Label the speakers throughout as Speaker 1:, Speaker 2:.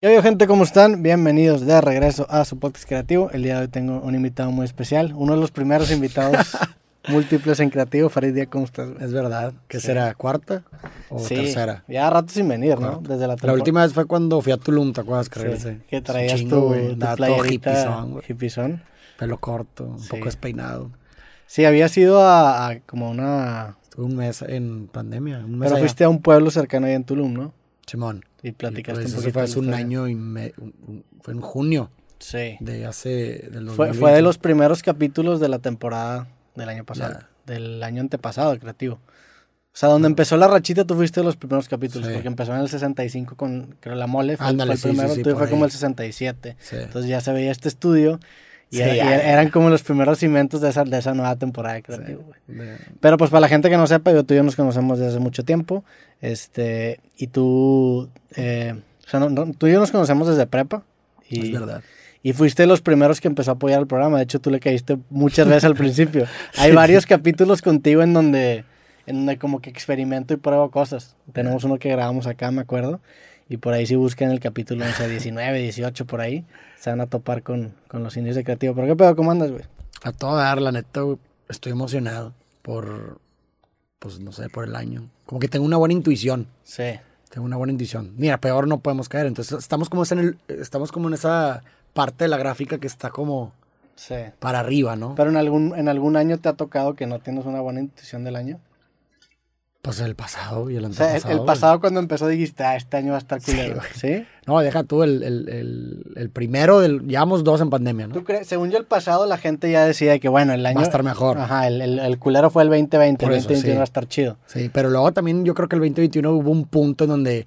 Speaker 1: ¿Qué hay, gente? ¿Cómo están? Bienvenidos de regreso a su podcast creativo. El día de hoy tengo un invitado muy especial, uno de los primeros invitados múltiples en creativo. Farid Díaz, ¿cómo estás?
Speaker 2: Es verdad. ¿Qué será? ¿Cuarta o
Speaker 1: Sí,
Speaker 2: tercera?
Speaker 1: Ya rato sin venir, ¿no? Desde la,
Speaker 2: La última vez fue cuando fui a Tulum, ¿te acuerdas? Que
Speaker 1: Sí, que traías
Speaker 2: chingo,
Speaker 1: tu,
Speaker 2: güey.
Speaker 1: tu playerita
Speaker 2: hippiezón. Pelo corto, un
Speaker 1: Sí.
Speaker 2: poco despeinado.
Speaker 1: Sí, había sido a, a como una...
Speaker 2: Estuve un mes en pandemia. Un mes
Speaker 1: Pero
Speaker 2: allá.
Speaker 1: fuiste a un pueblo cercano ahí en Tulum, ¿no?
Speaker 2: Simón.
Speaker 1: Y
Speaker 2: Y,
Speaker 1: platicaste
Speaker 2: pues,
Speaker 1: un
Speaker 2: eso
Speaker 1: poquito.
Speaker 2: fue hace un año y me... un- fue en junio
Speaker 1: Sí.
Speaker 2: de hace... Del
Speaker 1: Fue,
Speaker 2: 2020.
Speaker 1: fue de los primeros capítulos de la temporada del año pasado, del año antepasado, creativo. O sea, donde empezó la rachita, tú fuiste de los primeros capítulos,
Speaker 2: Sí.
Speaker 1: porque empezó en el 65 con, creo, La Mole, fue,
Speaker 2: Ándale,
Speaker 1: fue el
Speaker 2: sí,
Speaker 1: primero,
Speaker 2: sí,
Speaker 1: tú fue como el 67.
Speaker 2: Sí.
Speaker 1: Entonces ya se veía este estudio y,
Speaker 2: Sí,
Speaker 1: era- y
Speaker 2: ya,
Speaker 1: era-
Speaker 2: ya.
Speaker 1: eran como los primeros cimientos de esa, de esa nueva temporada de creativo. güey.
Speaker 2: De-
Speaker 1: Pero pues para la gente que no sepa, yo, tú y yo nos conocemos desde hace mucho tiempo, este, y tú, eh, o sea, no- no- tú y yo nos conocemos desde prepa. Y,
Speaker 2: Es verdad.
Speaker 1: y fuiste los primeros que empezó a apoyar el programa. De hecho, tú le caíste muchas veces al principio. Hay varios capítulos contigo en donde, en donde como que experimento y pruebo cosas. Tenemos uno que grabamos acá, me acuerdo. Y por ahí si buscan el capítulo, no sé, 19, 18, por ahí, se van a topar con, con los indios de creativo. ¿Pero qué pedo? ¿Cómo andas, güey?
Speaker 2: A todo dar, la neta, güey, estoy emocionado por... Pues no sé, por el año. Como que tengo una buena intuición.
Speaker 1: Sí.
Speaker 2: Tengo una buena intuición. Mira, peor no podemos caer. Entonces, estamos como, en el, estamos como en esa parte de la gráfica que está como
Speaker 1: Sí.
Speaker 2: para arriba, ¿no?
Speaker 1: Pero en algún, en algún año te ha tocado que no tienes una buena intuición del año.
Speaker 2: Pues el pasado y el
Speaker 1: O sea,
Speaker 2: antepasado.
Speaker 1: el, el pasado cuando empezó dijiste, ah, este año va a estar culero. ¿Sí?
Speaker 2: No, deja tú el, el, el, primero del... Llevamos dos en pandemia, ¿no?
Speaker 1: ¿Tú crees? Según yo, el pasado la gente ya decía que, bueno, el año...
Speaker 2: Va a estar mejor.
Speaker 1: Ajá, el, culero fue el 2020,
Speaker 2: Por
Speaker 1: el
Speaker 2: eso,
Speaker 1: 2021
Speaker 2: sí.
Speaker 1: va a estar chido.
Speaker 2: Sí, pero luego también yo creo que el 2021 hubo un punto en donde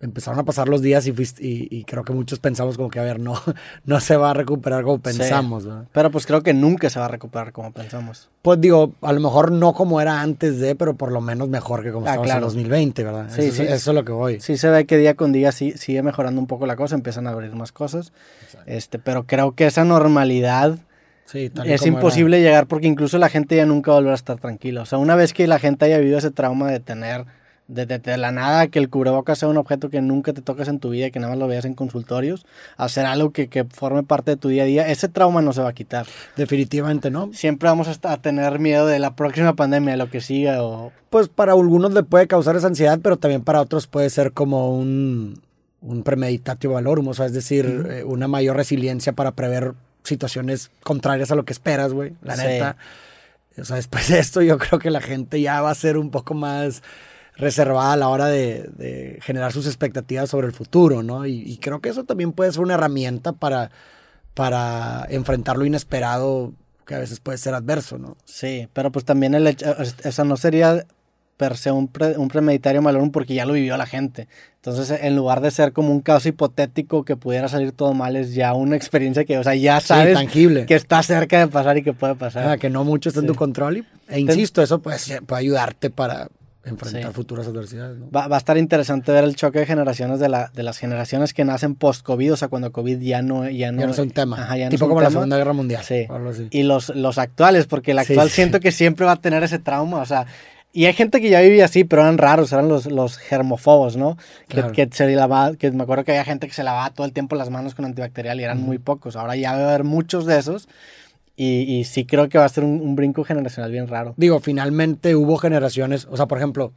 Speaker 2: empezaron a pasar los días y, fuiste- y, y creo que muchos pensamos como que, a ver, no, no se va a recuperar como
Speaker 1: Sí.
Speaker 2: pensamos, ¿verdad?
Speaker 1: Pero pues creo que nunca se va a recuperar como pensamos.
Speaker 2: Pues digo, a lo mejor no como era antes de, pero por lo menos mejor que como
Speaker 1: Ah,
Speaker 2: estábamos
Speaker 1: claro.
Speaker 2: en 2020, ¿verdad?
Speaker 1: Sí,
Speaker 2: eso,
Speaker 1: sí.
Speaker 2: eso es lo que voy.
Speaker 1: Sí se ve que día con día sí, sigue mejorando un poco la cosa, empiezan a abrir más cosas. Este, pero creo que esa normalidad
Speaker 2: Sí,
Speaker 1: es
Speaker 2: como era.
Speaker 1: imposible llegar porque incluso la gente ya nunca volverá a estar tranquila. O sea, una vez que la gente haya vivido ese trauma de tener de, de- de la nada que el cubrebocas sea un objeto que nunca te tocas en tu vida y que nada más lo veas en consultorios, hacer algo que, que forme parte de tu día a día, ese trauma no se va a quitar.
Speaker 2: Definitivamente, ¿no?
Speaker 1: Siempre vamos a, a tener miedo de la próxima pandemia, de lo que siga o...
Speaker 2: Pues para algunos le puede causar esa ansiedad, pero también para otros puede ser como un, un premeditatio valorum, o sea, es decir, eh, una mayor resiliencia para prever situaciones contrarias a lo que esperas, güey, la
Speaker 1: Sí.
Speaker 2: neta. O sea, después de esto yo creo que la gente ya va a ser un poco más reservada a la hora de, de generar sus expectativas sobre el futuro, ¿no? Y, y creo que eso también puede ser una herramienta para, para enfrentar lo inesperado que a veces puede ser adverso, ¿no?
Speaker 1: Sí, pero pues también el hecho, o sea, no sería per se un, pre- un premeditario malorum porque ya lo vivió la gente. Entonces, en lugar de ser como un caso hipotético que pudiera salir todo mal, es ya una experiencia que, o sea, ya
Speaker 2: Sí,
Speaker 1: sabes
Speaker 2: tangible.
Speaker 1: que está cerca de pasar y que puede pasar.
Speaker 2: Ah, que no mucho está en
Speaker 1: Sí.
Speaker 2: tu control. Y, e insisto, eso puede, puede ayudarte para enfrentar
Speaker 1: Sí.
Speaker 2: futuras adversidades. ¿no?
Speaker 1: Va, va a estar interesante ver el choque de generaciones de, la, de las generaciones que nacen post-COVID, o sea, cuando COVID ya no, ya no,
Speaker 2: ya no es un tema.
Speaker 1: Ajá, ya no
Speaker 2: tipo como la
Speaker 1: tema.
Speaker 2: Segunda Guerra Mundial.
Speaker 1: Sí.
Speaker 2: o algo así.
Speaker 1: y los, los actuales, porque el actual
Speaker 2: sí.
Speaker 1: siento que siempre va a tener ese trauma, o sea, y hay gente que ya vivía así, pero eran raros, eran los, los germofobos, ¿no? Que,
Speaker 2: Claro.
Speaker 1: que se lavaba, que me acuerdo que había gente que se lavaba todo el tiempo las manos con antibacterial y eran muy pocos, ahora ya va a haber muchos de esos y, y sí creo que va a ser un, un brinco generacional bien raro.
Speaker 2: Digo, finalmente hubo generaciones, o sea, por ejemplo,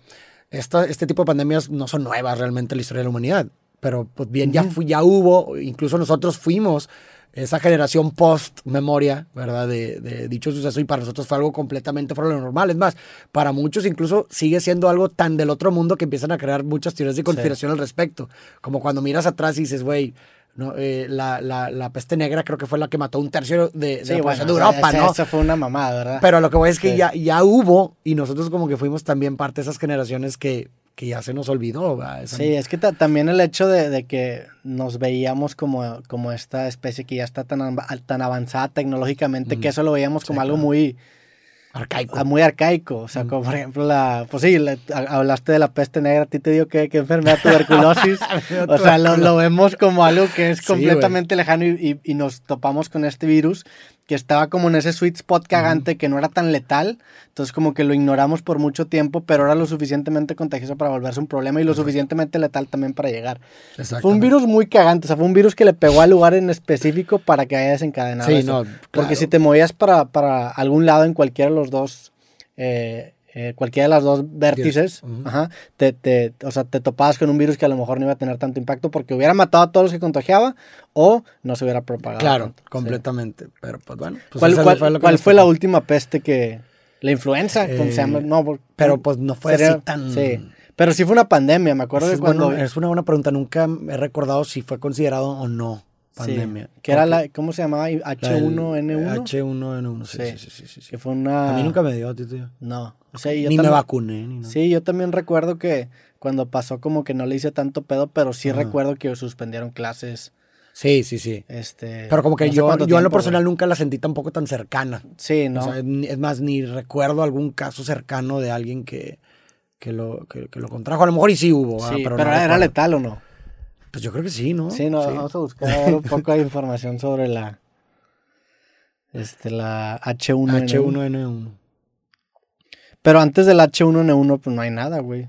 Speaker 2: esta, este tipo de pandemias no son nuevas realmente en la historia de la humanidad, pero pues bien, ya, ya hubo, incluso nosotros fuimos esa generación post-memoria, ¿verdad? De, de dicho suceso y para nosotros fue algo completamente fuera de lo normal. Es más, para muchos incluso sigue siendo algo tan del otro mundo que empiezan a crear muchas teorías de conspiración al respecto. Como cuando miras atrás y dices, güey, no, eh, la, la, la peste negra creo que fue la que mató un tercio de, de la población de
Speaker 1: o sea,
Speaker 2: Europa, ¿no?
Speaker 1: Eso fue una mamada, ¿verdad?
Speaker 2: Pero lo que voy es que
Speaker 1: Sí.
Speaker 2: ya, ya hubo, y nosotros como que fuimos también parte de esas generaciones que, que ya se nos olvidó.
Speaker 1: Sí, es que ta- también el hecho de, de que nos veíamos como, como esta especie que ya está tan, tan avanzada tecnológicamente, que eso lo veíamos como
Speaker 2: Sí,
Speaker 1: algo
Speaker 2: claro.
Speaker 1: muy,
Speaker 2: Arcaico.
Speaker 1: ah, muy arcaico. O sea, como por ejemplo la... Pues sí, la- ha- hablaste de la peste negra, a ti te dio que, que enfermedad tuberculosis. o sea, lo, lo vemos como algo que es
Speaker 2: Sí,
Speaker 1: completamente lejano y, y- y nos topamos con este virus que estaba como en ese sweet spot cagante que no era tan letal, entonces como que lo ignoramos por mucho tiempo, pero era lo suficientemente contagioso para volverse un problema y lo suficientemente letal también para llegar. Fue un virus muy cagante, o sea, fue un virus que le pegó al lugar en específico para que haya desencadenado
Speaker 2: Sí,
Speaker 1: eso.
Speaker 2: no,
Speaker 1: Porque si te movías para, para algún lado en cualquiera de los dos, eh, eh, cualquiera de las dos vértices, ajá, te, te- o sea, te topabas con un virus que a lo mejor no iba a tener tanto impacto porque hubiera matado a todos los que contagiaba o no se hubiera propagado.
Speaker 2: Claro,
Speaker 1: tanto. Sí.
Speaker 2: completamente. Pero pues bueno. pues
Speaker 1: ¿Cuál, cuál-
Speaker 2: fue
Speaker 1: cuál fue la última peste que... La influenza, ¿cómo se
Speaker 2: Eh,
Speaker 1: llama? No,
Speaker 2: Pero pues no fue
Speaker 1: sería-
Speaker 2: así tan...
Speaker 1: Sí, pero sí fue una pandemia, me acuerdo
Speaker 2: Eso
Speaker 1: que
Speaker 2: es,
Speaker 1: cuando...
Speaker 2: bueno, es una buena pregunta. Nunca he recordado si fue considerado o no
Speaker 1: sí,
Speaker 2: pandemia.
Speaker 1: que era la... ¿Cómo se llamaba?
Speaker 2: la del-
Speaker 1: H1N1.
Speaker 2: H1N1, sí,
Speaker 1: Sí.
Speaker 2: sí, sí, sí.
Speaker 1: Que fue una...
Speaker 2: A mí nunca me dio, dio.
Speaker 1: No, yo
Speaker 2: Ni me vacuné, ni nada.
Speaker 1: Sí, yo también recuerdo que cuando pasó como que no le hice tanto pedo, pero sí
Speaker 2: Ajá.
Speaker 1: recuerdo que suspendieron clases.
Speaker 2: Sí, sí, sí.
Speaker 1: Este,
Speaker 2: Pero como que
Speaker 1: no sé
Speaker 2: yo, yo en lo personal
Speaker 1: güey.
Speaker 2: nunca la sentí tampoco tan cercana.
Speaker 1: Sí, no.
Speaker 2: O sea, es más, ni recuerdo algún caso cercano de alguien que, que, lo, que, que lo contrajo. A lo mejor y sí hubo,
Speaker 1: sí,
Speaker 2: pero,
Speaker 1: pero,
Speaker 2: no
Speaker 1: era letal o no.
Speaker 2: Pues yo creo que sí, ¿no?
Speaker 1: Sí, no, vamos a buscar un poco de información sobre la este la H1N1.
Speaker 2: H1N1.
Speaker 1: Pero antes del H1N1 pues no hay nada, güey.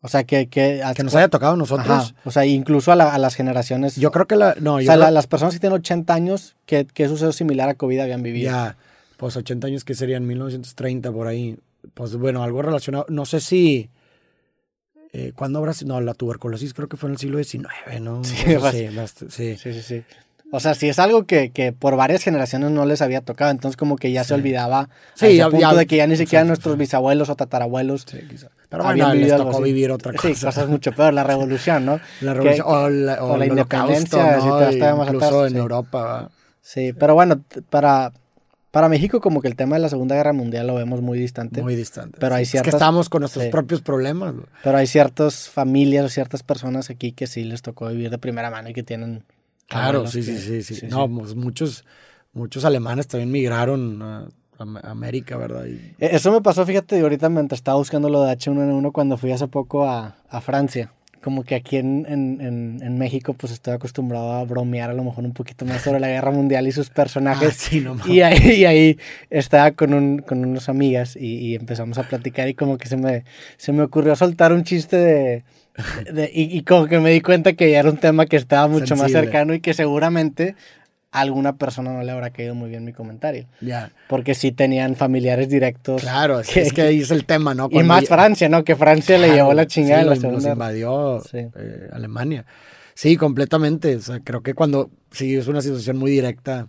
Speaker 1: O sea, que que,
Speaker 2: Que nos haya tocado a nosotros.
Speaker 1: Ajá, o sea, incluso a, la- a las generaciones
Speaker 2: Yo creo que la. No,
Speaker 1: o
Speaker 2: yo
Speaker 1: sea,
Speaker 2: creo-
Speaker 1: la- las personas que tienen 80 años, ¿qué, qué suceso similar a COVID habían vivido?
Speaker 2: Ya, pues 80 años que serían 1930 por ahí. Pues bueno, algo relacionado. No sé si. Eh, ¿Cuándo habrá sido? No, la tuberculosis creo que fue en el siglo XIX, ¿no?
Speaker 1: Sí, bast-
Speaker 2: sí, bast- sí.
Speaker 1: Sí, sí, sí. O sea, sí es algo que, que por varias generaciones no les había tocado, entonces como que ya se
Speaker 2: Sí.
Speaker 1: olvidaba
Speaker 2: Sí,
Speaker 1: a ese
Speaker 2: ya-
Speaker 1: punto
Speaker 2: ya-
Speaker 1: de que ya ni siquiera
Speaker 2: exacto,
Speaker 1: nuestros bisabuelos o tatarabuelos
Speaker 2: Sí, quizá. Pero
Speaker 1: habían
Speaker 2: bueno, les tocó vivir otra cosa.
Speaker 1: Sí, cosas mucho peor, la revolución, ¿no?
Speaker 2: La revolución,
Speaker 1: que-
Speaker 2: o la, o
Speaker 1: o la
Speaker 2: el
Speaker 1: independencia,
Speaker 2: ¿no?
Speaker 1: si
Speaker 2: Incluso
Speaker 1: atrás,
Speaker 2: en
Speaker 1: sí.
Speaker 2: Europa.
Speaker 1: Sí, pero bueno, para, para México como que el tema de la Segunda Guerra Mundial lo vemos muy distante,
Speaker 2: Muy distante.
Speaker 1: Pero hay
Speaker 2: Sí, Es
Speaker 1: ciertas-
Speaker 2: que estábamos con nuestros
Speaker 1: sí.
Speaker 2: propios problemas.
Speaker 1: pero hay ciertas familias o ciertas personas aquí que sí les tocó vivir de primera mano y que tienen...
Speaker 2: Claro, sí, sí,
Speaker 1: que-
Speaker 2: sí, sí, No, pues muchos, muchos alemanes también migraron a, a América, ¿verdad? Y-
Speaker 1: E- Eso me pasó, fíjate, ahorita mientras estaba buscando lo de H1N1 cuando fui hace poco a, a Francia. Como que aquí en, en, en, en México pues estoy acostumbrado a bromear a lo mejor un poquito más sobre la guerra mundial y sus
Speaker 2: Ah,
Speaker 1: personajes.
Speaker 2: sí, no.
Speaker 1: Y ahí, y ahí estaba con, un, con unas amigas y, y empezamos a platicar y como que se me, se me ocurrió soltar un chiste de... de- y, y como que me di cuenta que ya era un tema que estaba mucho más cercano y que seguramente a alguna persona no le habrá caído muy bien mi comentario.
Speaker 2: Ya.
Speaker 1: Porque sí tenían familiares directos.
Speaker 2: Claro, es,
Speaker 1: que-
Speaker 2: es que ahí es el tema, ¿no?
Speaker 1: y más Francia, ¿no? Que Francia le llevó la chingada
Speaker 2: sí,
Speaker 1: la
Speaker 2: los-
Speaker 1: segunda.
Speaker 2: Nos invadió
Speaker 1: Sí.
Speaker 2: eh, Alemania. Sí, completamente. O sea, creo que cuando sí es una situación muy directa,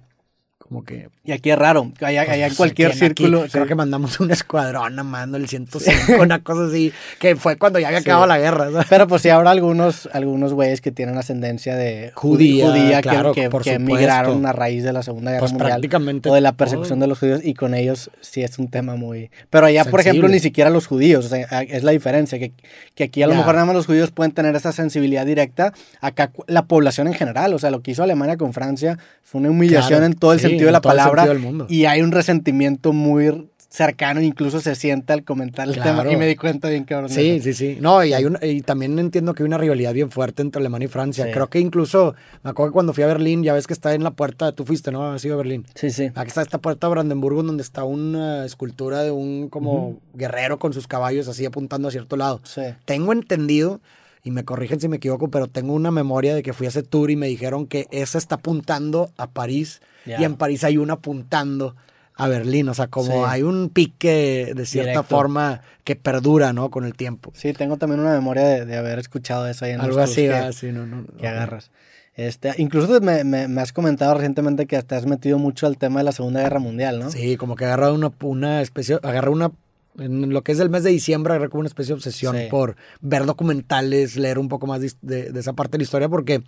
Speaker 2: como que.
Speaker 1: Y aquí es raro. Allá, allá en
Speaker 2: pues,
Speaker 1: cualquier
Speaker 2: aquí- aquí
Speaker 1: círculo.
Speaker 2: Creo que mandamos un escuadrón a mando el 105, una cosa así, que fue cuando ya había acabado la guerra.
Speaker 1: Pero pues sí habrá algunos, algunos güeyes que tienen ascendencia de
Speaker 2: Judía,
Speaker 1: que-
Speaker 2: claro,
Speaker 1: que,
Speaker 2: por
Speaker 1: que
Speaker 2: supuesto.
Speaker 1: emigraron a raíz de la Segunda Guerra
Speaker 2: Pues
Speaker 1: Mundial.
Speaker 2: prácticamente
Speaker 1: O de la persecución de los judíos. Y con ellos sí es un tema muy... Pero allá, por ejemplo, ni siquiera los judíos. O sea, es la diferencia. Que, que aquí a lo mejor nada más los judíos pueden tener esa sensibilidad directa. Acá la población en general. O sea, lo que hizo Alemania con Francia fue una humillación
Speaker 2: Claro,
Speaker 1: en todo el
Speaker 2: sí,
Speaker 1: sentido de
Speaker 2: en
Speaker 1: la palabra.
Speaker 2: sentido del mundo.
Speaker 1: Y hay un resentimiento muy cercano. Incluso se siente al comentar el
Speaker 2: Claro.
Speaker 1: tema. Y me di cuenta bien cabrón. de
Speaker 2: Sí, sí, sí. No, y hay una, y también entiendo que hay una rivalidad bien fuerte entre Alemania y Francia.
Speaker 1: Sí.
Speaker 2: Creo que incluso, me acuerdo que cuando fui a Berlín, ya ves que está en la puerta, tú fuiste, ¿no? Has ido a Berlín.
Speaker 1: Sí, sí.
Speaker 2: Aquí está esta puerta de Brandenburgo donde está una escultura de un como guerrero con sus caballos así apuntando a cierto lado.
Speaker 1: Sí.
Speaker 2: Tengo entendido, y me corrigen si me equivoco, pero tengo una memoria de que fui a ese tour y me dijeron que esa está apuntando a París y en París hay una apuntando a Berlín. O sea, como
Speaker 1: Sí.
Speaker 2: hay un pique de cierta
Speaker 1: Directo.
Speaker 2: forma que perdura, ¿no? Con el tiempo.
Speaker 1: Sí, tengo también una memoria de, de haber escuchado eso ahí en
Speaker 2: Algo
Speaker 1: los
Speaker 2: así,
Speaker 1: que,
Speaker 2: ¿verdad? Sí, no, no,
Speaker 1: que
Speaker 2: no.
Speaker 1: agarras. Este, incluso me, me- me has comentado recientemente que te has metido mucho al tema de la Segunda Guerra Mundial, ¿no?
Speaker 2: Sí, como que agarra una, una especie, agarra una, en lo que es el mes de diciembre, agarra como una especie de obsesión
Speaker 1: Sí.
Speaker 2: por ver documentales, leer un poco más de, de- de esa parte de la historia, porque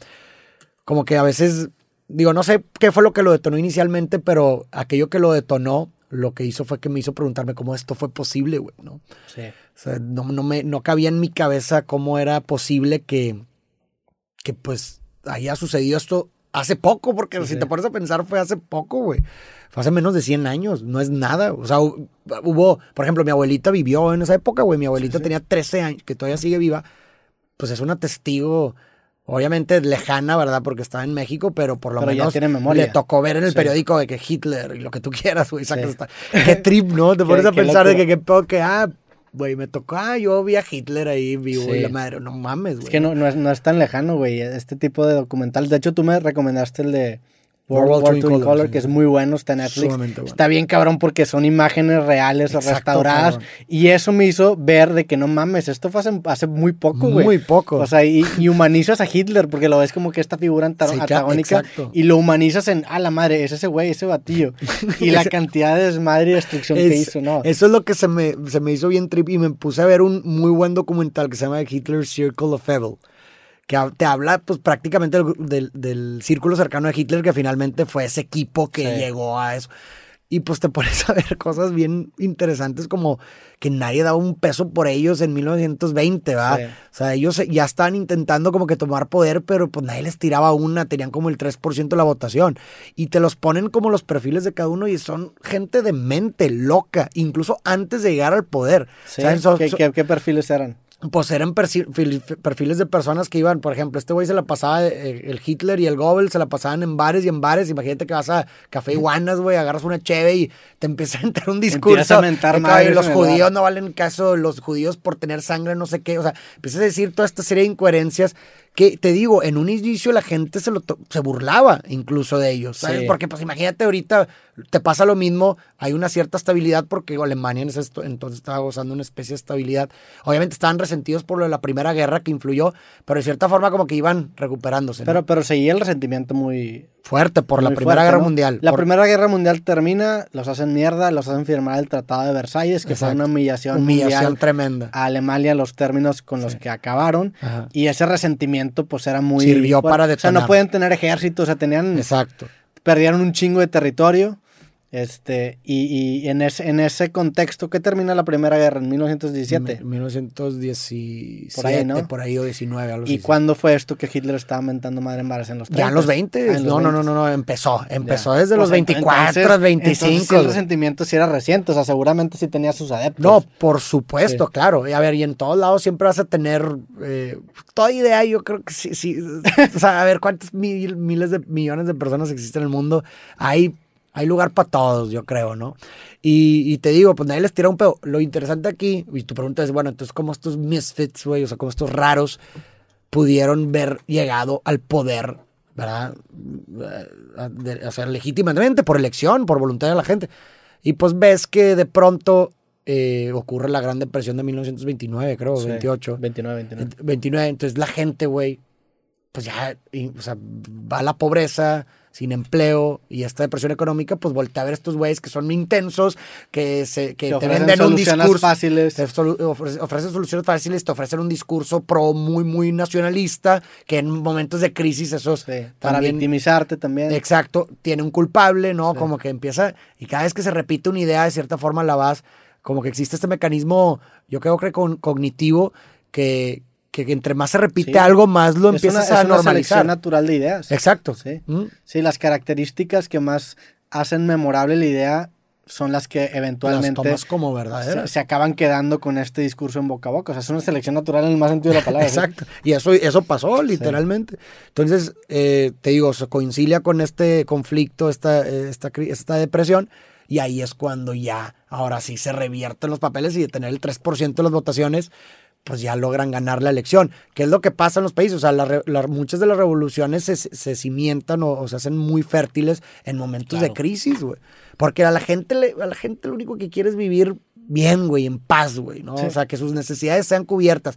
Speaker 2: como que a veces, digo, no sé qué fue lo que lo detonó inicialmente, pero aquello que lo detonó, lo que hizo fue que me hizo preguntarme cómo esto fue posible, güey, ¿no?
Speaker 1: Sí.
Speaker 2: O sea, no, no, me, no cabía en mi cabeza cómo era posible que, que pues haya sucedido esto hace poco, porque
Speaker 1: Sí,
Speaker 2: si te pones a pensar fue hace poco, güey. Fue hace menos de 100 años, no es nada. O sea, hu- hubo, por ejemplo, mi abuelita vivió en esa época, güey. Mi abuelita tenía 13 años, que todavía sigue viva. Pues es una testigo obviamente lejana, ¿verdad? Porque estaba en México, pero por lo
Speaker 1: Pero
Speaker 2: menos
Speaker 1: tiene memoria.
Speaker 2: le tocó ver en el
Speaker 1: Sí.
Speaker 2: periódico de que Hitler y lo que tú quieras, güey. Qué trip, ¿no? Te pones a pensar de que, qué pedo que, ah, güey, me tocó, ah, yo vi a Hitler ahí vivo y
Speaker 1: Sí.
Speaker 2: la madre, no mames, güey.
Speaker 1: Es que no, no, es, no es tan lejano, güey, este tipo de documentales. De hecho, tú me recomendaste el de World War II in Color,
Speaker 2: sí.
Speaker 1: que es muy bueno, está en Netflix.
Speaker 2: Bueno.
Speaker 1: Está bien cabrón porque son imágenes reales
Speaker 2: Exacto,
Speaker 1: restauradas.
Speaker 2: cabrón.
Speaker 1: Y eso me hizo ver de que no mames, esto fue hace, hace muy poco, güey.
Speaker 2: Muy poco.
Speaker 1: O sea, y, y humanizas a Hitler porque lo ves como que esta figura
Speaker 2: Sí,
Speaker 1: antagónica
Speaker 2: exacto.
Speaker 1: y lo humanizas en, ah, la madre, es ese güey, ese batillo. Y la cantidad de desmadre y destrucción que
Speaker 2: Es-
Speaker 1: hizo, ¿no?
Speaker 2: Eso es lo que se me, se me hizo bien trip y me puse a ver un muy buen documental que se llama Hitler's Circle of Evil, que te habla pues prácticamente del, del- del círculo cercano de Hitler que finalmente fue ese equipo que
Speaker 1: Sí.
Speaker 2: llegó a eso. Y pues te pones a ver cosas bien interesantes como que nadie daba un peso por ellos en 1920, ¿verdad?
Speaker 1: Sí.
Speaker 2: O sea, ellos ya estaban intentando como que tomar poder, pero pues nadie les tiraba una, tenían como el 3% de la votación. Y te los ponen como los perfiles de cada uno y son gente de mente loca, incluso antes de llegar al poder.
Speaker 1: Sí,
Speaker 2: ¿Saben?
Speaker 1: ¿Qué, qué- qué perfiles eran?
Speaker 2: Pues eran perfiles de personas que iban, por ejemplo, este güey se la pasaba, eh, el Hitler y el Goebbels se la pasaban en bares y en bares. Imagínate que vas a Café Iguanas, güey, agarras una cheve y te empieza a entrar un discurso.
Speaker 1: A mentar
Speaker 2: "Ay, los judíos
Speaker 1: bar".
Speaker 2: no valen caso, los judíos por tener sangre, no sé qué. O sea, empiezas a decir toda esta serie de incoherencias que, te digo, en un inicio la gente se, lo se burlaba incluso de ellos, ¿sabes?
Speaker 1: Sí.
Speaker 2: Porque pues imagínate ahorita te pasa lo mismo, hay una cierta estabilidad porque Alemania en ese entonces estaba gozando una especie de estabilidad. Obviamente estaban resentidos por lo de la Primera Guerra que influyó, pero de cierta forma como que iban recuperándose. ¿no?
Speaker 1: Pero, pero seguía el resentimiento muy,
Speaker 2: fuerte por la Primera
Speaker 1: fuerte,
Speaker 2: Guerra
Speaker 1: ¿no?
Speaker 2: Mundial.
Speaker 1: La
Speaker 2: por-
Speaker 1: Primera Guerra Mundial termina, los hacen mierda, los hacen firmar el Tratado de Versalles, que fue una humillación,
Speaker 2: humillación tremenda.
Speaker 1: a Alemania, los términos con los que acabaron.
Speaker 2: Ajá.
Speaker 1: Y ese resentimiento, pues era muy.
Speaker 2: Sirvió para
Speaker 1: O sea,
Speaker 2: detonar.
Speaker 1: no pueden tener ejército, o sea, tenían.
Speaker 2: Exacto.
Speaker 1: Perdieron un chingo de territorio. Este, y, y en, ese, en ese contexto, ¿qué termina la Primera Guerra? En 1917.
Speaker 2: Mi- 1917,
Speaker 1: Por ahí, ¿no?
Speaker 2: por ahí o 19, algo
Speaker 1: ¿Y cuándo fue esto que Hitler estaba mentando madre en bares? ¿En los 30?
Speaker 2: Ya en los 20.
Speaker 1: Ah, en los
Speaker 2: no, no, no,
Speaker 1: 20s.
Speaker 2: no, no, empezó. Empezó
Speaker 1: Ya.
Speaker 2: desde los
Speaker 1: Pues,
Speaker 2: 24,
Speaker 1: entonces-
Speaker 2: 25.
Speaker 1: Entonces, sí, el
Speaker 2: güey.
Speaker 1: resentimiento sí era reciente, o sea, seguramente sí tenía sus adeptos.
Speaker 2: No, por supuesto,
Speaker 1: Sí.
Speaker 2: claro. Y A ver, y en todos lados siempre vas a tener eh, toda idea, yo creo que sí, sí. o sea, a ver, cuántos mil- miles de millones de personas existen en el mundo. Hay, hay lugar para todos, yo creo, ¿no? Y, y te digo, pues nadie les tira un pedo. Lo interesante aquí, y tu pregunta es, bueno, entonces, ¿cómo estos misfits, güey, o sea, cómo estos raros pudieron ver llegado al poder, ¿verdad? O sea, legítimamente, por elección, por voluntad de la gente. Y pues ves que de pronto eh, ocurre la Gran Depresión de 1929, creo,
Speaker 1: Sí,
Speaker 2: 28.
Speaker 1: 29, 29.
Speaker 2: 29, entonces la gente, güey, pues ya, y, o sea, va a la pobreza, sin empleo y esta depresión económica, pues voltea a ver estos güeyes que son intensos, que, se, que te venden un discurso.
Speaker 1: fáciles.
Speaker 2: Te ofrecen soluciones fáciles, te ofrecen un discurso pro muy, muy nacionalista, que en momentos de crisis esos
Speaker 1: Sí, para victimizarte también.
Speaker 2: Exacto, tiene un culpable, ¿no?
Speaker 1: Sí.
Speaker 2: Como que empieza, y cada vez que se repite una idea, de cierta forma la vas, como que existe este mecanismo, yo creo que con, cognitivo, que, que entre más se repite
Speaker 1: Sí.
Speaker 2: algo, más lo
Speaker 1: es
Speaker 2: empiezas
Speaker 1: una,
Speaker 2: a
Speaker 1: es una
Speaker 2: normalizar.
Speaker 1: selección natural de ideas.
Speaker 2: Exacto.
Speaker 1: Sí.
Speaker 2: ¿Mm?
Speaker 1: Sí, las características que más hacen memorable la idea son las que
Speaker 2: Las
Speaker 1: eventualmente
Speaker 2: tomas como
Speaker 1: se,
Speaker 2: verdaderas.
Speaker 1: se acaban quedando con este discurso en boca a boca. O sea, es una selección natural en el más sentido de la palabra. ¿sí?
Speaker 2: Exacto. Y eso, eso pasó, literalmente. Entonces, eh, te digo, se coincidia con este conflicto, esta, eh, esta, esta depresión, y ahí es cuando ya, ahora sí, se revierten los papeles y de tener el 3% de las votaciones, pues ya logran ganar la elección. ¿Qué es lo que pasa en los países? O sea, la muchas de las revoluciones se, se cimientan o, o se hacen muy fértiles en momentos de
Speaker 1: Claro.
Speaker 2: crisis, güey. Porque a la gente, le- a la gente lo único que quiere es vivir bien, güey, en paz, güey, ¿no?
Speaker 1: Sí.
Speaker 2: O sea, que sus necesidades sean cubiertas.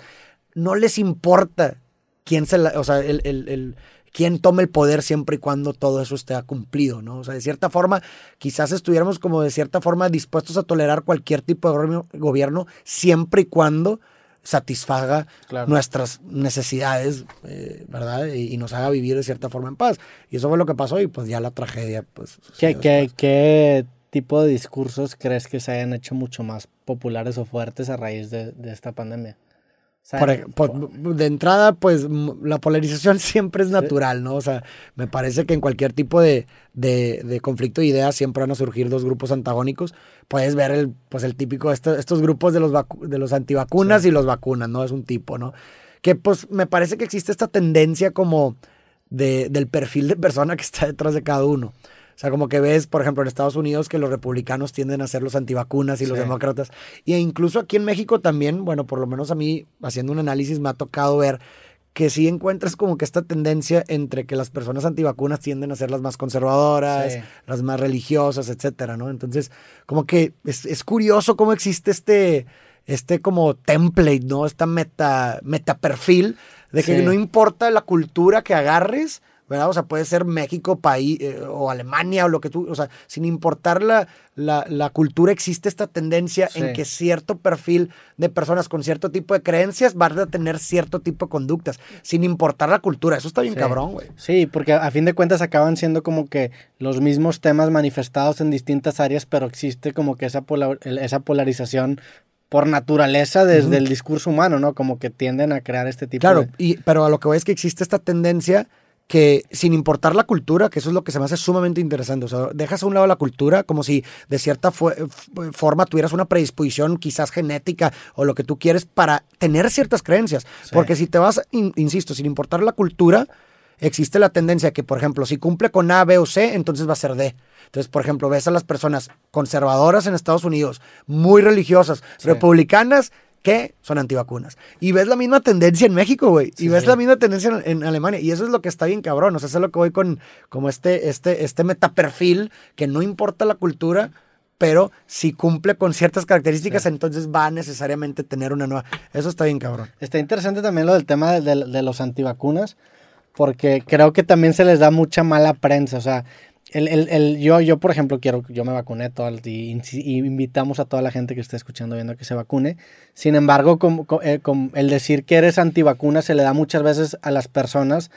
Speaker 2: No les importa quién se la, o sea, el, el- el- quién tome el poder siempre y cuando todo eso esté cumplido, ¿no? O sea, de cierta forma, quizás estuviéramos como de cierta forma dispuestos a tolerar cualquier tipo de gobierno siempre y cuando satisfaga
Speaker 1: Claro.
Speaker 2: nuestras necesidades, eh, ¿verdad? Y, y nos haga vivir de cierta forma en paz. Y eso fue lo que pasó y pues ya la tragedia, pues...
Speaker 1: ¿Qué, qué, qué tipo de discursos crees que se hayan hecho mucho más populares o fuertes a raíz de, de esta pandemia?
Speaker 2: Por por- de entrada, pues la polarización siempre es natural, ¿no? O sea, me parece que en cualquier tipo de, de- de conflicto de ideas siempre van a surgir dos grupos antagónicos. Puedes ver el, pues el típico, este- estos grupos de los, de los antivacunas y los vacunas, ¿no? Es un tipo, ¿no? Que pues me parece que existe esta tendencia como de, del perfil de persona que está detrás de cada uno. O sea, como que ves, por ejemplo, en Estados Unidos que los republicanos tienden a ser los antivacunas y los demócratas. Y incluso aquí en México también, bueno, por lo menos a mí, haciendo un análisis, me ha tocado ver que sí encuentras como que esta tendencia entre que las personas antivacunas tienden a ser las más conservadoras,
Speaker 1: Sí.
Speaker 2: las más religiosas, etcétera, ¿no? Entonces, como que es, es curioso cómo existe este, este como template, ¿no? Esta meta, meta perfil de que
Speaker 1: Sí.
Speaker 2: no importa la cultura que agarres, ¿verdad? O sea, puede ser México, país, eh, o Alemania, o lo que tú, o sea, sin importar la, la, la cultura, existe esta tendencia
Speaker 1: Sí.
Speaker 2: en que cierto perfil de personas con cierto tipo de creencias van a tener cierto tipo de conductas, sin importar la cultura. Eso está bien
Speaker 1: Sí.
Speaker 2: cabrón, güey.
Speaker 1: Sí, porque a fin de cuentas acaban siendo como que los mismos temas manifestados en distintas áreas, pero existe como que esa, pola- el- esa polarización por naturaleza desde el discurso humano, ¿no? Como que tienden a crear este tipo
Speaker 2: Claro,
Speaker 1: de...
Speaker 2: y, pero a lo que voy es que existe esta tendencia que sin importar la cultura, que eso es lo que se me hace sumamente interesante, o sea, dejas a un lado la cultura como si de cierta forma tuvieras una predisposición quizás genética o lo que tú quieres para tener ciertas creencias,
Speaker 1: Sí.
Speaker 2: porque si te vas, in- insisto, sin importar la cultura, existe la tendencia que, por ejemplo, si cumple con A, B o C, entonces va a ser D. Entonces, por ejemplo, ves a las personas conservadoras en Estados Unidos, muy religiosas,
Speaker 1: Sí.
Speaker 2: republicanas, que son antivacunas. Y ves la misma tendencia en México, güey. y ves
Speaker 1: sí.
Speaker 2: la misma tendencia en, en Alemania. Y eso es lo que está bien cabrón. O sea, eso es lo que voy con como este, este, este metaperfil, que no importa la cultura, pero si cumple con ciertas características,
Speaker 1: Sí.
Speaker 2: entonces va a necesariamente tener una nueva. Eso está bien cabrón.
Speaker 1: Está interesante también lo del tema de, de- de los antivacunas, porque creo que también se les da mucha mala prensa. O sea, el, el- el- yo, yo, por ejemplo, quiero, yo me vacuné todo y, y invitamos a toda la gente que esté escuchando viendo que se vacune. Sin embargo, como- co- eh, el decir que eres antivacuna se le da muchas veces a las personas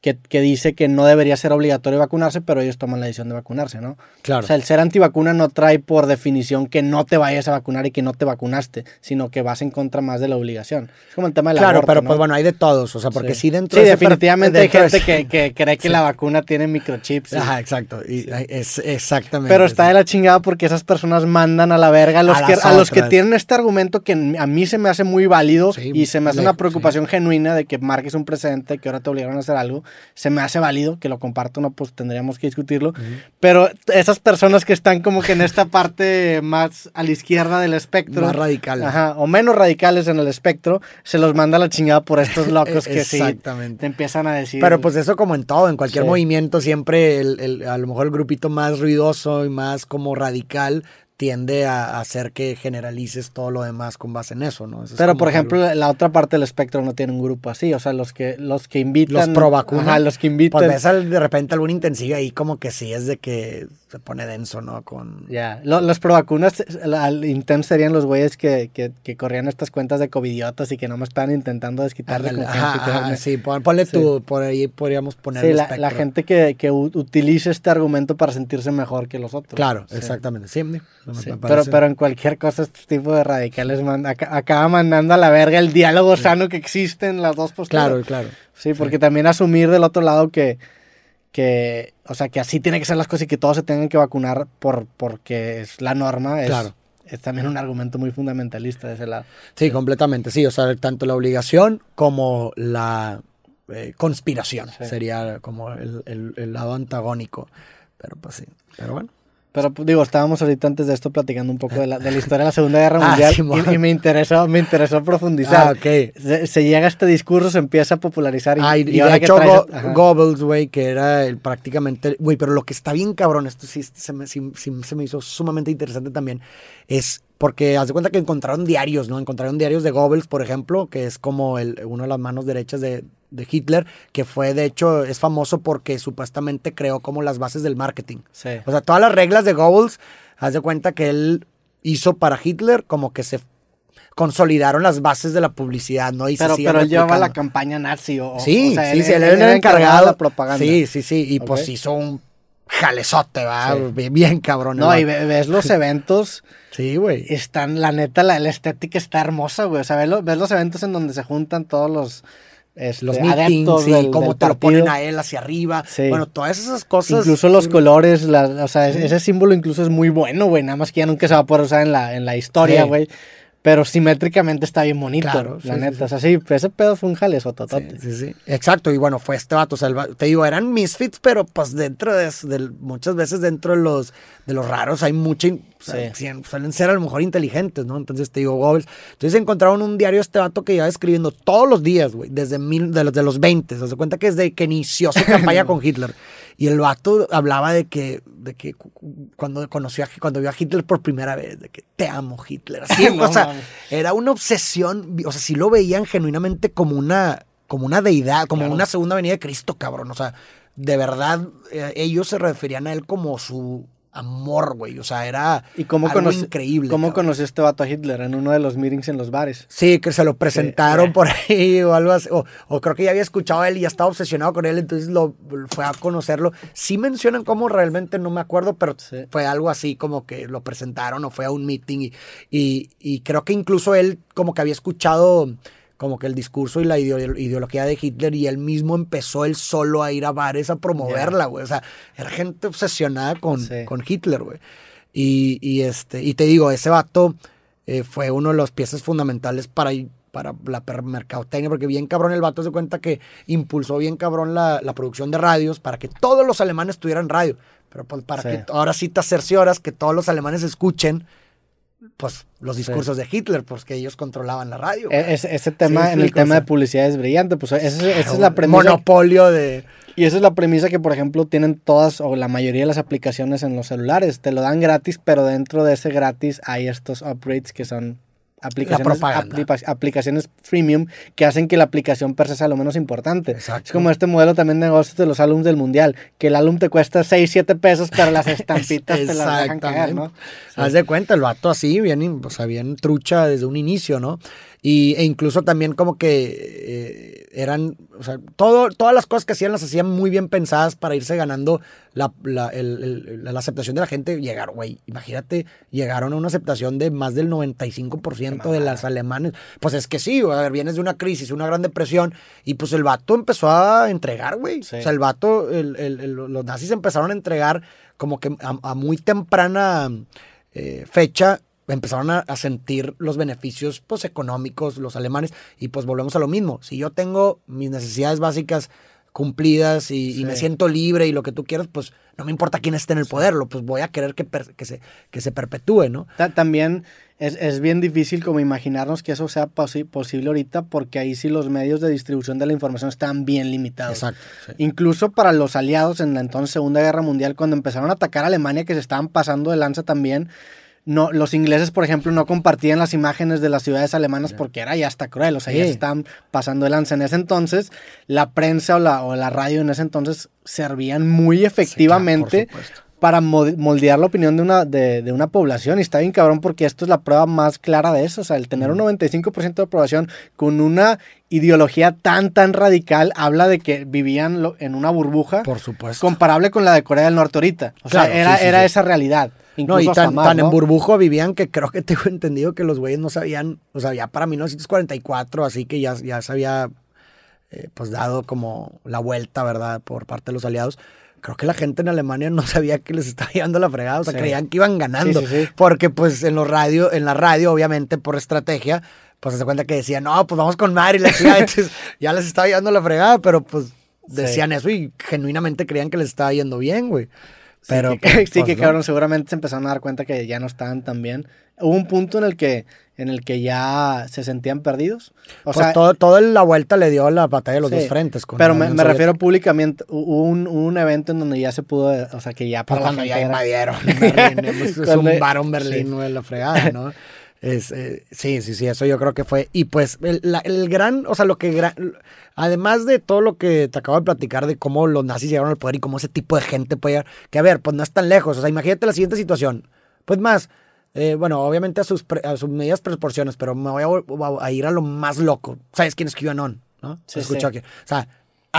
Speaker 1: que, que dice que no debería ser obligatorio vacunarse, pero ellos toman la decisión de vacunarse, ¿no?
Speaker 2: Claro.
Speaker 1: O sea, el ser antivacuna no trae por definición que no te vayas a vacunar y que no te vacunaste, sino que vas en contra más de la obligación. Es como el tema del
Speaker 2: claro,
Speaker 1: aborto,
Speaker 2: pero
Speaker 1: ¿no?
Speaker 2: pues bueno, hay de todos. O sea, porque sí, dentro
Speaker 1: Sí,
Speaker 2: de ese per-
Speaker 1: definitivamente hay
Speaker 2: dentro de
Speaker 1: gente que, que cree que
Speaker 2: Sí.
Speaker 1: la vacuna tiene microchips.
Speaker 2: Ajá, exacto. Y, es, exactamente.
Speaker 1: pero está
Speaker 2: sí.
Speaker 1: de la chingada porque esas personas mandan a la verga a los,
Speaker 2: A
Speaker 1: que, a los que tienen este argumento que a mí se me hace muy válido
Speaker 2: Sí,
Speaker 1: y se me hace
Speaker 2: le-
Speaker 1: una preocupación genuina de que marques un precedente que ahora te obligaron a hacer algo. Se me hace válido que lo comparto, no, pues tendríamos que discutirlo. Pero esas personas que están como que en esta parte más a la izquierda del espectro.
Speaker 2: Más radicales.
Speaker 1: Ajá, o menos radicales en el espectro, se los manda a la chingada por estos locos que sí
Speaker 2: Exactamente.
Speaker 1: te empiezan a decir.
Speaker 2: Pero pues eso como en todo, en cualquier
Speaker 1: Sí.
Speaker 2: movimiento siempre el, el- a lo mejor el grupito más ruidoso y más como radical tiende a, hacer que generalices todo lo demás con base en eso, ¿no? Eso
Speaker 1: Pero por ejemplo,
Speaker 2: algo-
Speaker 1: la otra parte del espectro no tiene un grupo así, o sea, los que los que invitan
Speaker 2: los pro vacuna,
Speaker 1: Ajá, los que invitan.
Speaker 2: pues ves al- de repente algún intensivo ahí como que sí es de que se pone denso, ¿no? Con
Speaker 1: Ya, Lo- los pro vacunas al intent serían los güeyes que, que, que corrían estas cuentas de covidiotas y que no me están intentando desquitar de tirarme.
Speaker 2: sí, pon- ponle
Speaker 1: Sí.
Speaker 2: tú, por ahí podríamos poner
Speaker 1: Sí,
Speaker 2: el
Speaker 1: la,
Speaker 2: espectro.
Speaker 1: la gente que, que utilice este argumento para sentirse mejor que los otros.
Speaker 2: Claro,
Speaker 1: Sí.
Speaker 2: exactamente, sí,
Speaker 1: Sí, pero, pero en cualquier cosa, este tipo de radicales manda- acaba mandando a la verga el diálogo sano que existe en las dos posturas.
Speaker 2: Claro, claro.
Speaker 1: Sí, porque también asumir del otro lado que, que, o sea, que así tienen que ser las cosas y que todos se tengan que vacunar por, porque es la norma, es,
Speaker 2: Claro.
Speaker 1: es también un argumento muy fundamentalista de ese lado.
Speaker 2: Sí, completamente, sí. O sea, tanto la obligación como la eh, conspiración sería como el, el- el lado antagónico. Pero pues sí. Pero bueno.
Speaker 1: Pero pues, digo, estábamos ahorita antes de esto platicando un poco de la, de la historia de la Segunda Guerra
Speaker 2: Ah,
Speaker 1: Mundial y, y me interesó, me interesó profundizar.
Speaker 2: Ah, ok.
Speaker 1: se, se llega a este discurso, se empieza a popularizar y,
Speaker 2: Ah, y,
Speaker 1: y
Speaker 2: y
Speaker 1: ahora
Speaker 2: de hecho,
Speaker 1: traes-
Speaker 2: Go-
Speaker 1: ajá.
Speaker 2: Goebbels, güey, que era el, prácticamente. Güey, pero lo que está bien cabrón, esto sí, se, me, sí- sí se me hizo sumamente interesante también, es porque haz de cuenta que encontraron diarios, ¿no? Encontraron diarios de Goebbels, por ejemplo, que es como el, uno de las manos derechas de, de Hitler, que fue, de hecho, es famoso porque supuestamente creó como las bases del marketing.
Speaker 1: Sí.
Speaker 2: O sea, todas las reglas de Goebbels, haz de cuenta que él hizo para Hitler como que se consolidaron las bases de la publicidad, ¿no? Y
Speaker 1: Pero, pero él llevaba la campaña nazi. O,
Speaker 2: Sí,
Speaker 1: o sea,
Speaker 2: sí, sí, él, era el encargado.
Speaker 1: de la propaganda.
Speaker 2: Sí, sí, sí. Y pues hizo un jalezote, va.
Speaker 1: Sí.
Speaker 2: Bien, bien cabrón.
Speaker 1: No,
Speaker 2: el
Speaker 1: y ves los eventos,
Speaker 2: Sí, güey.
Speaker 1: están, la neta, la, la estética está hermosa, güey. O sea, ves los eventos en donde se juntan todos los, este,
Speaker 2: Los meetings, sí,
Speaker 1: del-
Speaker 2: cómo
Speaker 1: del
Speaker 2: te lo ponen a él hacia arriba.
Speaker 1: Sí.
Speaker 2: Bueno, todas esas cosas.
Speaker 1: Incluso los
Speaker 2: sí,
Speaker 1: colores, la- o sea, ese- símbolo incluso es muy bueno, güey. Nada más que ya nunca se va a poder usar en la, en la historia, güey. Pero simétricamente está bien bonito,
Speaker 2: Claro,
Speaker 1: la
Speaker 2: sí,
Speaker 1: neta.
Speaker 2: sí,
Speaker 1: O sea, sí, ese pedo fue un jale
Speaker 2: Sí, sí, sí. Exacto, y bueno, fue este vato. O sea, el te digo, eran misfits, pero pues dentro de, del- muchas veces dentro de los, de los raros hay mucha. o sea, suelen ser a lo mejor inteligentes, ¿no? Entonces te digo, Goebbels. Entonces encontraron un diario este vato que iba escribiendo todos los días, güey, desde mil, de, los, de los 20. Se hace cuenta que desde que inició su campaña con Hitler. Y el vato hablaba de que, de que cu- cu- cuando conoció a, cuando vio a Hitler por primera vez, de que te amo Hitler. Así,
Speaker 1: No
Speaker 2: o sea, era una obsesión, o sea, sí lo veían genuinamente como una, como una deidad, como
Speaker 1: Claro.
Speaker 2: una segunda venida de Cristo, cabrón. O sea, de verdad, eh, ellos se referían a él como su amor, güey. O sea, era
Speaker 1: ¿Y cómo,
Speaker 2: algo
Speaker 1: conoce-
Speaker 2: increíble.
Speaker 1: cómo
Speaker 2: cabrón.
Speaker 1: conoció este vato a Hitler? En uno de los meetings en los bares.
Speaker 2: Sí, que se lo presentaron
Speaker 1: Sí.
Speaker 2: por ahí o algo así. O, o creo que ya había escuchado a él y ya estaba obsesionado con él, entonces lo fue a conocerlo. Sí mencionan cómo realmente no me acuerdo, pero
Speaker 1: Sí.
Speaker 2: fue algo así como que lo presentaron o fue a un meeting y, y, y creo que incluso él como que había escuchado como que el discurso y la ideo- ideología de Hitler y él mismo empezó él solo a ir a bares a promoverla, güey. O sea, era gente obsesionada con,
Speaker 1: Sí.
Speaker 2: con Hitler, güey. Y, y, este, y te digo, ese vato eh, fue uno de los piezas fundamentales para, para la mercadotecnia, porque bien cabrón el vato se cuenta que impulsó bien cabrón la, la producción de radios para que todos los alemanes tuvieran radio. Pero pues para
Speaker 1: Sí.
Speaker 2: que ahora sí te cercioras que todos los alemanes escuchen pues los
Speaker 1: Sí.
Speaker 2: discursos de Hitler, pues que ellos controlaban la radio.
Speaker 1: E- ese, ese tema
Speaker 2: Sí,
Speaker 1: en el tema de publicidad es brillante. Pues esa, es- esa es
Speaker 2: Claro,
Speaker 1: la premisa.
Speaker 2: Monopolio de...
Speaker 1: Y esa es la premisa que, por ejemplo, tienen todas o la mayoría de las aplicaciones en los celulares. Te lo dan gratis, pero dentro de ese gratis hay estos upgrades que son aplicaciones, aplicaciones freemium que hacen que la aplicación per se sea lo menos importante.
Speaker 2: Exacto.
Speaker 1: Es como este modelo también de negocios de los álbumes del mundial, que el álbum te cuesta 6, 7 pesos, pero las estampitas te las dejan caer, ¿no?
Speaker 2: Haz de cuenta, el vato así, bien, o sea, bien trucha desde un inicio, ¿no? Y, e incluso también como que eh, eran, o sea, todo, todas las cosas que hacían las hacían muy bien pensadas para irse ganando la, la, el- el- la aceptación de la gente. Llegaron, güey, imagínate, llegaron a una aceptación de más del 95% de las alemanes. Pues es que sí, a ver, vienes de una crisis, una gran depresión, y pues el vato empezó a entregar, güey.
Speaker 1: Sí.
Speaker 2: O sea, el vato, el- el- el- los nazis empezaron a entregar como que a, a muy temprana eh, fecha empezaron a, a sentir los beneficios pues económicos los alemanes y pues volvemos a lo mismo si yo tengo mis necesidades básicas cumplidas y, me siento libre y lo que tú quieras pues no me importa quién esté en el poder lo pues voy a querer que, per- que se que se perpetúe no
Speaker 1: Ta- También es, es bien difícil como imaginarnos que eso sea posi- posible ahorita porque ahí sí los medios de distribución de la información están bien limitados.
Speaker 2: exacto sí.
Speaker 1: Incluso para los aliados en la entonces Segunda Guerra Mundial, cuando empezaron a atacar a Alemania, que se estaban pasando de lanza también, no, los ingleses, por ejemplo, no compartían las imágenes de las ciudades alemanas porque era ya hasta cruel, o sea, ya se estaban pasando de lanza. En ese entonces, la prensa o la, o la radio en ese entonces servían muy efectivamente
Speaker 2: Sí, claro,
Speaker 1: para moldear la opinión de una, de, de una población. Y está bien cabrón porque esto es la prueba más clara de eso. O sea, el tener un 95% de aprobación con una ideología tan, tan radical habla de que vivían lo- en una burbuja
Speaker 2: por supuesto
Speaker 1: comparable con la de Corea del Norte ahorita. O
Speaker 2: Claro,
Speaker 1: sea, era,
Speaker 2: sí, sí,
Speaker 1: era
Speaker 2: sí.
Speaker 1: esa realidad.
Speaker 2: No, y tan,
Speaker 1: más,
Speaker 2: tan
Speaker 1: ¿no?
Speaker 2: en burbujo vivían que creo que tengo entendido que los güeyes no sabían, o sea, ya para 1944, así que ya, ya se había eh, pues dado como la vuelta, ¿verdad? Por parte de los aliados. Creo que la gente en Alemania no sabía que les estaba llevando la fregada, o sea,
Speaker 1: Sí.
Speaker 2: creían que iban ganando.
Speaker 1: Sí, sí, sí.
Speaker 2: Porque pues en los radio, en la radio, obviamente, por estrategia, pues se cuenta que decían, no, pues vamos con Mari, la chingada", entonces ya les estaba llevando la fregada, pero pues decían eso y genuinamente creían que les estaba yendo bien, güey. Pero,
Speaker 1: sí, que,
Speaker 2: pues,
Speaker 1: sí,
Speaker 2: pues,
Speaker 1: que
Speaker 2: no.
Speaker 1: cabrón, seguramente se empezaron a dar cuenta que ya no estaban tan bien. Hubo un punto en el que, en el que ya se sentían perdidos. O
Speaker 2: pues
Speaker 1: sea,
Speaker 2: todo, toda la vuelta le dio la batalla de los
Speaker 1: Sí,
Speaker 2: dos frentes. con
Speaker 1: Pero me, refiero públicamente, hubo un, un evento en donde ya se pudo, o sea, que ya
Speaker 2: Pues
Speaker 1: para la
Speaker 2: cuando ya invadieron Berlín, pues,
Speaker 1: Cuando-
Speaker 2: zumbaron Berlín,
Speaker 1: sí.
Speaker 2: güey, la fregada, ¿no? Es, eh, sí, sí, sí, eso yo creo que fue. Y pues el, la- el gran, o sea, lo que gran, además de todo lo que te acabo de platicar de cómo los nazis llegaron al poder y cómo ese tipo de gente puede llegar, que a ver, pues no es tan lejos, o sea, imagínate la siguiente situación. Pues más, eh, bueno, obviamente a sus, pre- a sus medidas proporciones, pero me voy a, ir a lo más loco. ¿Sabes quién es QAnon? ¿No?
Speaker 1: Sí,
Speaker 2: Escuchó
Speaker 1: sí.
Speaker 2: aquí. O sea,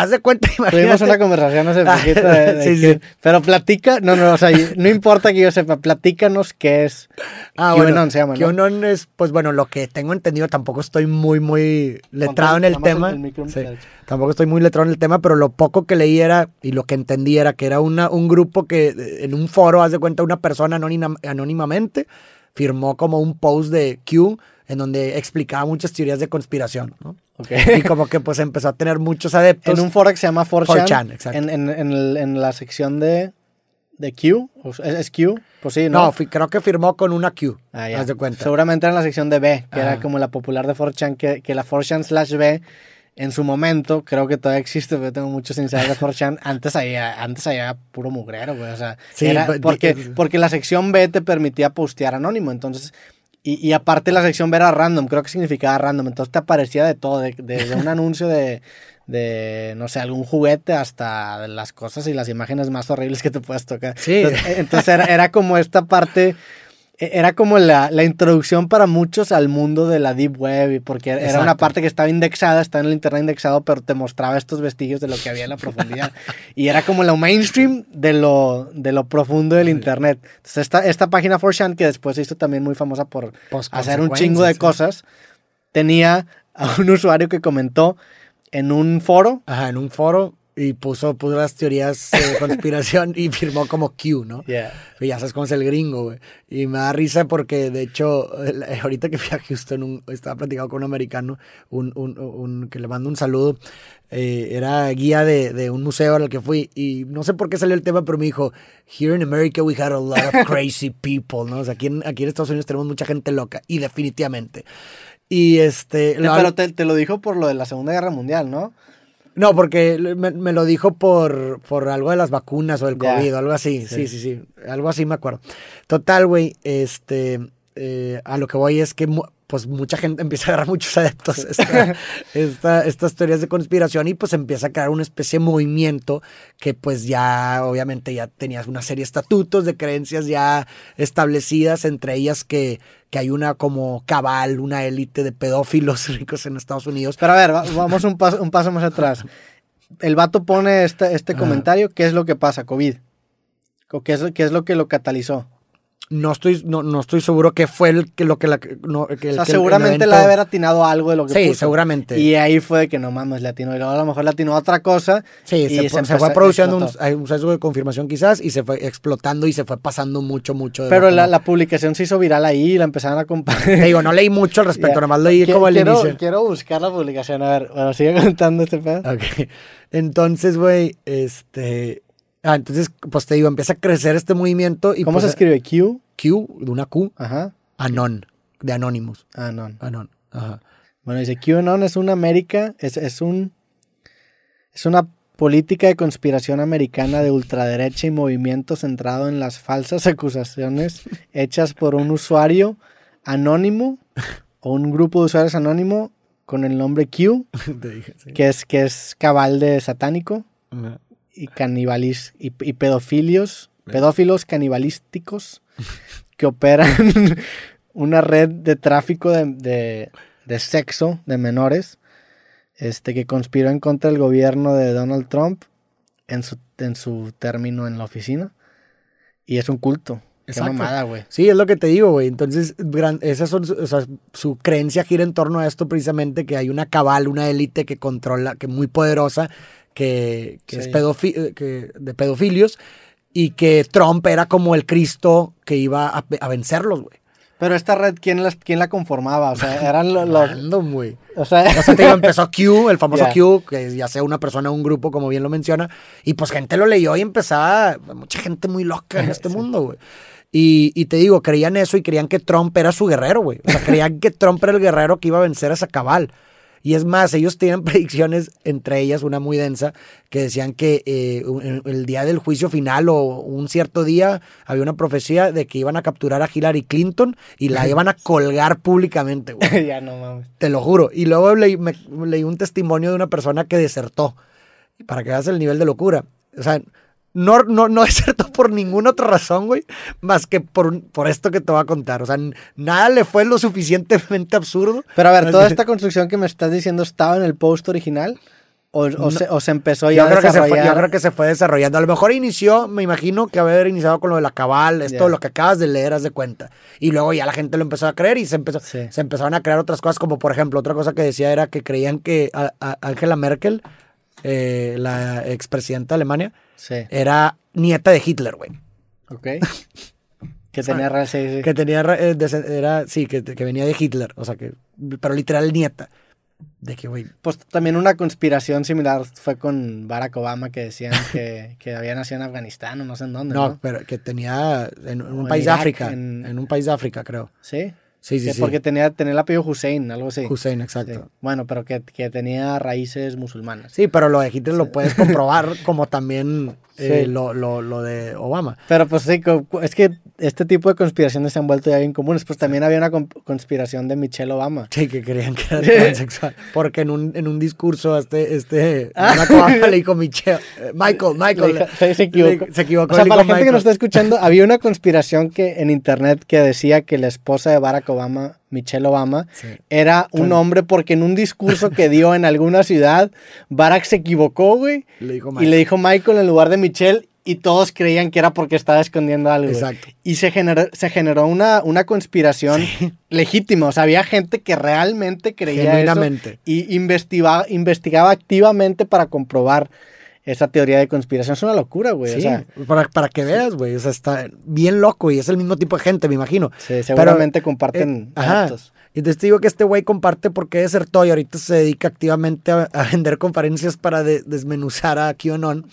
Speaker 2: haz de cuenta,
Speaker 1: Tuvimos
Speaker 2: imagínate.
Speaker 1: una conversación hace poquito de, de
Speaker 2: Sí,
Speaker 1: que-
Speaker 2: sí.
Speaker 1: pero platica, no, no, o sea, no importa que yo sepa, platícanos qué es.
Speaker 2: Ah,
Speaker 1: QAnon
Speaker 2: bueno,
Speaker 1: se llama, ¿no?
Speaker 2: QAnon es, pues bueno, lo que tengo entendido, tampoco estoy muy, muy letrado en el tema.
Speaker 1: el micro,
Speaker 2: Sí, tampoco estoy muy letrado en el tema, pero lo poco que leí era, y lo que entendí era que era una, un grupo que eh, en un foro, haz de cuenta, una persona anónima, anónimamente firmó como un post de Q en donde explicaba muchas teorías de conspiración, ¿no?
Speaker 1: Ok.
Speaker 2: Y como que pues empezó a tener muchos adeptos.
Speaker 1: en un foro que se llama 4chan.
Speaker 2: 4chan, exacto.
Speaker 1: En, en, en, el- en la sección de, de Q. ¿o ¿Es, Q? Pues sí,
Speaker 2: no,
Speaker 1: ¿no?
Speaker 2: fui- creo que firmó con una Q.
Speaker 1: Ah, ya.
Speaker 2: Haz de cuenta.
Speaker 1: Seguramente era en la sección de B, que era como la popular de 4chan, que, que la 4chan slash B en su momento, creo que todavía existe, pero tengo muchos insiders de 4chan, antes había, antes había puro mugrero, güey, o sea,
Speaker 2: Sí,
Speaker 1: era-
Speaker 2: pues,
Speaker 1: porque, porque la sección B te permitía postear anónimo, entonces, y, y aparte la sección era random, creo que significaba random, entonces te aparecía de todo, de- desde un anuncio de, de, no sé, algún juguete hasta las cosas y las imágenes más horribles que te puedas tocar.
Speaker 2: Sí.
Speaker 1: Entonces, entonces era, era como esta parte, era como la, la introducción para muchos al mundo de la Deep Web, porque era una
Speaker 2: Exacto.
Speaker 1: parte que estaba indexada, está en el internet indexado, pero te mostraba estos vestigios de lo que había en la profundidad. y era como lo mainstream de lo, de lo profundo del internet. Entonces esta, esta página 4chan, que después se hizo también muy famosa por hacer un chingo de cosas, tenía a un usuario que comentó en un foro,
Speaker 2: Ajá, en un foro y puso, puso las teorías de conspiración y firmó como Q, ¿no? Y ya sabes cómo es el gringo, güey. Y me da risa porque, de hecho, el- ahorita que fui a Houston, un- estaba platicando con un americano, un, un- un- que le mando un saludo. eh, era guía de, de un museo al que fui y no sé por qué salió el tema, pero me dijo, Here in America we had a lot of crazy people, ¿no? O sea, aquí en, aquí en Estados Unidos tenemos mucha gente loca y definitivamente. Y este...
Speaker 1: Eh,
Speaker 2: lo-
Speaker 1: pero te, te lo dijo por lo de la Segunda Guerra Mundial, ¿no?
Speaker 2: No, porque me, me lo dijo por, por algo de las vacunas o el
Speaker 1: Ya.
Speaker 2: COVID algo así. Sí, sí, sí. Algo así me acuerdo. Total, güey, este, eh, a lo que voy es que pues mucha gente empieza a agarrar muchos adeptos esta- esta- estas teorías de conspiración y pues empieza a crear una especie de movimiento que pues ya obviamente ya tenías una serie de estatutos de creencias ya establecidas, entre ellas que, que hay una como cabal, una élite de pedófilos ricos en Estados Unidos.
Speaker 1: Pero a ver, va- vamos un paso, un paso más atrás. El vato pone este, este comentario, ¿qué es lo que pasa? COVID. ¿O ¿Qué es, qué es lo que lo catalizó?
Speaker 2: No estoy, no, no estoy seguro que fue el que lo que la no, que
Speaker 1: O sea,
Speaker 2: que
Speaker 1: seguramente
Speaker 2: evento-
Speaker 1: ha de haber atinado algo de lo que
Speaker 2: Sí,
Speaker 1: puso.
Speaker 2: seguramente.
Speaker 1: Y ahí fue de que no mames, le atinó. Y luego a lo mejor le atinó otra cosa.
Speaker 2: Sí,
Speaker 1: y
Speaker 2: se, fue- se
Speaker 1: empezó-
Speaker 2: fue produciendo un, un sesgo de confirmación quizás y se fue explotando y se fue pasando mucho, mucho. de
Speaker 1: Pero la, la publicación se hizo viral ahí y la empezaron a compartir.
Speaker 2: Te digo, no leí mucho al respecto, nomás leí como el
Speaker 1: quiero,
Speaker 2: inicio.
Speaker 1: quiero buscar la publicación. A ver, bueno, sigue contando este pedo.
Speaker 2: Ok. Entonces, güey, este... Ah, entonces, pues te digo, empieza a crecer este movimiento y
Speaker 1: ¿Cómo
Speaker 2: pues,
Speaker 1: se escribe? Q.
Speaker 2: Q, de una Q,
Speaker 1: Ajá.
Speaker 2: Anon, de Anonymous.
Speaker 1: No.
Speaker 2: Anon, ajá.
Speaker 1: Bueno, dice QAnon es una América, es, es un es una política de conspiración americana de ultraderecha y movimiento centrado en las falsas acusaciones hechas por un usuario anónimo o un grupo de usuarios anónimo con el nombre Q, que es que es cabal de satánico
Speaker 2: Ajá.
Speaker 1: Y canibalis y, y pedofilios, pedófilos canibalísticos que operan una red de tráfico de, de- de sexo de menores este, que conspiró en contra del gobierno de Donald Trump en su, en su término en la oficina. Y es un culto. Qué
Speaker 2: Exacto.
Speaker 1: mamada, güey.
Speaker 2: Sí, es lo que te digo, güey. Entonces, gran- esas son, o sea, su creencia gira en torno a esto precisamente, que hay una cabal, una élite que controla, que muy poderosa, que, que es
Speaker 1: Sí.
Speaker 2: pedofi- eh, que, de pedofilios, y que Trump era como el Cristo que iba a, a vencerlos, güey.
Speaker 1: Pero esta red, ¿quién, las, quién la conformaba? O sea, eran lo- los...
Speaker 2: Random, güey.
Speaker 1: O sea,
Speaker 2: O sea, te empezó Q, el famoso
Speaker 1: Ya.
Speaker 2: Q, que ya sea una persona o un grupo, como bien lo menciona, y pues gente lo leyó y empezaba, mucha gente muy loca en este
Speaker 1: Sí.
Speaker 2: mundo, güey. Y, y te digo, creían eso y creían que Trump era su guerrero, güey. O sea, creían que Trump era el guerrero que iba a vencer a esa cabal. Y es más, ellos tenían predicciones, entre ellas una muy densa, que decían que eh, el día del juicio final o un cierto día había una profecía de que iban a capturar a Hillary Clinton y la iban a colgar públicamente, güey.
Speaker 1: ya no mames.
Speaker 2: Te lo juro. Y luego leí, me- leí un testimonio de una persona que desertó. Para que veas el nivel de locura. O sea, no, no, no desertó por ninguna otra razón, güey. Más que por, por esto que te voy a contar. O sea, nada le fue lo suficientemente absurdo.
Speaker 1: Pero a ver, ¿toda esta construcción que me estás diciendo estaba en el post original? ¿O, o
Speaker 2: No.
Speaker 1: se, o se empezó ya
Speaker 2: Yo
Speaker 1: a
Speaker 2: creo, que se fue, yo creo que se fue desarrollando. A lo mejor inició, me imagino que haber iniciado con lo de la cabal, esto,
Speaker 1: Ya.
Speaker 2: lo que acabas de leer, haz de cuenta. Y luego ya la gente lo empezó a creer y se empezó,
Speaker 1: Sí.
Speaker 2: se empezaron a crear otras cosas, como por ejemplo, otra cosa que decía era que creían que Angela Merkel, eh, la expresidenta de Alemania,
Speaker 1: Sí,
Speaker 2: era nieta de Hitler, güey.
Speaker 1: ok. Que tenía ra- sí, sí.
Speaker 2: Que tenía, eh, era, sí, que, que venía de Hitler, o sea, que, pero literal nieta. De que, güey,
Speaker 1: Pues también una conspiración similar fue con Barack Obama que decían que, que había nacido en Afganistán o no sé en dónde,
Speaker 2: no,
Speaker 1: ¿no?
Speaker 2: pero que tenía en, en un país de África,
Speaker 1: en-
Speaker 2: en... un país de África, creo.
Speaker 1: Sí.
Speaker 2: Sí, sí, sí.
Speaker 1: Porque tenía, tenía el apellido Hussein, algo así.
Speaker 2: Hussein,
Speaker 1: Sí.
Speaker 2: exacto.
Speaker 1: Bueno, pero que, que tenía raíces musulmanas.
Speaker 2: Sí, pero lo de Hitler lo puedes comprobar como también eh, lo, lo, lo de Obama.
Speaker 1: Pero pues sí, es que este tipo de conspiraciones se han vuelto ya bien comunes. Pues también había una con- conspiración de Michelle Obama.
Speaker 2: Sí, que creían que era transexual. Porque en un, en un discurso este, este Obama le dijo Michelle, eh, Michael, Michael.
Speaker 1: Dijo- se, se equivocó.
Speaker 2: le- se equivocó.
Speaker 1: O sea, para la gente que nos está escuchando, había una conspiración que en internet que decía que la esposa de Barack Obama, Michelle Obama,
Speaker 2: Sí.
Speaker 1: era un hombre porque en un discurso que dio en alguna ciudad, Barack se equivocó, güey.
Speaker 2: Le
Speaker 1: Y le dijo Michael en lugar de Michelle y todos creían que era porque estaba escondiendo algo. güey.
Speaker 2: Exacto.
Speaker 1: Y se generó, se generó una, una conspiración legítima. O sea, había gente que realmente creía eso y investigaba, investigaba activamente para comprobar esa teoría de conspiración. Es una locura, güey.
Speaker 2: Sí,
Speaker 1: O sea,
Speaker 2: para, para que veas, güey. O sea, está bien loco y es el mismo tipo de gente, me imagino.
Speaker 1: sí, seguramente
Speaker 2: Pero,
Speaker 1: comparten
Speaker 2: eh, ajá. Y te digo que este güey comparte porque desertó y ahorita se dedica activamente a, a vender conferencias para de- desmenuzar a QAnon.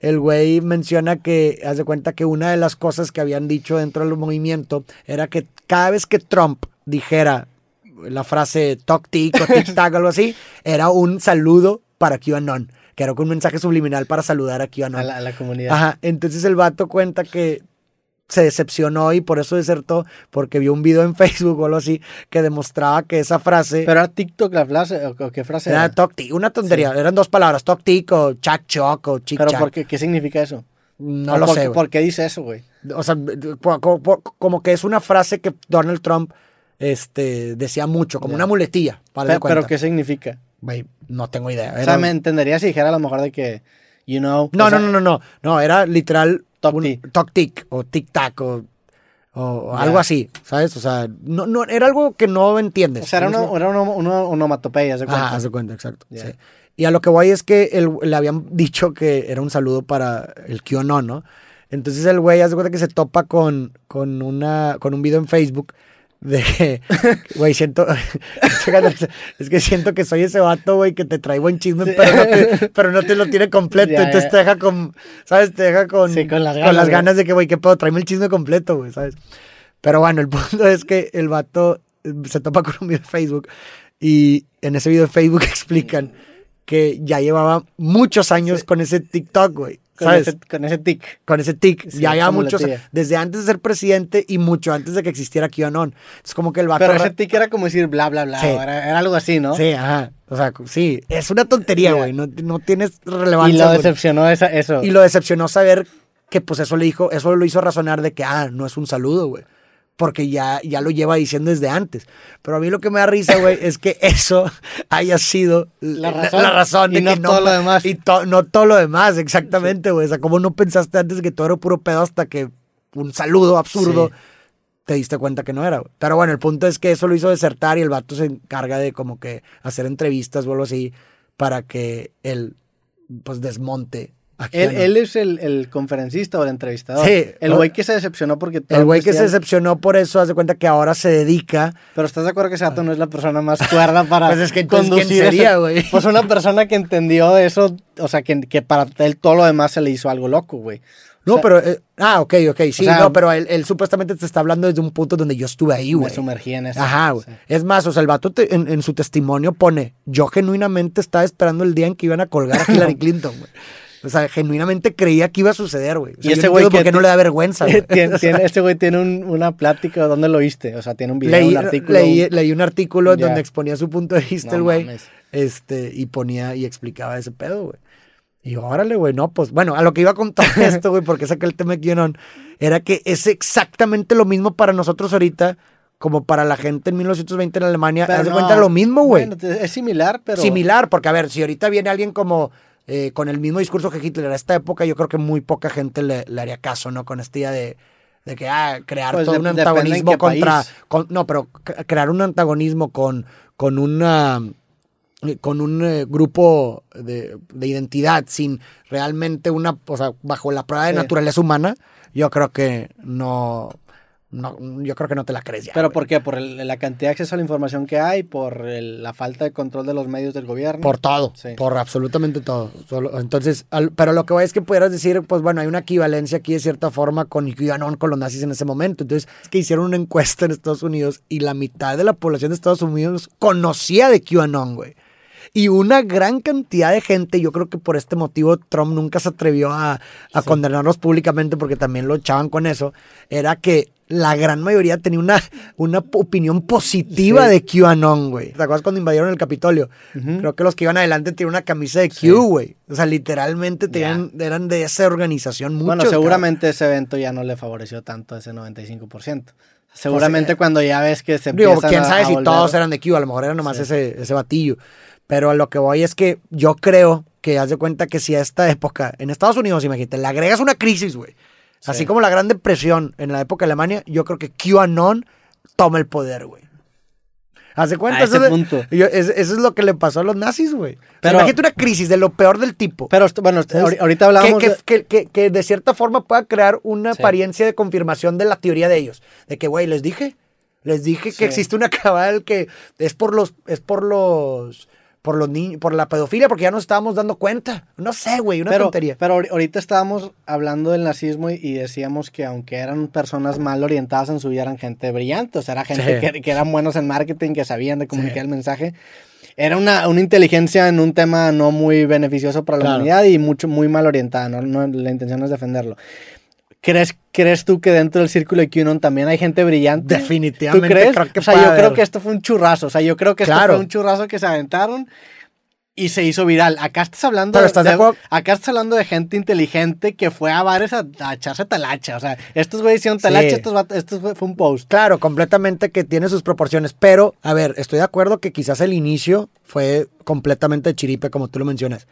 Speaker 2: El güey menciona que, haz de cuenta que una de las cosas que habían dicho dentro del movimiento era que cada vez que Trump dijera la frase toc tic o tic tac o algo así, era un saludo para QAnon, que era un mensaje subliminal para saludar a QAnon.
Speaker 1: A la, a la comunidad.
Speaker 2: Ajá, entonces el vato cuenta que se decepcionó y por eso desertó, porque vio un video en Facebook o algo así que demostraba que esa frase
Speaker 1: Pero era TikTok la frase, o, qué frase
Speaker 2: era
Speaker 1: era.
Speaker 2: tic, una tontería, eran dos palabras, toc tic o chac choc o chic
Speaker 1: Pero
Speaker 2: chac.
Speaker 1: ¿por qué, ¿qué significa eso?
Speaker 2: No
Speaker 1: ¿O
Speaker 2: lo
Speaker 1: por,
Speaker 2: sé.
Speaker 1: ¿Por qué dice eso, güey?
Speaker 2: O sea, como que es una frase que Donald Trump este, decía mucho, como una muletilla, para
Speaker 1: Pero, pero ¿qué significa?
Speaker 2: Güey, no tengo idea.
Speaker 1: O
Speaker 2: Era-
Speaker 1: sea, me entendería si dijera a lo mejor de que, you know.
Speaker 2: No,
Speaker 1: o sea,
Speaker 2: no, no, no, no, no, era literal
Speaker 1: Toc tic.
Speaker 2: o tic tac o, o
Speaker 1: Ya.
Speaker 2: algo así, ¿sabes? O sea, no, no, era algo que no entiendes.
Speaker 1: O sea, era una, era una, una onomatopeya, ¿se cuenta?
Speaker 2: De cuenta, exacto.
Speaker 1: Ya.
Speaker 2: sí. Y a lo que voy es que el- le habían dicho que era un saludo para el QAnon, ¿no? Entonces el güey hace cuenta que se topa con, con, una, con un video en Facebook de, güey, siento, es que siento que soy ese vato, güey, que te trae buen chisme,
Speaker 1: Sí.
Speaker 2: pero, no te, pero no te lo tiene completo,
Speaker 1: Ya,
Speaker 2: entonces
Speaker 1: ya.
Speaker 2: te deja con, ¿sabes? Te deja con,
Speaker 1: Sí, con las
Speaker 2: con
Speaker 1: ganas,
Speaker 2: las
Speaker 1: güey.
Speaker 2: ganas de que, güey, qué pedo, tráeme el chisme completo, güey, ¿sabes? Pero bueno, el punto es que el vato eh, se topa con un video de Facebook y en ese video de Facebook explican que ya llevaba muchos años con ese TikTok, güey.
Speaker 1: Con
Speaker 2: ¿Sabes?
Speaker 1: ese, con ese tic.
Speaker 2: con ese tic.
Speaker 1: Sí,
Speaker 2: ya
Speaker 1: como
Speaker 2: muchos desde antes de ser presidente y mucho antes de que existiera QAnon. Es como que el vato.
Speaker 1: Pero ese tic era como decir bla, bla, bla.
Speaker 2: Sí.
Speaker 1: Era, era algo así, ¿no?
Speaker 2: Sí, ajá. O sea, sí. Es una tontería, güey. No, no tienes
Speaker 1: Y
Speaker 2: relevancia.
Speaker 1: lo
Speaker 2: güey.
Speaker 1: decepcionó esa, eso.
Speaker 2: Y lo decepcionó saber que, pues, eso le dijo, eso lo hizo razonar de que, ah, no es un saludo, güey. Porque ya, ya lo lleva diciendo desde antes. Pero a mí lo que me da risa, güey, es que eso haya sido
Speaker 1: La razón.
Speaker 2: la razón
Speaker 1: Y
Speaker 2: de
Speaker 1: no
Speaker 2: que
Speaker 1: todo lo demás.
Speaker 2: Y to- no todo lo demás, exactamente, güey. O sea, como no pensaste antes que todo era puro pedo hasta que un saludo absurdo
Speaker 1: Sí.
Speaker 2: te diste cuenta que no era, güey. Pero bueno, el punto es que eso lo hizo desertar y el vato se encarga de como que hacer entrevistas o algo así para que él, pues, desmonte. A
Speaker 1: Él, es el, el conferencista o el entrevistador.
Speaker 2: Sí.
Speaker 1: El güey que se decepcionó porque...
Speaker 2: El güey que se decepcionó por eso, hace cuenta que ahora se dedica.
Speaker 1: Pero ¿estás de acuerdo que Sato no es la persona más cuerda para
Speaker 2: Pues es que entonces, ¿quién
Speaker 1: conducir
Speaker 2: sería, güey?
Speaker 1: Pues una persona que entendió eso, o sea, que, que para él todo lo demás se le hizo algo loco, güey. O
Speaker 2: No,
Speaker 1: sea,
Speaker 2: pero. eh, ah, ok, ok, sí,
Speaker 1: sea,
Speaker 2: no, pero él, él supuestamente te está hablando desde un punto donde yo estuve ahí,
Speaker 1: Me
Speaker 2: güey.
Speaker 1: sumergí en eso.
Speaker 2: Ajá, güey.
Speaker 1: Sí.
Speaker 2: Es más, o sea, el vato te- en, en su testimonio pone: Yo genuinamente estaba esperando el día en que iban a colgar a Hillary Clinton, güey. O sea, genuinamente creía que iba a suceder, güey. O sea,
Speaker 1: Y ese güey
Speaker 2: entiendo ¿por
Speaker 1: que
Speaker 2: qué no le da vergüenza, güey.
Speaker 1: Tiene- tiene- este güey tiene un- una plática, ¿dónde lo viste? O sea, tiene un video,
Speaker 2: Leí,
Speaker 1: un artículo.
Speaker 2: leí, leí un artículo
Speaker 1: Ya.
Speaker 2: donde exponía su punto de vista
Speaker 1: No
Speaker 2: el güey.
Speaker 1: mames.
Speaker 2: Este, y ponía y explicaba ese pedo, güey. Y yo, órale, güey, no, pues, bueno, a lo que iba con todo esto, güey, porque saqué el tema de QAnon, era que es exactamente lo mismo para nosotros ahorita como para la gente en 1920 en Alemania.
Speaker 1: Pero
Speaker 2: Haz de
Speaker 1: no,
Speaker 2: cuenta lo mismo, güey.
Speaker 1: bueno, es similar, pero...
Speaker 2: Similar, porque a ver, si ahorita viene alguien como eh, con el mismo discurso que Hitler a esta época, yo creo que muy poca gente le, le haría caso, ¿no? Con esta idea de, de que, ah, crear
Speaker 1: Pues
Speaker 2: todo
Speaker 1: de-
Speaker 2: un antagonismo contra. con- no, pero crear un antagonismo con, con una. con un eh, grupo de, de identidad sin realmente una, o sea, bajo la prueba de
Speaker 1: Sí.
Speaker 2: naturaleza humana, yo creo que no, no, yo creo que no te la crees ya.
Speaker 1: ¿Pero
Speaker 2: güey.
Speaker 1: por qué? ¿Por el- la cantidad de acceso a la información que hay? ¿Por el- la falta de control de los medios del gobierno?
Speaker 2: Por todo,
Speaker 1: Sí.
Speaker 2: por absolutamente todo. Solo- entonces, al- pero lo que voy es que pudieras decir, pues bueno, hay una equivalencia aquí de cierta forma con QAnon, con los nazis en ese momento. Entonces, es que hicieron una encuesta en Estados Unidos y la mitad de la población de Estados Unidos conocía de QAnon, güey. Y una gran cantidad de gente, yo creo que por este motivo Trump nunca se atrevió a, a condenarlos públicamente porque también lo echaban con eso, era que la gran mayoría tenía una, una opinión positiva
Speaker 1: Sí.
Speaker 2: de QAnon, güey. ¿Te acuerdas cuando invadieron el Capitolio?
Speaker 1: Ujú.
Speaker 2: Creo que los que iban adelante tenían una camisa de
Speaker 1: Sí.
Speaker 2: Q, güey. O sea, literalmente tenían, eran de esa organización muchos.
Speaker 1: bueno,
Speaker 2: cabrón.
Speaker 1: seguramente ese evento ya no le favoreció tanto a ese 95%. Seguramente
Speaker 2: eh,
Speaker 1: cuando ya ves que se
Speaker 2: Digo,
Speaker 1: empiezan
Speaker 2: quién
Speaker 1: a-
Speaker 2: sabe
Speaker 1: a
Speaker 2: si
Speaker 1: volver-
Speaker 2: todos eran de Q, a lo mejor era nomás
Speaker 1: Sí.
Speaker 2: ese, ese batillo. Pero a lo que voy es que yo creo que haz de cuenta que si a esta época, en Estados Unidos, imagínate, le agregas una crisis, güey. Así
Speaker 1: Sí.
Speaker 2: como la Gran Depresión en la época de Alemania, yo creo que QAnon toma el poder, güey. Haz de cuenta,
Speaker 1: A ese
Speaker 2: eso,
Speaker 1: punto.
Speaker 2: yo- es- eso es lo que le pasó a los nazis, güey. O sea,
Speaker 1: Pero-
Speaker 2: imagínate una crisis de lo peor del tipo.
Speaker 1: Pero bueno, ahorita hablábamos
Speaker 2: que,
Speaker 1: de-
Speaker 2: que, que, que- que de cierta forma pueda crear una
Speaker 1: Sí.
Speaker 2: apariencia de confirmación de la teoría de ellos. De que, güey, les dije, les dije
Speaker 1: Sí.
Speaker 2: que existe una cabal que es por los, es por los, por los niños, por la pedofilia, porque ya nos estábamos dando cuenta. No sé, güey, una
Speaker 1: pero,
Speaker 2: tontería.
Speaker 1: pero ahori- ahorita estábamos hablando del nazismo y, y decíamos que aunque eran personas mal orientadas en su vida, eran gente brillante. O sea, era gente
Speaker 2: Sí.
Speaker 1: que, que eran buenos en marketing, que sabían de comunicar
Speaker 2: Sí.
Speaker 1: el mensaje. Era una, una inteligencia en un tema no muy beneficioso para la
Speaker 2: Claro.
Speaker 1: humanidad y mucho, muy mal orientada. ¿no? No, la intención es defenderlo. ¿Crees, ¿Crees tú que dentro del círculo de QAnon también hay gente brillante?
Speaker 2: Definitivamente
Speaker 1: ¿Tú crees?
Speaker 2: creo que
Speaker 1: o sea, yo creo que esto fue un churrazo. O sea, yo creo que esto
Speaker 2: Claro.
Speaker 1: fue un churrazo que se aventaron y se hizo viral. Acá estás hablando
Speaker 2: Pero estás de acuerdo-
Speaker 1: acá estás hablando de gente inteligente que fue a bares a, a echarse talacha. O sea, estos güeyes hicieron talacha,
Speaker 2: Sí.
Speaker 1: estos vatos- esto fue, fue un post.
Speaker 2: Claro, completamente que tiene sus proporciones. Pero, a ver, estoy de acuerdo que quizás el inicio fue completamente chiripe, como tú lo mencionas.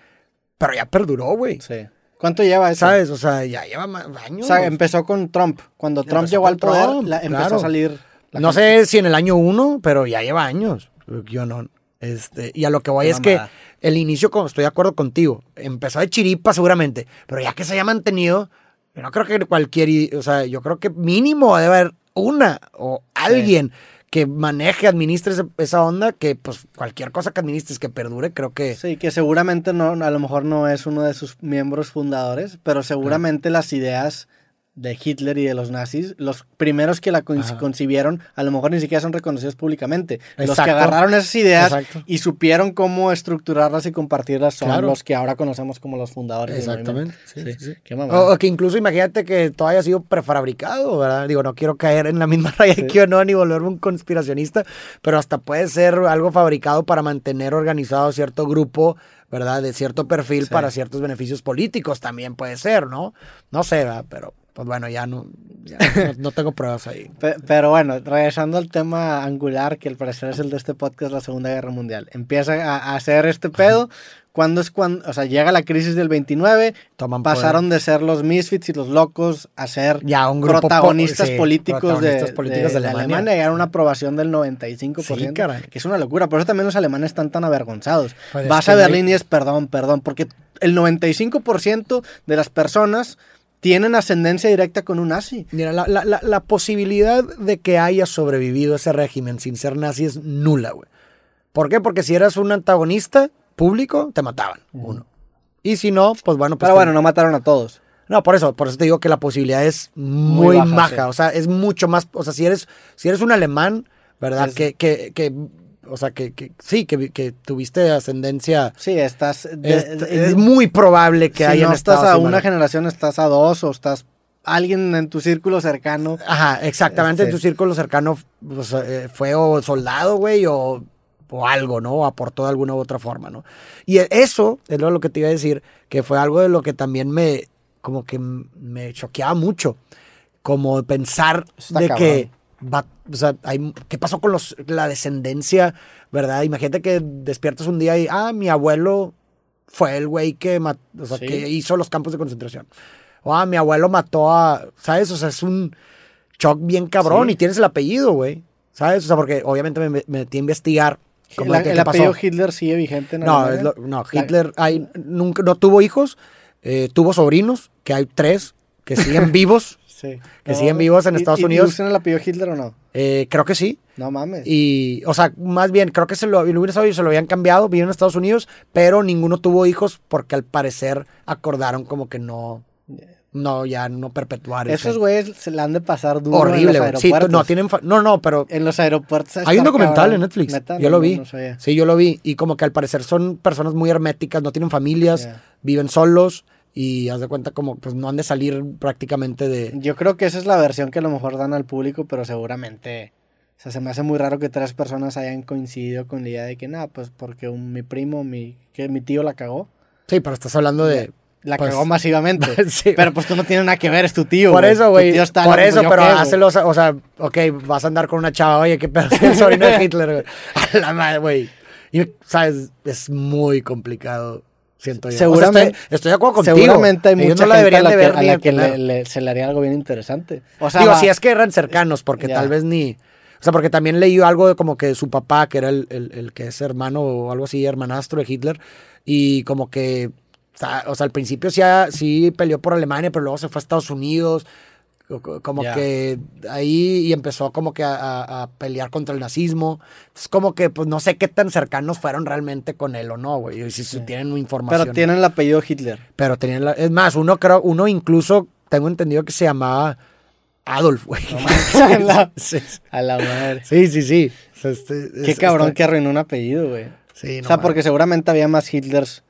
Speaker 2: Pero ya perduró, güey.
Speaker 1: Sí. ¿Cuánto lleva eso?
Speaker 2: ¿Sabes? O sea, ya lleva años.
Speaker 1: O sea, empezó con Trump. Cuando Trump
Speaker 2: Empezó
Speaker 1: llegó al poder,
Speaker 2: Trump,
Speaker 1: la- empezó
Speaker 2: claro.
Speaker 1: a salir. la
Speaker 2: no
Speaker 1: gente.
Speaker 2: sé si en el año uno, pero ya lleva años. Yo no. Este, y a lo que voy
Speaker 1: Qué
Speaker 2: es que
Speaker 1: mamada.
Speaker 2: el inicio, como estoy de acuerdo contigo, empezó de chiripa seguramente, pero ya que se haya mantenido, yo no creo que cualquier, o sea, yo creo que mínimo debe haber una o alguien que maneje, administre esa onda, que pues cualquier cosa que administres que perdure, creo que...
Speaker 1: Sí, que seguramente no, a lo mejor no es uno de sus miembros fundadores, pero seguramente las ideas de Hitler y de los nazis, los primeros que la
Speaker 2: Ajá.
Speaker 1: concibieron, a lo mejor ni siquiera son reconocidos públicamente. Los que agarraron esas ideas
Speaker 2: Exacto.
Speaker 1: y supieron cómo estructurarlas y compartirlas son
Speaker 2: Claro.
Speaker 1: los que ahora conocemos como los fundadores.
Speaker 2: Exactamente.
Speaker 1: movimiento.
Speaker 2: sí, sí.
Speaker 1: Qué.
Speaker 2: O, o que incluso imagínate que todo haya sido prefabricado, ¿verdad? Digo, no quiero caer en la misma raya
Speaker 1: Sí.
Speaker 2: que yo no, ni volverme un conspiracionista, pero hasta puede ser algo fabricado para mantener organizado cierto grupo, ¿verdad? De cierto perfil
Speaker 1: Sí.
Speaker 2: para ciertos beneficios políticos también puede ser, ¿no? No sé, ¿verdad? Pero, pues bueno, ya no, ya no, no tengo pruebas ahí.
Speaker 1: Pe- Pero bueno, regresando al tema angular, que al parecer es el de este podcast, la Segunda Guerra Mundial. Empieza a, a hacer este pedo. cuando es cuando, o sea, llega la crisis del 29,
Speaker 2: Toman
Speaker 1: pasaron de ser los misfits y los locos a ser
Speaker 2: Ya, un grupo po-
Speaker 1: protagonistas
Speaker 2: sí,
Speaker 1: políticos,
Speaker 2: protagonistas
Speaker 1: de,
Speaker 2: políticos
Speaker 1: de-
Speaker 2: de
Speaker 1: de
Speaker 2: Alemania.
Speaker 1: Alemania. Llegaron a una aprobación del 95%,
Speaker 2: Sí, caray.
Speaker 1: que es una locura. Por eso también los alemanes están tan avergonzados.
Speaker 2: Pues es
Speaker 1: Vas a
Speaker 2: no hay-
Speaker 1: Berlín y es perdón, perdón, porque el 95% de las personas tienen ascendencia directa con un nazi.
Speaker 2: Mira, la, la- la- la posibilidad de que haya sobrevivido ese régimen sin ser nazi es nula, güey. ¿Por qué? Porque si eras un antagonista público, te mataban, uno. Y si no, pues bueno, pues
Speaker 1: Pero bueno, no mataron a todos.
Speaker 2: No, por eso, por eso te digo que la posibilidad es muy,
Speaker 1: baja, sí.
Speaker 2: O sea, es mucho más. O sea, si eres, si eres un alemán, ¿verdad?
Speaker 1: Es-
Speaker 2: Que, que, que, o sea, que, que sí, que, que tuviste ascendencia.
Speaker 1: Sí, estás... de-
Speaker 2: Es,
Speaker 1: de-
Speaker 2: es muy probable que
Speaker 1: si
Speaker 2: hayan
Speaker 1: no estás a una generación, estás a dos o estás alguien en tu círculo cercano.
Speaker 2: Ajá, exactamente. En
Speaker 1: Este-
Speaker 2: tu círculo cercano pues, eh, fue o soldado, güey, o, o algo, ¿no? O aportó de alguna u otra forma, ¿no? Y eso es lo, que te iba a decir, que fue algo de lo que también me, como que me choqueaba mucho. Como pensar
Speaker 1: Está
Speaker 2: de
Speaker 1: cabrón.
Speaker 2: que, va, o sea, hay, ¿qué pasó con los, la descendencia, verdad? Imagínate que despiertas un día y, ah, mi abuelo fue el güey que, o sea,
Speaker 1: Sí.
Speaker 2: que hizo los campos de concentración. O, ah, mi abuelo mató a, ¿sabes? O sea, es un shock bien cabrón
Speaker 1: Sí.
Speaker 2: y tienes el apellido, güey. ¿Sabes? O sea, porque obviamente me, me metí a investigar.
Speaker 1: El, apellido
Speaker 2: pasó.
Speaker 1: Hitler sigue vigente en
Speaker 2: No, lo- no, Hitler ay, nunca, no tuvo hijos, eh, tuvo sobrinos, que hay tres que siguen vivos,
Speaker 1: Sí.
Speaker 2: Que
Speaker 1: No,
Speaker 2: siguen vivos en
Speaker 1: ¿y-
Speaker 2: Estados
Speaker 1: y- y
Speaker 2: Unidos.
Speaker 1: usan el apellido Hitler o no?
Speaker 2: Eh, creo que sí.
Speaker 1: No mames.
Speaker 2: Y, o sea, más bien, creo que se lo, lo hubiera sabido y se lo habían cambiado, vivieron en Estados Unidos, pero ninguno tuvo hijos porque al parecer acordaron como que no, no, ya no perpetuar
Speaker 1: Esos güeyes se la han de pasar duro
Speaker 2: Horrible, güey. Sí, no, tienen, fa- no, no, pero
Speaker 1: En los aeropuertos.
Speaker 2: hay un documental
Speaker 1: cabrón.
Speaker 2: en Netflix.
Speaker 1: Neta,
Speaker 2: yo
Speaker 1: no,
Speaker 2: lo vi.
Speaker 1: no
Speaker 2: sí, yo lo vi. Y como que al parecer son personas muy herméticas, no tienen familias, viven solos y haz de cuenta como pues no han de salir prácticamente de...
Speaker 1: Yo creo que esa es la versión que a lo mejor dan al público, pero seguramente. O sea, se me hace muy raro que tres personas hayan coincidido con la idea de que, nada, pues porque un- mi primo, mi, que mi tío la cagó.
Speaker 2: Sí, pero estás hablando de...
Speaker 1: La
Speaker 2: Pues-
Speaker 1: cagó masivamente.
Speaker 2: Sí.
Speaker 1: Pero pues tú no tienes nada que ver, es tu tío.
Speaker 2: Por eso, güey. Por eso,
Speaker 1: ¿yo
Speaker 2: pero hácelo, o sea, ok, vas a andar con una chava, oye, qué pedo, el sobrino de Hitler, güey. A la madre, güey. Y, sabes, es muy complicado, siento yo. O sea,
Speaker 1: Seguramente-
Speaker 2: estoy, estoy de acuerdo contigo.
Speaker 1: Seguramente hay mucha
Speaker 2: no la
Speaker 1: gente a la
Speaker 2: de
Speaker 1: que,
Speaker 2: ver
Speaker 1: a la que le,
Speaker 2: tener.
Speaker 1: le- se le haría algo bien interesante. O sea,
Speaker 2: Digo,
Speaker 1: va-
Speaker 2: si es que eran cercanos, porque
Speaker 1: Ya.
Speaker 2: tal vez ni... O sea, porque también leí algo de como que su papá, que era el, el- el que es hermano o algo así, hermanastro de Hitler, y como que, o sea, al principio sí, sí peleó por Alemania, pero luego se fue a Estados Unidos, como que ahí y empezó como que a, a- a pelear contra el nazismo. Es como que, pues no sé qué tan cercanos fueron realmente con él o no, güey, y si, si tienen información.
Speaker 1: pero tienen el apellido Hitler.
Speaker 2: Pero tenían la- es más, uno creo, uno incluso tengo entendido que se llamaba Adolf, güey.
Speaker 1: A la-
Speaker 2: sí,
Speaker 1: A la madre.
Speaker 2: sí, sí. sí. O sea, este-
Speaker 1: Qué
Speaker 2: es-
Speaker 1: cabrón que arruinó un apellido, güey.
Speaker 2: Sí, no
Speaker 1: o sea, porque seguramente había más Hitlers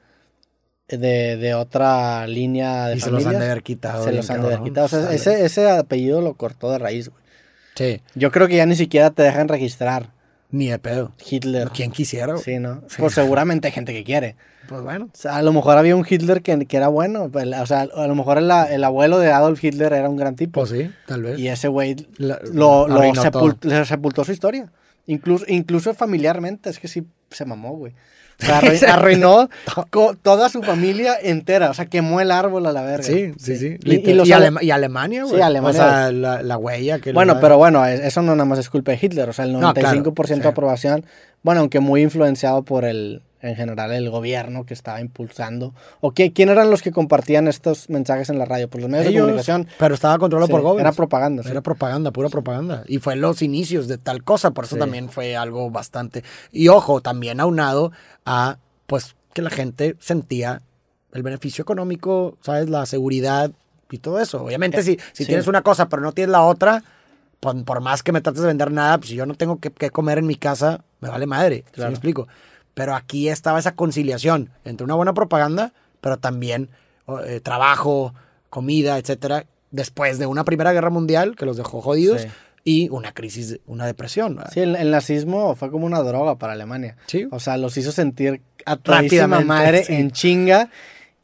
Speaker 1: de, de otra línea de
Speaker 2: Y se los han de haber quitado.
Speaker 1: Se los han de haber quitado. O sea, ese, ese apellido lo cortó de raíz, güey.
Speaker 2: Sí,
Speaker 1: Yo creo que ya ni siquiera te dejan registrar
Speaker 2: ni de pedo.
Speaker 1: Hitler.
Speaker 2: ¿Quién quisiera? güey?
Speaker 1: Sí, ¿no?
Speaker 2: Sí.
Speaker 1: Pues seguramente hay gente que quiere.
Speaker 2: Pues bueno.
Speaker 1: O sea, a lo mejor había un Hitler que, que era bueno. O sea, a lo mejor el, el abuelo de Adolf Hitler era un gran tipo.
Speaker 2: Pues sí, tal vez.
Speaker 1: Y ese güey
Speaker 2: La-
Speaker 1: lo, lo
Speaker 2: arruinó
Speaker 1: sepul-
Speaker 2: todo.
Speaker 1: le sepultó su historia. Incluso, incluso familiarmente, es que sí se mamó, güey. O sea, arrui- arruinó co- toda su familia entera. O sea, quemó el árbol a la verga.
Speaker 2: Sí, sí, sí.
Speaker 1: Y, y
Speaker 2: y,
Speaker 1: ale-
Speaker 2: Alema- y Alemania, güey.
Speaker 1: Sí, Alemania.
Speaker 2: O sea, la, la huella que...
Speaker 1: Bueno, pero bueno, es- eso no nada más es culpa de Hitler. O sea, el
Speaker 2: No, claro,
Speaker 1: 95%
Speaker 2: sí.
Speaker 1: de aprobación. Bueno, aunque muy influenciado por el, en general, el gobierno que estaba impulsando. ¿O qué, quién eran los que compartían estos mensajes en la radio? Pues los medios de
Speaker 2: Ellos,
Speaker 1: comunicación.
Speaker 2: pero estaba controlado
Speaker 1: Sí,
Speaker 2: por Goebbels.
Speaker 1: Era propaganda, sí.
Speaker 2: Era propaganda, pura propaganda. Y fue los inicios de tal cosa, por eso
Speaker 1: Sí.
Speaker 2: también fue algo bastante. Y ojo, también aunado a, pues, que la gente sentía el beneficio económico, ¿sabes? La seguridad y todo eso. Obviamente, si, si
Speaker 1: Sí.
Speaker 2: tienes una cosa, pero no tienes la otra, pues, por más que me trates de vender nada, pues si yo no tengo que, que comer en mi casa, me vale madre. ¿sí
Speaker 1: Claro.
Speaker 2: me explico? Pero aquí estaba esa conciliación entre una buena propaganda, pero también eh, trabajo, comida, etcétera, después de una Primera Guerra Mundial que los dejó jodidos
Speaker 1: Sí.
Speaker 2: y una crisis, una depresión. ¿verdad?
Speaker 1: Sí, el, el nazismo fue como una droga para Alemania.
Speaker 2: Sí.
Speaker 1: O sea, los hizo sentir a todísima madre
Speaker 2: sí.
Speaker 1: en chinga.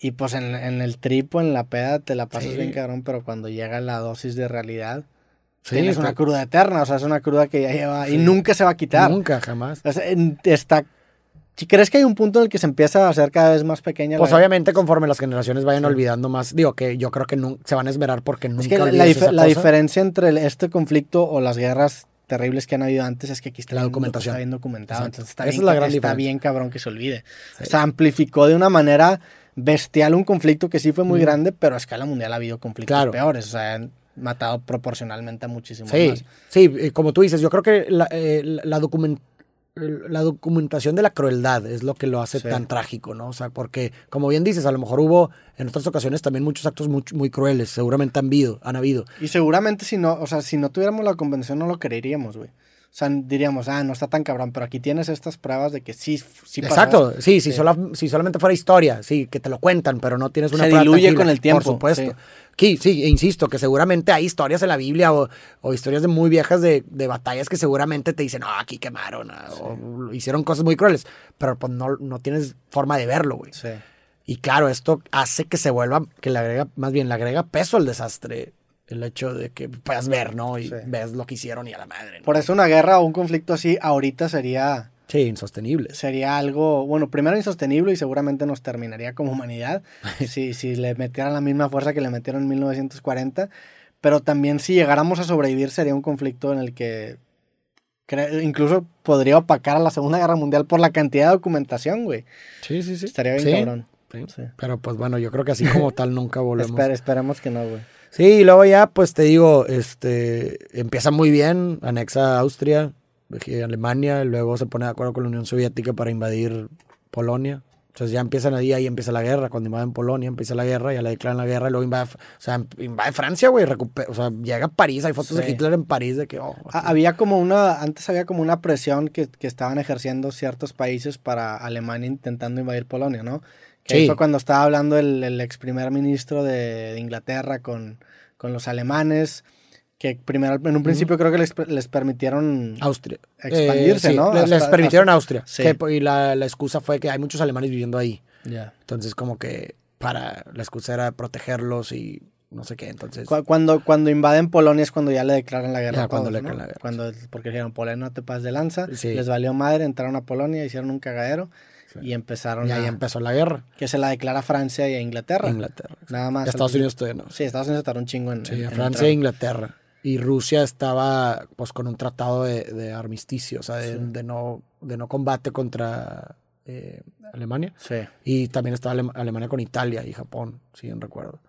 Speaker 1: Y pues en, en el tripo, en la peda, te la pasas
Speaker 2: Sí.
Speaker 1: bien cabrón, pero cuando llega la dosis de realidad,
Speaker 2: Sí,
Speaker 1: tienes
Speaker 2: está-
Speaker 1: una cruda eterna. O sea, es una cruda que ya lleva y nunca se va a quitar.
Speaker 2: Nunca, jamás.
Speaker 1: O sea, está... Si crees que hay un punto en el que se empieza a hacer cada vez más pequeña
Speaker 2: Pues
Speaker 1: la...
Speaker 2: obviamente conforme las generaciones vayan
Speaker 1: Sí.
Speaker 2: olvidando más, digo que yo creo que se van a esmerar porque nunca
Speaker 1: Es que la, dif-
Speaker 2: esa
Speaker 1: la
Speaker 2: cosa.
Speaker 1: diferencia entre el- este conflicto o las guerras terribles que han habido antes es que aquí está
Speaker 2: La
Speaker 1: bien-
Speaker 2: documentación.
Speaker 1: Está bien documentado.
Speaker 2: Exacto.
Speaker 1: Entonces está,
Speaker 2: Esa
Speaker 1: bien,
Speaker 2: es la gran
Speaker 1: está
Speaker 2: diferencia.
Speaker 1: bien cabrón que se olvide.
Speaker 2: Sí.
Speaker 1: O sea, amplificó de una manera bestial un conflicto que sí fue muy
Speaker 2: Ujú.
Speaker 1: grande, pero a escala mundial ha habido conflictos
Speaker 2: Claro.
Speaker 1: peores. O sea, han matado proporcionalmente a muchísimos
Speaker 2: Sí,
Speaker 1: más.
Speaker 2: sí, como tú dices, yo creo que la, eh, la- la documentación de la crueldad es lo que lo hace
Speaker 1: Sí.
Speaker 2: tan trágico, ¿no? O sea, porque, como bien dices, a lo mejor hubo en otras ocasiones también muchos actos muy, muy crueles, seguramente han habido, han habido.
Speaker 1: Y seguramente si no, o sea, si no tuviéramos la convención no lo creeríamos, güey. O sea, diríamos, ah, no está tan cabrón, pero aquí tienes estas pruebas de que sí, sí pasó.
Speaker 2: Exacto, sí, si,
Speaker 1: Sí.
Speaker 2: sola- si solamente fuera historia, sí, que te lo cuentan, pero no tienes una
Speaker 1: Se
Speaker 2: prueba
Speaker 1: diluye con el tiempo,
Speaker 2: Por supuesto.
Speaker 1: sí.
Speaker 2: Sí, sí, e insisto, que seguramente hay historias en la Biblia o, o historias de muy viejas de, de batallas que seguramente te dicen, no, aquí quemaron, ah, o hicieron cosas muy crueles, pero pues no, no tienes forma de verlo, güey.
Speaker 1: Sí.
Speaker 2: Y claro, esto hace que se vuelva, que le agrega, más bien le agrega peso al desastre, el hecho de que puedas ver, ¿no? Y
Speaker 1: Sí.
Speaker 2: ves lo que hicieron y a la madre. ¿no?
Speaker 1: Por eso una guerra o un conflicto así ahorita sería
Speaker 2: Sí, insostenible.
Speaker 1: sería algo, bueno, primero insostenible y seguramente nos terminaría como humanidad si, si le metieran la misma fuerza que le metieron en 1940, pero también si llegáramos a sobrevivir sería un conflicto en el que incluso podría opacar a la Segunda Guerra Mundial por la cantidad de documentación, güey.
Speaker 2: Sí, sí, sí.
Speaker 1: Estaría bien
Speaker 2: Sí,
Speaker 1: cabrón.
Speaker 2: Sí. Pero pues bueno, yo creo que así como tal nunca volvemos.
Speaker 1: Espera- esperemos que no, güey.
Speaker 2: Sí, y luego ya, pues te digo, este, empieza muy bien, anexa a Austria, Alemania, luego se pone de acuerdo con la Unión Soviética para invadir Polonia. Entonces ya empiezan ahí, ahí empieza la guerra. Cuando invaden Polonia, empieza la guerra, ya le declaran la guerra, y luego invade, o sea, invade Francia, güey, o sea, llega a París, hay fotos de Hitler en París de que, oh,
Speaker 1: Había como una, antes había como una presión que, que, estaban ejerciendo ciertos países para Alemania intentando invadir Polonia, ¿no? Que sí. fue cuando estaba hablando el, el ex primer ministro de, de Inglaterra con, con los alemanes que primero en un principio creo que les, les permitieron
Speaker 2: Austria
Speaker 1: expandirse,
Speaker 2: eh,
Speaker 1: ¿no?
Speaker 2: Les, les permitieron Austria. Sí. Que, y la, la, excusa fue que hay muchos alemanes viviendo ahí.
Speaker 1: Yeah.
Speaker 2: Entonces, como que para la excusa era protegerlos y no sé qué. Entonces,
Speaker 1: cuando, cuando invaden Polonia es cuando ya le declaran la guerra.
Speaker 2: Ya,
Speaker 1: a
Speaker 2: cuando
Speaker 1: todos,
Speaker 2: le
Speaker 1: ¿no?
Speaker 2: declaran la guerra.
Speaker 1: Cuando, porque dijeron, Polonia no te pases de lanza.
Speaker 2: Sí.
Speaker 1: Les valió madre, entraron a Polonia, hicieron un cagadero. Y empezaron
Speaker 2: y ahí
Speaker 1: a,
Speaker 2: empezó la guerra.
Speaker 1: Que se la declara Francia y a Inglaterra.
Speaker 2: Inglaterra.
Speaker 1: Nada más.
Speaker 2: Estados Unidos todavía no.
Speaker 1: Sí, Estados Unidos tardó un chingo en.
Speaker 2: Sí,
Speaker 1: en, en
Speaker 2: Francia e Inglaterra. Y Rusia estaba pues con un tratado de, de armisticio, o sea, de, sí. de, no, de no combate contra eh, Alemania.
Speaker 1: Sí.
Speaker 2: Y también estaba Alem Alemania con Italia y Japón, si bien recuerdo.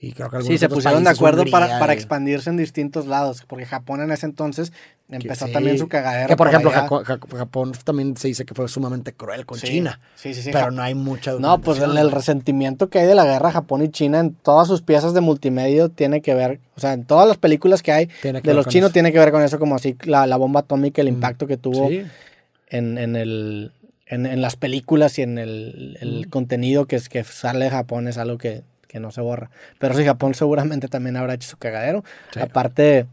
Speaker 2: Y creo que
Speaker 1: sí, se pusieron de acuerdo para, para, expandirse en distintos lados, porque Japón en ese entonces empezó
Speaker 2: sí.
Speaker 1: también su cagadero.
Speaker 2: Que por, por ejemplo, Japón, Japón, también se dice que fue sumamente cruel con
Speaker 1: sí.
Speaker 2: China.
Speaker 1: Sí, sí, sí.
Speaker 2: Pero no hay mucha
Speaker 1: No, pues el, el, resentimiento que hay de la guerra Japón y China en todas sus piezas de multimedia tiene que ver, o sea, en todas las películas que hay
Speaker 2: que
Speaker 1: de los chinos eso. tiene que ver con eso, como así la, la bomba atómica, el impacto
Speaker 2: mm.
Speaker 1: que tuvo en, en el... En, en, las películas y en el, el mm. contenido que, es, que sale de Japón es algo que, que no se borra. Pero sí, Japón seguramente también habrá hecho su cagadero.
Speaker 2: Sí.
Speaker 1: Aparte,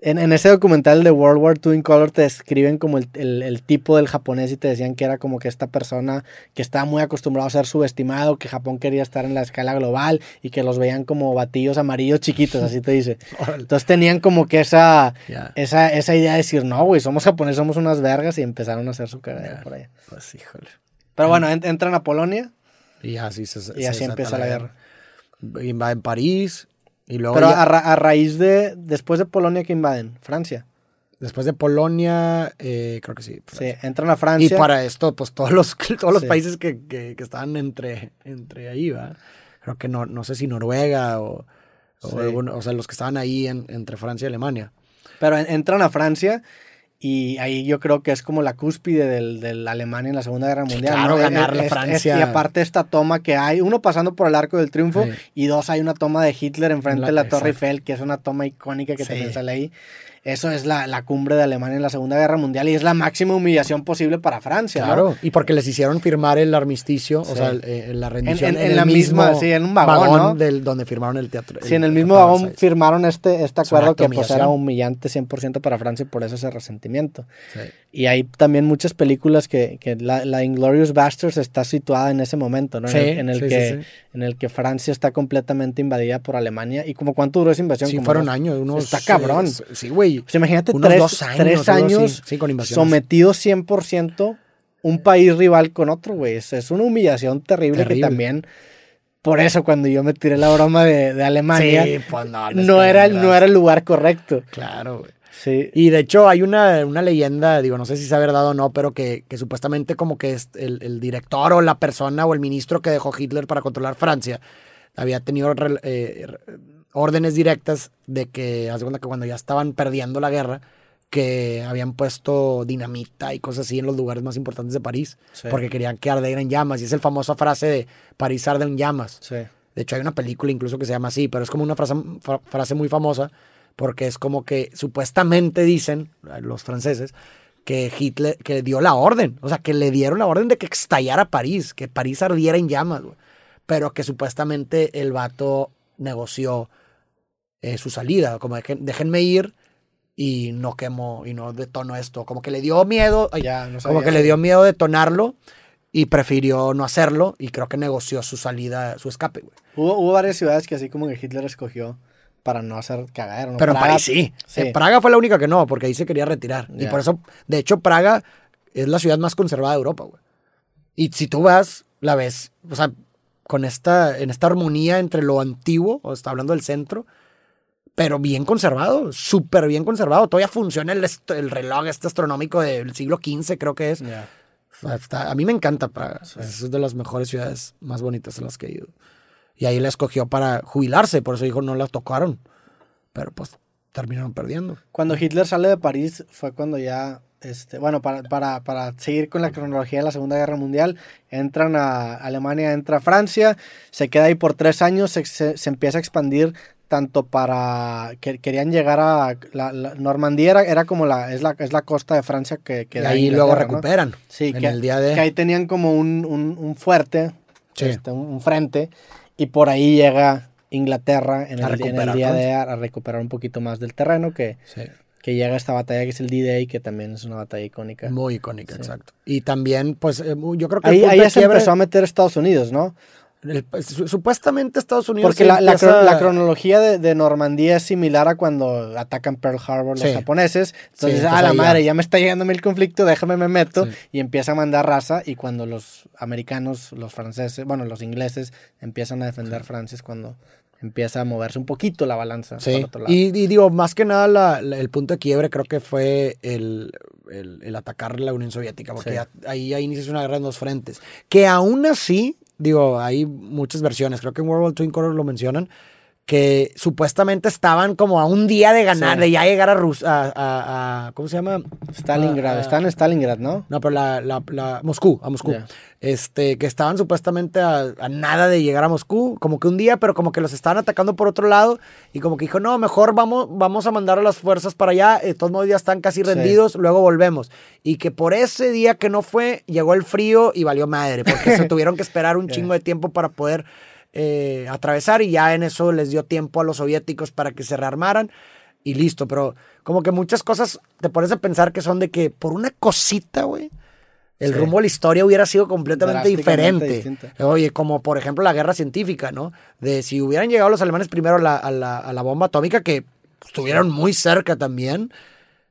Speaker 1: en, en, ese documental de World War II in Color te describen como el, el, el, tipo del japonés y te decían que era como que esta persona que estaba muy acostumbrado a ser subestimado, que Japón quería estar en la escala global y que los veían como batillos amarillos chiquitos, así te dice. Entonces tenían como que esa,
Speaker 2: yeah.
Speaker 1: esa, esa idea de decir, no, güey, somos japoneses, somos unas vergas y empezaron a hacer su cagadero
Speaker 2: yeah.
Speaker 1: por allá.
Speaker 2: Pues híjole.
Speaker 1: Pero bueno, en, entran a Polonia.
Speaker 2: Y así, se,
Speaker 1: y así
Speaker 2: se
Speaker 1: empieza la guerra.
Speaker 2: guerra. Invaden París, y luego
Speaker 1: Pero
Speaker 2: ya,
Speaker 1: a, ra a, raíz de, después de Polonia, que invaden? Francia.
Speaker 2: Después de Polonia, eh, creo que sí.
Speaker 1: Francia. Sí, entran a Francia.
Speaker 2: Y para esto, pues todos los, todos los sí. países que, que, que, estaban entre, entre ahí, ¿va? Creo que no, no sé si Noruega o, o, sí. o sea, los que estaban ahí en, entre Francia y Alemania.
Speaker 1: Pero en, entran a Francia y ahí yo creo que es como la cúspide del, del Alemania en la Segunda Guerra Mundial.
Speaker 2: Sí, claro,
Speaker 1: ¿no?
Speaker 2: ganarle
Speaker 1: es,
Speaker 2: Francia.
Speaker 1: Es, y aparte esta toma que hay, uno pasando por el Arco del Triunfo sí. y dos, hay una toma de Hitler enfrente la, de la exacto. Torre Eiffel, que es una toma icónica que sí. también sale ahí. Eso es la, la, cumbre de Alemania en la Segunda Guerra Mundial y es la máxima humillación posible para Francia.
Speaker 2: Claro,
Speaker 1: ¿no?
Speaker 2: y porque les hicieron firmar el armisticio, sí. o sea, eh, la rendición
Speaker 1: en, en, en la misma, sí, en un vagón,
Speaker 2: vagón
Speaker 1: ¿no?
Speaker 2: del, donde firmaron el teatro.
Speaker 1: Sí, en el mismo vagón firmaron este, este acuerdo que pues, era humillante 100% para Francia y por eso ese resentimiento.
Speaker 2: Sí.
Speaker 1: Y hay también muchas películas que, que la, la, Inglorious Bastards está situada en ese momento, ¿no?
Speaker 2: Sí,
Speaker 1: en, el, el que, en el que Francia está completamente invadida por Alemania. ¿Y como cuánto duró esa invasión?
Speaker 2: Sí, fueron años. Unos,
Speaker 1: está cabrón.
Speaker 2: Sí, güey.
Speaker 1: Pues imagínate tres,
Speaker 2: dos años,
Speaker 1: tres años
Speaker 2: sí, con
Speaker 1: sometidos 100% un país rival con otro, güey. Es, es, una humillación terrible, terrible, que también... Por eso cuando yo me tiré la broma de, de Alemania,
Speaker 2: sí, pues no, no,
Speaker 1: era, no era el lugar correcto.
Speaker 2: Claro, güey.
Speaker 1: Sí.
Speaker 2: Y de hecho hay una, una leyenda, digo, no sé si sea verdad o no, pero que, que supuestamente como que es el, el, director o la persona o el ministro que dejó Hitler para controlar Francia había tenido eh, órdenes directas de que, haz cuenta que cuando ya estaban perdiendo la guerra, que habían puesto dinamita y cosas así en los lugares más importantes de París,
Speaker 1: sí.
Speaker 2: porque querían que ardiera en llamas. Y es la famosa frase de París arde en llamas.
Speaker 1: Sí.
Speaker 2: De hecho, hay una película incluso que se llama así, pero es como una frase, frase muy famosa, porque es como que supuestamente dicen los franceses que Hitler que dio la orden, o sea, que le dieron la orden de que estallara París, que París ardiera en llamas, pero que supuestamente el vato negoció eh, su salida, como dejen, déjenme ir y no quemó y no detonó esto, como que le dio miedo,
Speaker 1: ya, no
Speaker 2: como que le dio miedo detonarlo y prefirió no hacerlo y creo que negoció su salida, su escape, güey.
Speaker 1: Hubo, hubo varias ciudades que así como que Hitler escogió para no hacer cagar. ¿no?
Speaker 2: Pero Praga, en París sí. Praga fue la única que no, porque ahí se quería retirar. Yeah. Y por eso, de hecho, Praga es la ciudad más conservada de Europa, güey. Y si tú vas, la ves, o sea, con esta, en esta armonía entre lo antiguo, o está hablando del centro, pero bien conservado, súper bien conservado. Todavía funciona el, el, reloj este astronómico del siglo XV, creo que es.
Speaker 1: Yeah.
Speaker 2: A mí me encanta Praga. Sí. Es de las mejores ciudades más bonitas en las que he ido. Y ahí la escogió para jubilarse, por eso dijo no la tocaron. Pero pues terminaron perdiendo.
Speaker 1: Cuando Hitler sale de París fue cuando ya, este, bueno, para, para, para seguir con la cronología de la Segunda Guerra Mundial, entran a Alemania, entra a Francia, se queda ahí por tres años, se, se- se empieza a expandir tanto para que querían llegar a la, la- Normandía era, era como la es la es la costa de Francia que, que
Speaker 2: y ahí luego
Speaker 1: ¿no?
Speaker 2: recuperan.
Speaker 1: Sí,
Speaker 2: en
Speaker 1: que,
Speaker 2: el día de...
Speaker 1: que ahí tenían como un, un- un fuerte,
Speaker 2: Sí.
Speaker 1: este, un, un frente, y por ahí llega Inglaterra en el, en el día de a, recuperar un poquito más del terreno, que,
Speaker 2: Sí.
Speaker 1: que llega esta batalla que es el D-Day, que también es una batalla icónica.
Speaker 2: Muy icónica,
Speaker 1: Sí.
Speaker 2: exacto. Y también, pues, eh, yo creo que
Speaker 1: Ahí, ahí se
Speaker 2: quiebre-
Speaker 1: empezó a meter Estados Unidos, ¿no?
Speaker 2: El- pues, supuestamente Estados Unidos
Speaker 1: Porque la, la
Speaker 2: empieza-
Speaker 1: cro- la cronología de, de Normandía es similar a cuando atacan Pearl Harbor los
Speaker 2: Sí.
Speaker 1: japoneses. Entonces,
Speaker 2: Sí,
Speaker 1: ah,
Speaker 2: pues
Speaker 1: la
Speaker 2: ya.
Speaker 1: madre, ya me está llegando el conflicto, déjame me meto.
Speaker 2: Sí.
Speaker 1: Y empieza a mandar raza. Y cuando los americanos, los franceses, bueno, los ingleses empiezan a defender Francia, es cuando empieza a moverse un poquito la balanza.
Speaker 2: Sí,
Speaker 1: otro lado.
Speaker 2: y, y digo, más que nada la- la- el punto de quiebre creo que fue el, el- el atacar la Unión Soviética, porque
Speaker 1: Sí.
Speaker 2: ya- ahí, inicia una guerra en dos frentes. Que aún así, digo, hay muchas versiones, creo que en World War II Color lo mencionan, que supuestamente estaban como a un día de ganar,
Speaker 1: Sí.
Speaker 2: de ya llegar a, Rus a, a- a- ¿cómo se llama?
Speaker 1: Stalingrad,
Speaker 2: Ah,
Speaker 1: están en Stalingrad, ¿no?
Speaker 2: No, pero la, la, la- Moscú, a Moscú. Este, que estaban supuestamente a, a nada de llegar a Moscú, como que un día, pero como que los estaban atacando por otro lado, y como que dijo, no, mejor vamos, vamos a mandar a las fuerzas para allá, de todos modos ya están casi
Speaker 1: Sí.
Speaker 2: rendidos, luego volvemos. Y que por ese día que no fue, llegó el frío y valió madre, porque se tuvieron que esperar un chingo de tiempo para poder eh, atravesar, y ya en eso les dio tiempo a los soviéticos para que se rearmaran y listo, pero como que muchas cosas te pones a pensar que son de que por una cosita, güey, el
Speaker 1: Sí.
Speaker 2: rumbo de la historia hubiera sido completamente diferente. Oye, como por ejemplo la guerra científica, ¿no? De si hubieran llegado los alemanes primero a la, a la- a la bomba atómica, que estuvieron muy cerca también,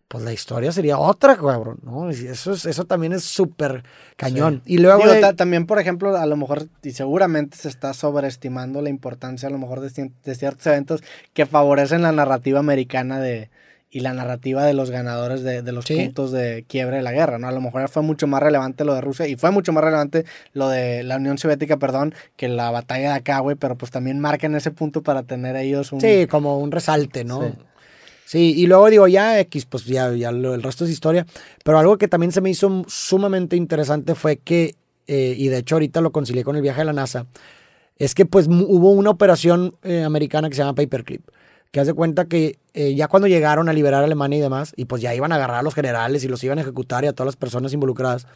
Speaker 2: pues la historia sería otra, cabrón, ¿no? Eso, es, eso también es súper cañón. Y luego...
Speaker 1: Digo,
Speaker 2: de-
Speaker 1: ta- también, por ejemplo, a lo mejor, y seguramente se está sobreestimando la importancia, a lo mejor, de, ciertos eventos que favorecen la narrativa americana de y la narrativa de los ganadores de, de los
Speaker 2: Sí.
Speaker 1: puntos de quiebre de la guerra, ¿no? A lo mejor fue mucho más relevante lo de Rusia y fue mucho más relevante lo de la Unión Soviética, perdón, que la batalla de acá, güey, pero pues también marcan ese punto para tener ellos un...
Speaker 2: Sí, como un resalte, ¿no?
Speaker 1: Sí.
Speaker 2: Sí. y luego digo, ya X, pues ya, ya lo- el resto es historia. Pero algo que también se me hizo sumamente interesante fue que, eh, y de hecho ahorita lo concilié con el viaje de la NASA, es que pues hubo una operación eh, americana que se llama Paperclip, que hace cuenta que eh, ya cuando llegaron a liberar a Alemania y demás, y pues ya iban a agarrar a los generales y los iban a ejecutar y a todas las personas involucradas,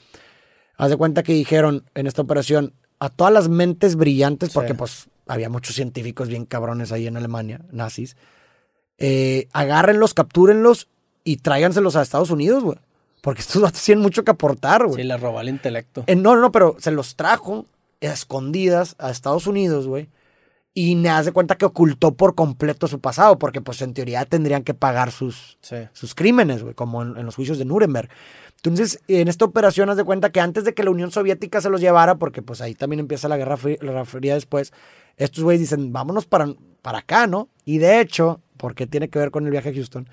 Speaker 2: haz de cuenta que dijeron en esta operación a todas las mentes brillantes, porque
Speaker 1: Sí.
Speaker 2: pues había muchos científicos bien cabrones ahí en Alemania, nazis, eh, agárrenlos, captúrenlos y tráiganselos a Estados Unidos, güey. Porque estos vatos tienen mucho que aportar, güey.
Speaker 1: Sí, le robó el intelecto.
Speaker 2: Eh, no, no, pero se los trajo a escondidas a Estados Unidos, güey. Y me hace cuenta que ocultó por completo su pasado, porque pues en teoría tendrían que pagar sus,
Speaker 1: Sí.
Speaker 2: sus crímenes, güey, como en, en los juicios de Nuremberg. Entonces, en esta operación, haz de cuenta que antes de que la Unión Soviética se los llevara, porque pues ahí también empieza la Guerra Fría, la Guerra Fría después, estos güeyes dicen, vámonos para, para acá, ¿no? Y de hecho, porque tiene que ver con el viaje a Houston,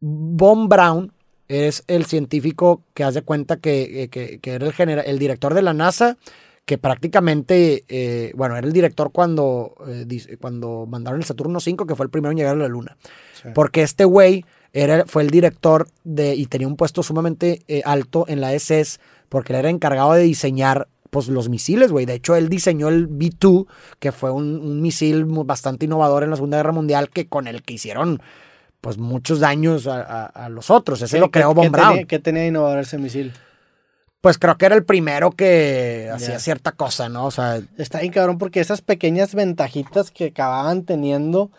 Speaker 2: Von Braun es el científico que hace cuenta que, eh, que, que era el, genera- el director de la NASA, que prácticamente, eh, bueno, era el director cuando, eh, cuando mandaron el Saturno 5, que fue el primero en llegar a la Luna.
Speaker 1: sí.
Speaker 2: Porque este güey era, fue el director de, y tenía un puesto sumamente eh, alto en la SS, porque él era encargado de diseñar pues, los misiles, güey. De hecho, él diseñó el B-2, que fue un, un misil bastante innovador en la Segunda Guerra Mundial, que con el que hicieron pues muchos daños a, a- a los otros. Ese
Speaker 1: ¿Qué-
Speaker 2: lo creó Von
Speaker 1: qué tenía- ¿Qué tenía de innovador ese misil?
Speaker 2: Pues creo que era el primero que hacía cierta cosa, ¿no? O sea,
Speaker 1: Está bien cabrón porque esas pequeñas ventajitas que acababan teniendo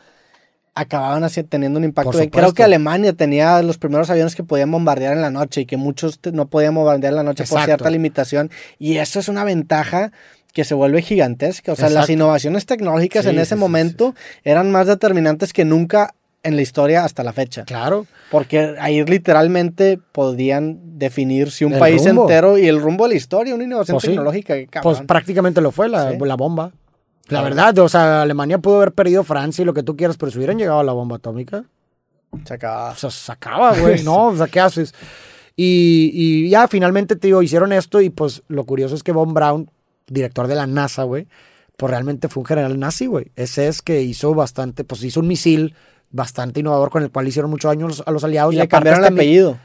Speaker 1: acababan así, teniendo un impacto. Creo que Alemania tenía los primeros aviones que podían bombardear en la noche y que muchos no podían bombardear en la noche por cierta limitación. Y eso es una ventaja que se vuelve gigantesca. O sea, las innovaciones tecnológicas
Speaker 2: Sí,
Speaker 1: en ese
Speaker 2: sí,
Speaker 1: momento eran más determinantes que nunca en la historia hasta la fecha.
Speaker 2: claro.
Speaker 1: Porque ahí literalmente podían definir si un
Speaker 2: El
Speaker 1: país
Speaker 2: rumbo.
Speaker 1: entero y el rumbo de la historia, una innovación
Speaker 2: Pues
Speaker 1: tecnológica. cabrón.
Speaker 2: Pues prácticamente lo fue la bomba. La verdad, o sea, Alemania pudo haber perdido Francia y lo que tú quieras, pero si hubieran llegado a la bomba atómica,
Speaker 1: se acababa.
Speaker 2: o sea, se acaba, güey, ¿no? O sea, ¿qué haces? Y, y ya finalmente, te digo, hicieron esto y pues lo curioso es que Von Braun, director de la NASA, güey, pues realmente fue un general nazi, güey. Ese es que hizo bastante, pues hizo un misil bastante innovador con el cual hicieron mucho daño a los, aliados.
Speaker 1: Y le
Speaker 2: aparte
Speaker 1: cambiaron el apellido.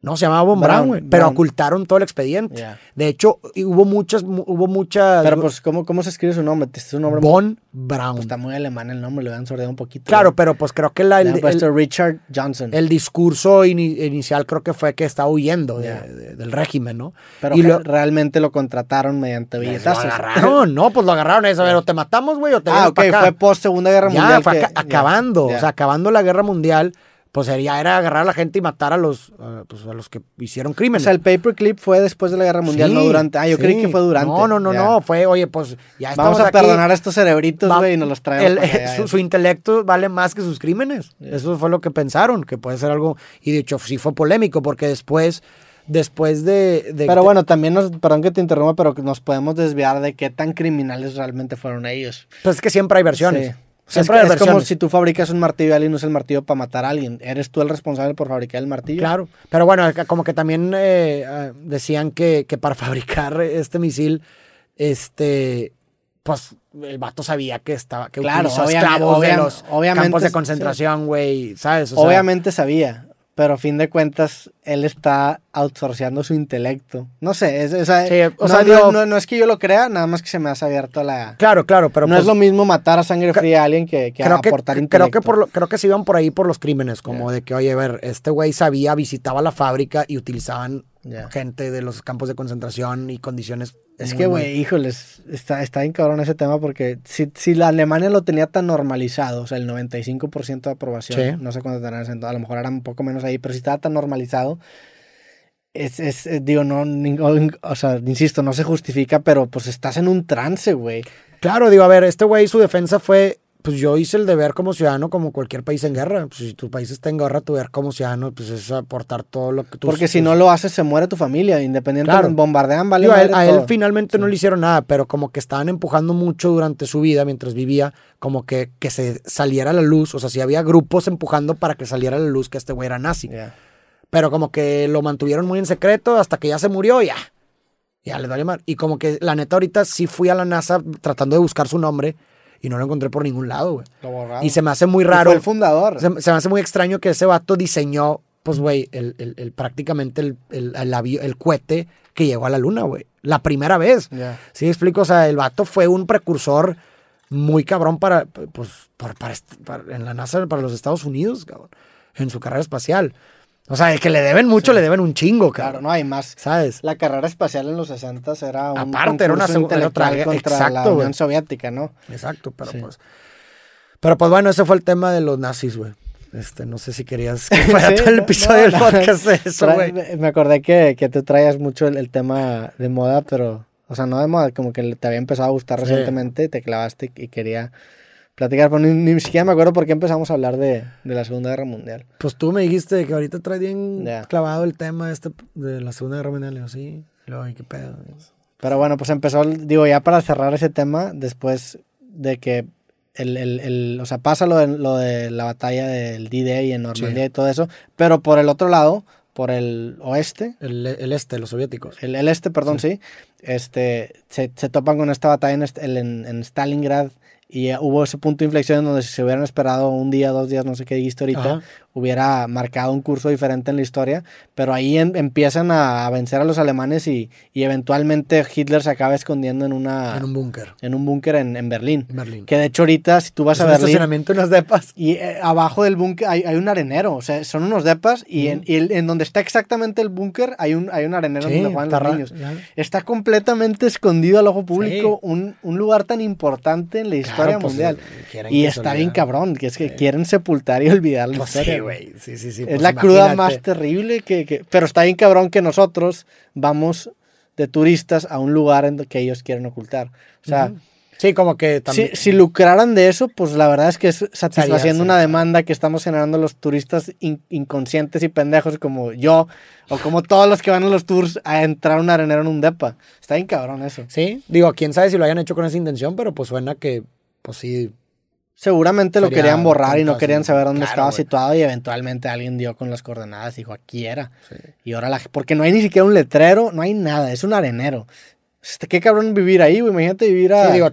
Speaker 2: No, se llamaba Von
Speaker 1: Braun,
Speaker 2: Braun, güey. Pero ocultaron todo el expediente. De hecho, hubo muchas, mu- hubo muchas.
Speaker 1: Pero pues, ¿cómo, ¿cómo se escribe su nombre? Es un nombre
Speaker 2: Von Braun.
Speaker 1: pues, está muy alemán el nombre, le han sordeado un poquito.
Speaker 2: claro, pero pues creo que la, el, el-
Speaker 1: Richard Johnson.
Speaker 2: el discurso ini- inicial creo que fue que estaba huyendo de-
Speaker 1: Ya.
Speaker 2: de- del régimen, ¿no?
Speaker 1: pero
Speaker 2: y lo,
Speaker 1: realmente lo contrataron mediante
Speaker 2: lo
Speaker 1: billetazos.
Speaker 2: agarraron, no, pues lo agarraron. Eso, a ver, o te matamos, güey, o te
Speaker 1: Ah, ok, fue post Segunda Guerra
Speaker 2: ya,
Speaker 1: Mundial.
Speaker 2: fue
Speaker 1: que-
Speaker 2: acabando, o sea, acabando la guerra mundial, pues sería era agarrar a la gente y matar a los, a, pues, a los que hicieron
Speaker 1: O
Speaker 2: crímenes.
Speaker 1: sea, el paperclip fue después de la Guerra Mundial,
Speaker 2: Sí,
Speaker 1: no durante. Ah, yo creí que fue durante.
Speaker 2: No, no, no,
Speaker 1: Ya.
Speaker 2: no, fue, oye, pues ya estamos
Speaker 1: Vamos a
Speaker 2: aquí,
Speaker 1: perdonar a estos cerebritos, güey, y nos los traemos.
Speaker 2: el-
Speaker 1: para allá,
Speaker 2: su, intelecto vale más que sus crímenes. Eso fue lo que pensaron, que puede ser algo, y de hecho sí fue polémico, porque después, después de... de-
Speaker 1: Pero bueno, también nos, perdón que te interrumpa, pero nos podemos desviar de qué tan criminales realmente fueron ellos.
Speaker 2: pues es que siempre hay versiones.
Speaker 1: Sí. O sea, es, que- como si tú fabricas un martillo y alguien usa el martillo para matar a alguien. ¿Eres tú el responsable por fabricar el martillo?
Speaker 2: Claro, pero bueno, como que también eh, ah, decían que, que para fabricar este misil, este, pues el vato sabía que estaba, que
Speaker 1: Claro,
Speaker 2: utilizó esclavos de los
Speaker 1: obviamente,
Speaker 2: campos de concentración, güey, ¿sabes? O sea,
Speaker 1: Obviamente sabía, pero a fin de cuentas él está outsourceando su intelecto. No sé, es, o sea,
Speaker 2: Sí, o
Speaker 1: no,
Speaker 2: sea,
Speaker 1: no-
Speaker 2: digo-
Speaker 1: no- no es que yo lo crea, nada más que se me hace abierto la...
Speaker 2: Claro, claro, pero
Speaker 1: no
Speaker 2: pues,
Speaker 1: es lo mismo matar a sangre fría a alguien que, que
Speaker 2: creo que,
Speaker 1: aportar
Speaker 2: creo
Speaker 1: intelecto.
Speaker 2: que por lo- creo que se iban por ahí por los crímenes, como de que, oye, a ver, este güey sabía, visitaba la fábrica y utilizaban Gente de los campos de concentración y condiciones.
Speaker 1: Es
Speaker 2: muy,
Speaker 1: que,
Speaker 2: muy-
Speaker 1: güey, híjoles, está, está bien cabrón ese tema porque si, si la Alemania lo tenía tan normalizado, o sea, el 95% de aprobación,
Speaker 2: Sí.
Speaker 1: no sé cuánto entonces, a lo mejor era un poco menos ahí, pero si estaba tan normalizado, es, es, es, digo, no, o sea, insisto, no se justifica, pero pues estás en un trance, güey.
Speaker 2: Claro, digo, a ver, este güey, su defensa fue, pues yo hice el deber como ciudadano, como cualquier país en guerra. Pues, si tu país está en guerra, tu deber como ciudadano, pues es aportar todo lo que tú...
Speaker 1: Porque si no lo haces, se muere tu familia, independientemente,
Speaker 2: Claro.
Speaker 1: bombardean, vale
Speaker 2: a él, a finalmente no le hicieron nada, pero como que estaban empujando mucho durante su vida mientras vivía, como que, que se saliera a la luz. O sea, si había grupos empujando para que saliera a la luz que este güey era nazi. Pero como que lo mantuvieron muy en secreto hasta que ya se murió, ya. Ya le vale mal. Y como que la neta ahorita sí fui a la NASA tratando de buscar su nombre y no lo encontré por ningún lado, güey.
Speaker 1: Lo borraron.
Speaker 2: Y se me hace muy raro.
Speaker 1: Fue el fundador.
Speaker 2: Se, se me hace muy extraño que ese vato diseñó, pues, güey, el, el- el- prácticamente el, el, el avi- el cohete que llegó a la luna, güey. La primera vez.
Speaker 1: Ya.
Speaker 2: Sí, explico. O sea, el vato fue un precursor muy cabrón para, pues, para, para para- en la NASA, para los Estados Unidos, cabrón. En su carrera espacial. O sea, el que le deben mucho, le deben un chingo,
Speaker 1: Claro,
Speaker 2: cabrón.
Speaker 1: no hay más.
Speaker 2: ¿Sabes?
Speaker 1: La carrera espacial en los 60 era un
Speaker 2: Aparte, era una
Speaker 1: concurso
Speaker 2: segu- era otra
Speaker 1: intelectual
Speaker 2: guerra-
Speaker 1: contra la
Speaker 2: exacto,
Speaker 1: Unión
Speaker 2: güey.
Speaker 1: Soviética, ¿no?
Speaker 2: Exacto, pero
Speaker 1: Sí.
Speaker 2: pues. Pero pues bueno, ese fue el tema de los nazis, güey. Este, no sé si querías que fuera
Speaker 1: Sí,
Speaker 2: todo el
Speaker 1: no,
Speaker 2: episodio
Speaker 1: no,
Speaker 2: del podcast de eso, güey.
Speaker 1: me- acordé que, que tú traías mucho el, el tema de moda, pero, o sea, no de moda, como que te había empezado a gustar recientemente y te clavaste y quería platicar, pero ni, ni siquiera me acuerdo por qué empezamos a hablar de, de la Segunda Guerra Mundial.
Speaker 2: Pues tú me dijiste que ahorita traes bien
Speaker 1: Ya.
Speaker 2: clavado el tema este de la Segunda Guerra Mundial. Y yo, sí. Y luego, "Ay, ¿qué pedo?
Speaker 1: Pero bueno, pues empezó, digo, ya para cerrar ese tema, después de que el, el, el- o sea, pasa lo de, lo de la batalla del D-Day en Normandía
Speaker 2: Sí.
Speaker 1: y todo eso, pero por el otro lado, por el oeste,
Speaker 2: El, el este, los soviéticos.
Speaker 1: el, el este, perdón, sí, este, se, se topan con esta batalla en, en, en Stalingrad y eh, hubo ese punto de inflexión donde si se hubieran esperado un día, dos días, no sé qué dijiste ahorita. Hubiera marcado un curso diferente en la historia, pero ahí em- empiezan a, a vencer a los alemanes y, y eventualmente Hitler se acaba escondiendo en una
Speaker 2: En un búnker.
Speaker 1: en un búnker en, en Berlín.
Speaker 2: En Berlín.
Speaker 1: Que de hecho ahorita si tú vas
Speaker 2: Es
Speaker 1: a
Speaker 2: un
Speaker 1: Berlín
Speaker 2: estacionamiento unas depas.
Speaker 1: y eh, abajo del búnker hay, hay un arenero, o sea, son unos depas y, en, y el- en donde está exactamente el búnker hay un, hay un arenero donde juegan los niños. Está completamente escondido al ojo público, un, un lugar tan importante en la historia
Speaker 2: pues,
Speaker 1: mundial. Y está bien cabrón, que es que
Speaker 2: Sí.
Speaker 1: quieren sepultar y olvidar la
Speaker 2: Pues
Speaker 1: historia.
Speaker 2: Sí, güey. Sí, sí, sí.
Speaker 1: es
Speaker 2: pues
Speaker 1: la cruda más terrible que, que- Pero está bien cabrón que nosotros vamos de turistas a un lugar en que ellos quieren ocultar. O sea.
Speaker 2: Sí, como que
Speaker 1: si,
Speaker 2: también.
Speaker 1: si lucraran de eso, pues la verdad es que es satisfaciendo una demanda que estamos generando los turistas in- inconscientes y pendejos como yo, o como todos los que van a los tours a entrar a un arenero en un depa. Está bien cabrón eso.
Speaker 2: Sí, digo, quién sabe si lo hayan hecho con esa intención, pero pues suena que, pues sí.
Speaker 1: Seguramente lo querían borrar y no querían saber dónde
Speaker 2: Claro,
Speaker 1: estaba
Speaker 2: güey.
Speaker 1: situado y eventualmente alguien dio con las coordenadas y dijo aquí era.
Speaker 2: sí.
Speaker 1: Y ahora la porque no hay ni siquiera un letrero, no hay nada, es un arenero. Este, qué cabrón vivir ahí, güey. Imagínate vivir a.
Speaker 2: Sí, digo.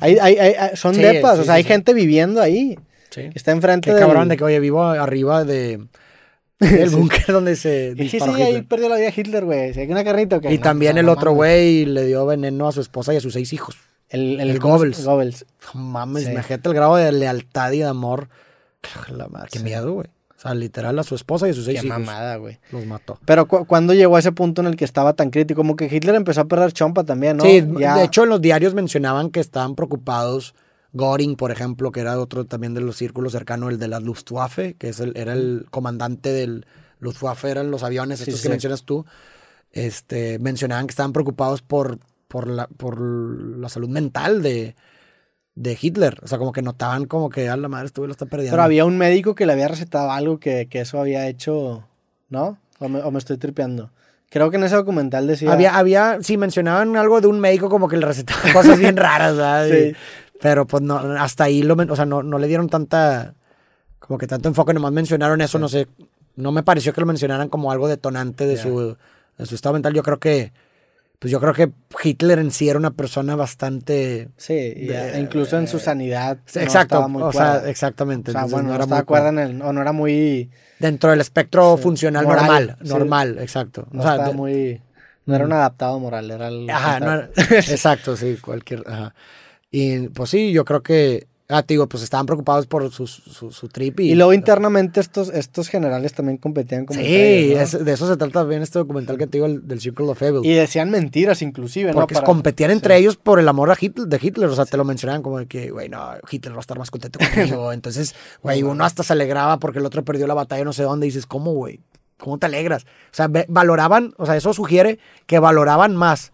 Speaker 1: Hay- hay- hay- son
Speaker 2: Sí,
Speaker 1: depas,
Speaker 2: sí,
Speaker 1: o sea, hay gente viviendo ahí.
Speaker 2: Sí.
Speaker 1: Está enfrente
Speaker 2: Qué
Speaker 1: del-
Speaker 2: cabrón de que, oye, vivo arriba de del búnker donde se
Speaker 1: sí, sí, ahí perdió la vida Hitler, güey. Si hay una carnita o qué.
Speaker 2: Y
Speaker 1: No,
Speaker 2: también
Speaker 1: no,
Speaker 2: el
Speaker 1: no
Speaker 2: otro güey le dio veneno a su esposa y a sus seis hijos.
Speaker 1: El, el,
Speaker 2: el
Speaker 1: ¿cómo se-
Speaker 2: Goebbels.
Speaker 1: Goebbels.
Speaker 2: Mames,
Speaker 1: Sí.
Speaker 2: imagínate el grado de lealtad y de amor. La madre, qué
Speaker 1: Sí.
Speaker 2: miedo, güey. O sea, literal a su esposa y a sus seis
Speaker 1: Qué
Speaker 2: hijos.
Speaker 1: mamada, güey.
Speaker 2: Los mató.
Speaker 1: Pero cu ¿cuándo llegó a ese punto en el que estaba tan crítico? Como que Hitler empezó a perder chompa también, ¿no?
Speaker 2: Sí,
Speaker 1: Ya-
Speaker 2: de hecho en los diarios mencionaban que estaban preocupados. Göring, por ejemplo, que era otro también de los círculos cercanos, el de la Luftwaffe, que es el, era el comandante del Luftwaffe, eran los aviones, estos
Speaker 1: sí,
Speaker 2: que
Speaker 1: sí.
Speaker 2: mencionas tú. Este, mencionaban que estaban preocupados por, por, la, por la salud mental de, de Hitler. O sea, como que notaban como que a la madre estuvo lo está perdiendo.
Speaker 1: Pero había un médico que le había recetado algo que, que eso había hecho, ¿no? O me, o me estoy tripeando. Creo que en ese documental decía...
Speaker 2: Había, había, sí, mencionaban algo de un médico como que le recetaba cosas bien raras, ¿verdad?
Speaker 1: Sí.
Speaker 2: pero pues no, hasta ahí lo, o sea, no, no le dieron tanta, como que tanto enfoque, nomás mencionaron eso, no sé, no me pareció que lo mencionaran como algo detonante de
Speaker 1: Ya.
Speaker 2: su, de su estado mental. Yo creo que, pues yo creo que Hitler en sí era una persona bastante,
Speaker 1: Sí,
Speaker 2: de-
Speaker 1: e incluso en su sanidad. no
Speaker 2: exacto,
Speaker 1: muy
Speaker 2: o sea, exactamente.
Speaker 1: O sea, bueno, no,
Speaker 2: era muy
Speaker 1: cuerda en el... O no era muy...
Speaker 2: dentro del espectro
Speaker 1: Sí.
Speaker 2: funcional
Speaker 1: Moral,
Speaker 2: normal,
Speaker 1: sí.
Speaker 2: normal, exacto.
Speaker 1: No
Speaker 2: O sea,
Speaker 1: estaba
Speaker 2: de-
Speaker 1: muy... No era un adaptado moral, era el...
Speaker 2: Ajá, no era- exacto, sí, cualquier. Ajá. Y pues sí, yo creo que. Ah, te digo, pues estaban preocupados por su, su, su trip. Y,
Speaker 1: Y luego internamente estos, estos generales también competían como
Speaker 2: Sí,
Speaker 1: ellos, ¿no?
Speaker 2: es- de eso se trata bien este documental que te digo, el- del Circle of Evil.
Speaker 1: Y decían mentiras inclusive, ¿no?
Speaker 2: porque
Speaker 1: Para-
Speaker 2: competían entre
Speaker 1: sí.
Speaker 2: ellos por el amor a Hitler, de Hitler. O sea, te lo mencionaban como de que, güey, no, Hitler va a estar más contento conmigo. Entonces, güey, uno hasta se alegraba porque el otro perdió la batalla no sé dónde. Y dices, ¿cómo, güey? ¿Cómo te alegras? O sea, valoraban, o sea, eso sugiere que valoraban más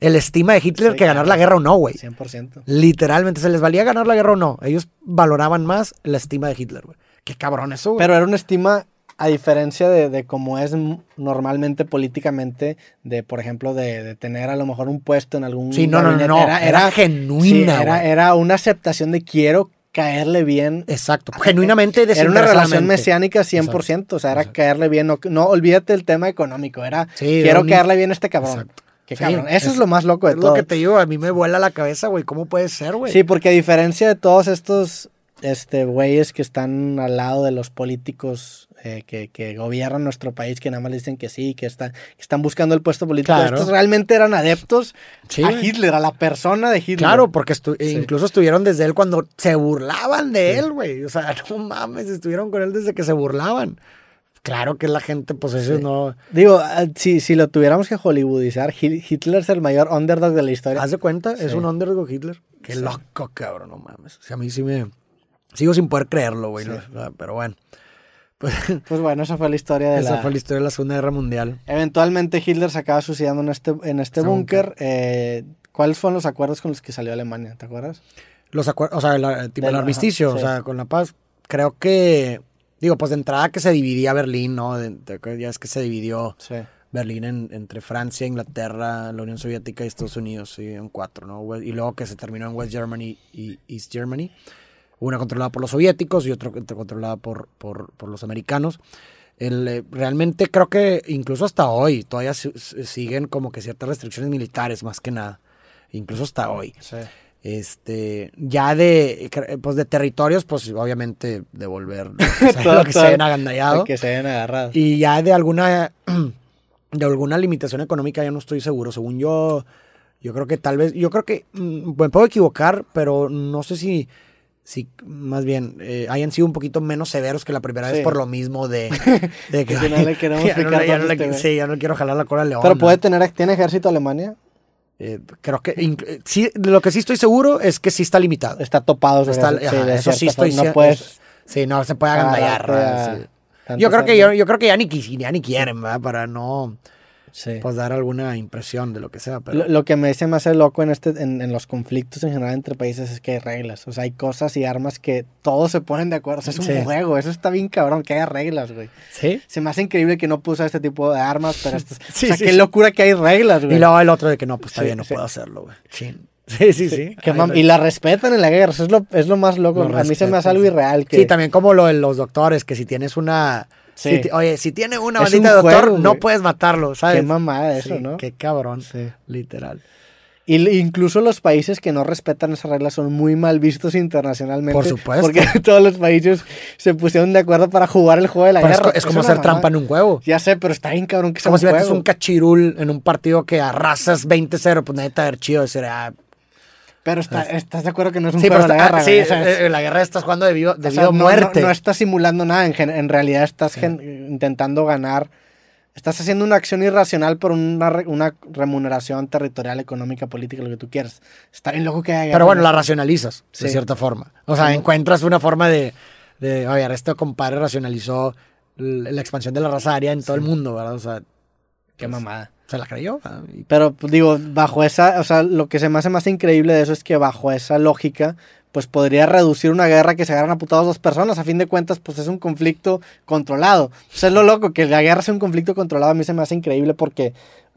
Speaker 2: el estima de Hitler
Speaker 1: Sí,
Speaker 2: que ganar
Speaker 1: claro.
Speaker 2: la guerra o no, güey.
Speaker 1: 100%.
Speaker 2: Literalmente, se les valía ganar la guerra o no. Ellos valoraban más la estima de Hitler, güey. Qué cabrón eso, güey.
Speaker 1: Pero era una estima, a diferencia de, de cómo es normalmente políticamente, de, por ejemplo, de, de tener a lo mejor un puesto en algún
Speaker 2: Sí, no, no,
Speaker 1: gabinete.
Speaker 2: no. Era, genuina,
Speaker 1: sí, era, era una aceptación de quiero caerle bien.
Speaker 2: Exacto. Genuinamente
Speaker 1: Era una relación mesiánica 100%, o sea, era
Speaker 2: Exacto.
Speaker 1: caerle bien, no, no olvídate el tema económico, era
Speaker 2: Sí,
Speaker 1: quiero
Speaker 2: un-
Speaker 1: caerle bien a este cabrón.
Speaker 2: Exacto.
Speaker 1: Qué
Speaker 2: Sí,
Speaker 1: cabrón. Eso es,
Speaker 2: es-
Speaker 1: lo más loco de
Speaker 2: Es
Speaker 1: todo.
Speaker 2: lo que te digo, a mí me vuela la cabeza, güey. ¿Cómo puede ser, güey?
Speaker 1: Sí, porque a diferencia de todos estos este güeyes que están al lado de los políticos eh, que, que gobiernan nuestro país, que nada más le dicen que sí, que están, que están buscando el puesto político.
Speaker 2: Claro.
Speaker 1: Estos realmente eran adeptos
Speaker 2: Sí,
Speaker 1: a. Hitler, a la persona de Hitler.
Speaker 2: Claro, porque estu-
Speaker 1: Sí.
Speaker 2: incluso estuvieron desde él cuando se burlaban de él, güey. O sea, no mames, estuvieron con él desde que se burlaban. Claro que la gente, pues eso no...
Speaker 1: Digo, ah, si, si lo tuviéramos que hollywoodizar, Hi- Hitler es el mayor underdog de la historia.
Speaker 2: ¿Haz de cuenta? Es un underdog Hitler. Qué
Speaker 1: Sí.
Speaker 2: loco, cabrón, no mames. O sea, a mí sí me... Sigo sin poder creerlo, güey. Pero bueno. Pues,
Speaker 1: Pues bueno, esa fue la historia de
Speaker 2: esa
Speaker 1: la...
Speaker 2: fue la historia de la Segunda Guerra Mundial.
Speaker 1: Eventualmente Hitler se acaba suicidando en este, en este búnker. Eh, ¿Cuáles fueron los acuerdos con los que salió Alemania? ¿Te acuerdas?
Speaker 2: Los acuer- o sea, tipo
Speaker 1: Del-
Speaker 2: el armisticio,
Speaker 1: ajá,
Speaker 2: o sea, con la paz. Creo que... Digo, pues de entrada que se dividía Berlín, ¿no? De- de- ya es que se dividió
Speaker 1: Sí.
Speaker 2: Berlín en- entre Francia, Inglaterra, la Unión Soviética y Estados Unidos, sí, en cuatro, ¿no? Y luego que se terminó en West Germany y East Germany. Una controlada por los soviéticos y otra controlada por, por, por los americanos. El, eh, realmente creo que incluso hasta hoy todavía si- si- siguen como que ciertas restricciones militares más que nada. Incluso hasta hoy.
Speaker 1: Sí.
Speaker 2: Este, ya de, pues de territorios, pues obviamente devolver
Speaker 1: Todo-
Speaker 2: lo que se hayan agandallado.
Speaker 1: Que se hayan agarrado.
Speaker 2: Y ya de alguna de alguna limitación económica ya no estoy seguro. Según yo, yo creo que tal vez, yo creo que mm, me puedo equivocar, pero no sé si, si más bien eh, hayan sido un poquito menos severos que la primera
Speaker 1: Sí.
Speaker 2: vez por lo mismo de, de
Speaker 1: Que no le queremos
Speaker 2: ya no, ya no le-
Speaker 1: güey.
Speaker 2: sí, ya no quiero jalar la cola al león.
Speaker 1: Pero puede tener, ¿tiene ejército Alemania?
Speaker 2: Eh, creo que eh, sí, lo que sí estoy seguro es que sí está limitado.
Speaker 1: Está topado.
Speaker 2: Está-
Speaker 1: sí,
Speaker 2: ajá,
Speaker 1: de
Speaker 2: eso sí estoy
Speaker 1: No puedes...
Speaker 2: es- sí, no se puede agandallar. Yo creo que yo, yo creo que ya ni, ya ni quieren, ¿verdad? Para no
Speaker 1: Sí.
Speaker 2: pues dar alguna impresión de lo que sea. Pero
Speaker 1: Lo, lo que me se me hace loco en este en, en los conflictos en general entre países es que hay reglas. O sea, hay cosas y armas que todos se ponen de acuerdo. O sea, es un
Speaker 2: Sí.
Speaker 1: juego. Eso está bien cabrón, que haya reglas, güey.
Speaker 2: sí.
Speaker 1: Se me hace increíble que no puso este tipo de armas, pero esto,
Speaker 2: Sí,
Speaker 1: o sea, qué locura que hay reglas, güey.
Speaker 2: Y luego el otro de que no, pues está bien, no puedo hacerlo, güey. Chin. Sí, sí, sí. Ay,
Speaker 1: y la respetan en la guerra, eso es lo, es lo más loco.
Speaker 2: lo
Speaker 1: a mí se me hace algo irreal. Que,
Speaker 2: Sí, también como lo de los doctores, que si tienes una,
Speaker 1: Sí.
Speaker 2: Si oye, si tiene una
Speaker 1: Es
Speaker 2: bandita de
Speaker 1: un
Speaker 2: doctor,
Speaker 1: juego,
Speaker 2: no puedes matarlo, ¿sabes?
Speaker 1: Qué mamada eso,
Speaker 2: Sí,
Speaker 1: ¿no?
Speaker 2: Qué cabrón,
Speaker 1: Sí.
Speaker 2: literal.
Speaker 1: Y incluso los países que no respetan esas reglas son muy mal vistos internacionalmente.
Speaker 2: Por supuesto.
Speaker 1: Porque todos los países se pusieron de acuerdo para jugar el juego de la
Speaker 2: Pero es,
Speaker 1: guerra.
Speaker 2: co- es como hacer trampa en un juego.
Speaker 1: Ya sé, pero está bien cabrón que sea
Speaker 2: Como
Speaker 1: un
Speaker 2: si metes un cachirul en un partido que arrasas 20-0, pues neta, a ver chido. decir, ah,
Speaker 1: Pero está- estás de acuerdo que no es un
Speaker 2: sí,
Speaker 1: juego de la guerra.
Speaker 2: ah, sí,
Speaker 1: es-
Speaker 2: eh, la guerra estás jugando de vivo, de
Speaker 1: o sea, no-
Speaker 2: muerte.
Speaker 1: No, no estás simulando nada, en, realidad estás gen- intentando ganar. Estás haciendo una acción irracional por una, re- una remuneración territorial, económica, política, lo que tú quieras. Está bien loco que haya
Speaker 2: Pero bueno, la racionalizas,
Speaker 1: Sí.
Speaker 2: de cierta forma. O sea, encuentras una forma de, de oye, este compadre racionalizó la expansión de la raza aria en todo el mundo, ¿verdad? O sea,
Speaker 1: Qué mamada.
Speaker 2: Se la creyó. Y-
Speaker 1: Pero pues, digo, bajo esa, o sea, lo que se me hace más increíble de eso es que bajo esa lógica, pues podría reducir una guerra que se agarran a putados dos personas. A fin de cuentas, pues es un conflicto controlado. Es lo loco, que la guerra sea un conflicto controlado a mí se me hace increíble porque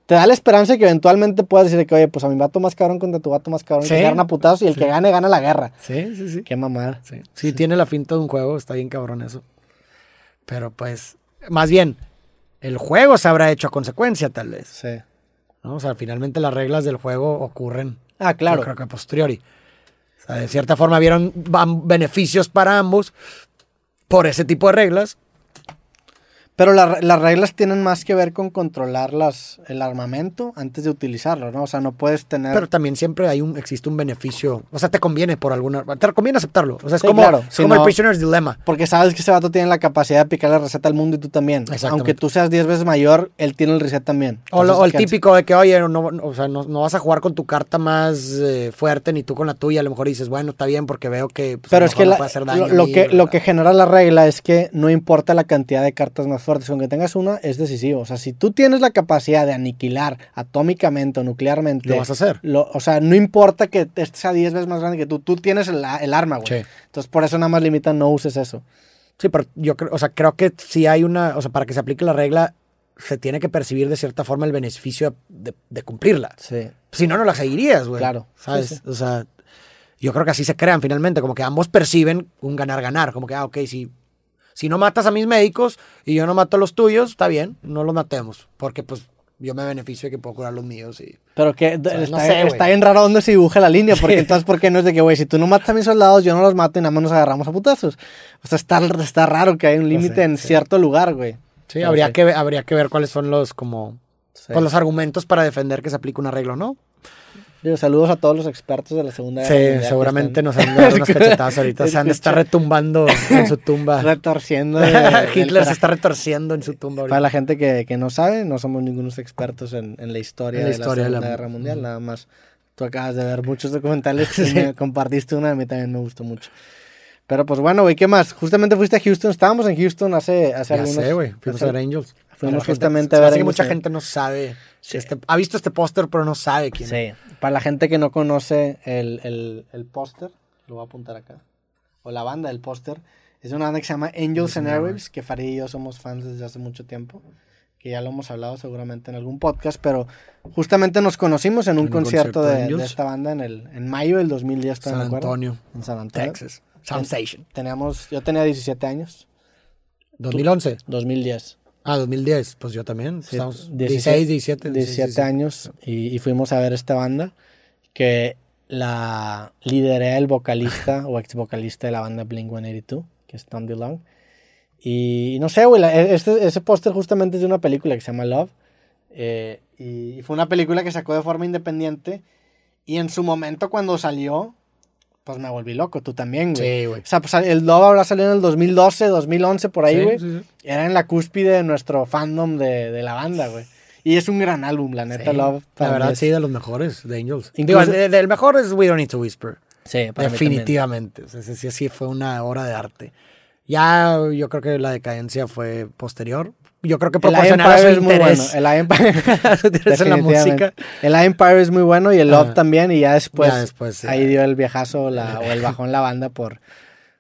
Speaker 1: te da la esperanza de que eventualmente puedas decir que, oye, pues a mi vato más cabrón contra tu vato más cabrón,
Speaker 2: Sí.
Speaker 1: que se agarran a putados y el
Speaker 2: Sí.
Speaker 1: que gane, gana la guerra.
Speaker 2: Sí, sí, sí.
Speaker 1: Qué mamada.
Speaker 2: Sí, sí, tiene la finta de un juego, está bien cabrón eso. Pero pues, más bien, el juego se habrá hecho a consecuencia, tal vez.
Speaker 1: Sí.
Speaker 2: ¿no? O sea, finalmente las reglas del juego ocurren.
Speaker 1: Ah, claro.
Speaker 2: Yo creo que a posteriori. O sea, de cierta forma vieron beneficios para ambos por ese tipo de reglas.
Speaker 1: Pero la- las reglas tienen más que ver con controlar las, el armamento antes de utilizarlo, ¿no? O sea, no puedes tener...
Speaker 2: Pero también siempre hay un, existe un beneficio. O sea, te conviene por alguna. Te conviene aceptarlo. O sea, es
Speaker 1: Sí,
Speaker 2: como,
Speaker 1: claro.
Speaker 2: es
Speaker 1: Si
Speaker 2: como
Speaker 1: no-
Speaker 2: el Prisoner's Dilemma.
Speaker 1: Porque sabes que ese vato tiene la capacidad de aplicar la receta al mundo y tú también. Aunque tú seas 10 veces mayor, él tiene el reset también.
Speaker 2: O, lo- o el
Speaker 1: ¿qué
Speaker 2: típico de que, oye, no, no- o sea, no, no vas a jugar con tu carta más eh, fuerte ni tú con la tuya. A lo mejor dices, bueno, está bien porque veo que. pues,
Speaker 1: Pero
Speaker 2: lo
Speaker 1: es que la-
Speaker 2: hacer daño
Speaker 1: lo, que, lo que genera la regla es que no importa la cantidad de cartas más fuertes, con que tengas una es decisivo. O sea, si tú tienes la capacidad de aniquilar atómicamente o nuclearmente,
Speaker 2: Lo vas a hacer.
Speaker 1: lo- o sea, no importa que este sea 10 veces más grande que tú, tú tienes el, el arma, güey.
Speaker 2: Sí.
Speaker 1: Entonces, por eso nada más limitan no uses eso.
Speaker 2: Sí, pero yo creo, o sea, creo que si hay una, o sea, para que se aplique la regla, se tiene que percibir de cierta forma el beneficio de, de cumplirla.
Speaker 1: Sí.
Speaker 2: Si no, no la seguirías, güey.
Speaker 1: Claro.
Speaker 2: ¿Sabes?
Speaker 1: Sí, sí.
Speaker 2: O sea, yo creo que así se crean finalmente, como que ambos perciben un ganar-ganar, como que, ah, ok, si, si no matas a mis médicos y yo no mato a los tuyos, está bien, no los matemos, porque pues yo me beneficio de que puedo curar los míos y...
Speaker 1: Pero que
Speaker 2: sea, no
Speaker 1: está,
Speaker 2: sé,
Speaker 1: está bien raro dónde se dibuja la línea, porque
Speaker 2: Sí.
Speaker 1: entonces, ¿por qué no es de que, güey, si tú no matas a mis soldados, yo no los mato y nada más nos agarramos a putazos? O sea, está, está raro que hay un límite
Speaker 2: sé,
Speaker 1: en
Speaker 2: sí.
Speaker 1: cierto lugar, güey.
Speaker 2: Sí,
Speaker 1: Pero
Speaker 2: habría,
Speaker 1: sí.
Speaker 2: Que, habría que ver cuáles son los, como,
Speaker 1: Sí.
Speaker 2: pues, los argumentos para defender que se aplique una regla o no.
Speaker 1: Digo, saludos a todos los expertos de la Segunda Guerra
Speaker 2: Sí,
Speaker 1: Mundial que
Speaker 2: seguramente nos han dado unas cachetadas ahorita. Se han de estar retumbando en su tumba.
Speaker 1: retorciendo. de-
Speaker 2: Hitler se está retorciendo en su tumba ahorita.
Speaker 1: Para la gente que, que no sabe, no somos ningunos expertos en, en la historia,
Speaker 2: En la
Speaker 1: de la
Speaker 2: de
Speaker 1: Segunda
Speaker 2: la-
Speaker 1: Guerra Mundial. Nada más, tú acabas de ver muchos documentales y me compartiste una, a mí también me gustó mucho. Pero pues bueno, güey, ¿qué más? Justamente fuiste a Houston, estábamos en Houston hace, hace
Speaker 2: Ya
Speaker 1: algunos...
Speaker 2: sé, güey. Fuimos
Speaker 1: hace-
Speaker 2: a Angels.
Speaker 1: Fuimos
Speaker 2: gente-
Speaker 1: justamente
Speaker 2: se
Speaker 1: a ver
Speaker 2: hace que mucha
Speaker 1: sí.
Speaker 2: gente no sabe.
Speaker 1: Sí.
Speaker 2: este- ha visto este póster, pero no sabe quién es.
Speaker 1: Sí, para la gente que no conoce el, el, el póster, lo voy a apuntar acá, o la banda del póster, es una banda que se llama Angels and Airwaves, que Farid y yo somos fans desde hace mucho tiempo, que ya lo hemos hablado seguramente en algún podcast, pero justamente nos conocimos en un
Speaker 2: En
Speaker 1: concierto,
Speaker 2: concierto de
Speaker 1: de, esta banda en, el, en mayo del 2010,
Speaker 2: San. Antonio,
Speaker 1: En San Antonio.
Speaker 2: Texas. Sound Station.
Speaker 1: Teníamos, yo tenía 17 años,
Speaker 2: 2011.
Speaker 1: 2010.
Speaker 2: Ah, 2010. Pues yo también.
Speaker 1: Sí,
Speaker 2: Estamos
Speaker 1: 17,
Speaker 2: 16, 17.
Speaker 1: 17 años y, y fuimos a ver esta banda que la lideré el vocalista o ex vocalista de la banda Blink 182, que es Tom DeLonge. Y, no sé, güey, la- este, ese póster justamente es de una película que se llama Love. eh, y fue una película que sacó de forma independiente. Y en su momento, cuando salió, pues me volví loco. Tú también, güey.
Speaker 2: Sí, güey.
Speaker 1: O sea, pues el Love habrá salido en el 2012, 2011, por ahí,
Speaker 2: Sí,
Speaker 1: güey.
Speaker 2: sí, sí.
Speaker 1: Era en la cúspide de nuestro fandom de, de la banda, güey. Y es un gran álbum, la neta, Love.
Speaker 2: La
Speaker 1: mí
Speaker 2: verdad,
Speaker 1: es-
Speaker 2: sí, de los mejores de Angels.
Speaker 1: Incluso-
Speaker 2: Digo, de- del mejor es We Don't Need to Whisper.
Speaker 1: Sí, para mí.
Speaker 2: Definitivamente. O sea, sí, sí, sí fue una obra de arte. Ya yo creo que la decadencia fue posterior. Yo creo que a su
Speaker 1: Empire es muy bueno. El I Empire,
Speaker 2: a su interés en la música.
Speaker 1: definitivamente. El I Empire es muy bueno y el Love también. Y ya después,
Speaker 2: Ya después, sí.
Speaker 1: ahí dio el viajazo la, o el bajón la banda por,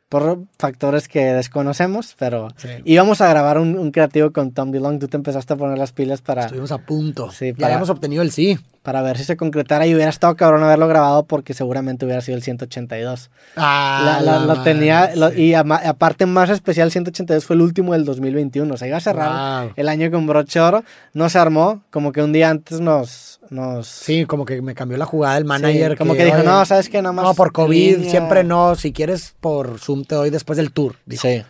Speaker 1: por factores que desconocemos, pero
Speaker 2: Sí.
Speaker 1: íbamos a grabar un, un creativo con Tom DeLong, tú te empezaste a poner las pilas para,
Speaker 2: Estuvimos a punto.
Speaker 1: Sí,
Speaker 2: ya habíamos obtenido el sí.
Speaker 1: para ver si se concretara y hubiera estado cabrón haberlo grabado porque seguramente hubiera sido el 182.
Speaker 2: Ah,
Speaker 1: La- la-
Speaker 2: la
Speaker 1: lo tenía, lo- y aparte más especial, 182 fue el último del 2021, o sea, iba a cerrar
Speaker 2: Wow.
Speaker 1: el año con broche de oro, no se armó, como que un día antes nos... nos
Speaker 2: Sí, como que me cambió la jugada el manager.
Speaker 1: Sí, como que dijo, no, ¿sabes qué? Nada más
Speaker 2: No, por COVID,
Speaker 1: línea".
Speaker 2: siempre no. Si quieres, por Zoom te doy después del tour. Dijo.
Speaker 1: Sí.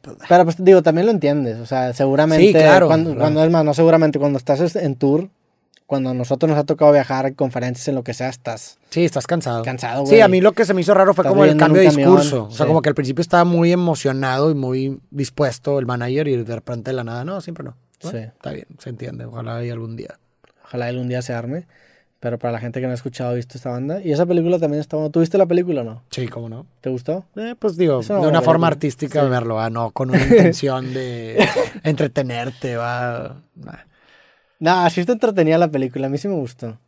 Speaker 2: Pues,
Speaker 1: Pero pues digo, también lo entiendes, o sea, seguramente
Speaker 2: Sí, claro,
Speaker 1: cuando,
Speaker 2: claro.
Speaker 1: cuando es más, no seguramente cuando estás en tour, cuando a nosotros nos ha tocado viajar en conferencias en lo que sea, estás
Speaker 2: Sí, estás cansado.
Speaker 1: cansado, güey.
Speaker 2: Sí, a mí lo que se me hizo raro fue
Speaker 1: Estás
Speaker 2: como el cambio de
Speaker 1: un camión,
Speaker 2: discurso. O sea,
Speaker 1: sí.
Speaker 2: como que al principio estaba muy emocionado y muy dispuesto el manager y de repente de la nada, no, siempre no. Bueno,
Speaker 1: Sí.
Speaker 2: Está bien, se entiende. Ojalá haya algún día.
Speaker 1: Ojalá algún día se arme. Pero para la gente que no ha escuchado visto esta banda. Y esa película también está buena. ¿Tú viste la película o no?
Speaker 2: Sí, cómo no.
Speaker 1: ¿Te gustó?
Speaker 2: Eh, pues digo, de una forma artística
Speaker 1: Sí.
Speaker 2: verlo, ah, no con una intención de entretenerte, va. nah.
Speaker 1: No, así está entretenida la película. A mí sí me gustó.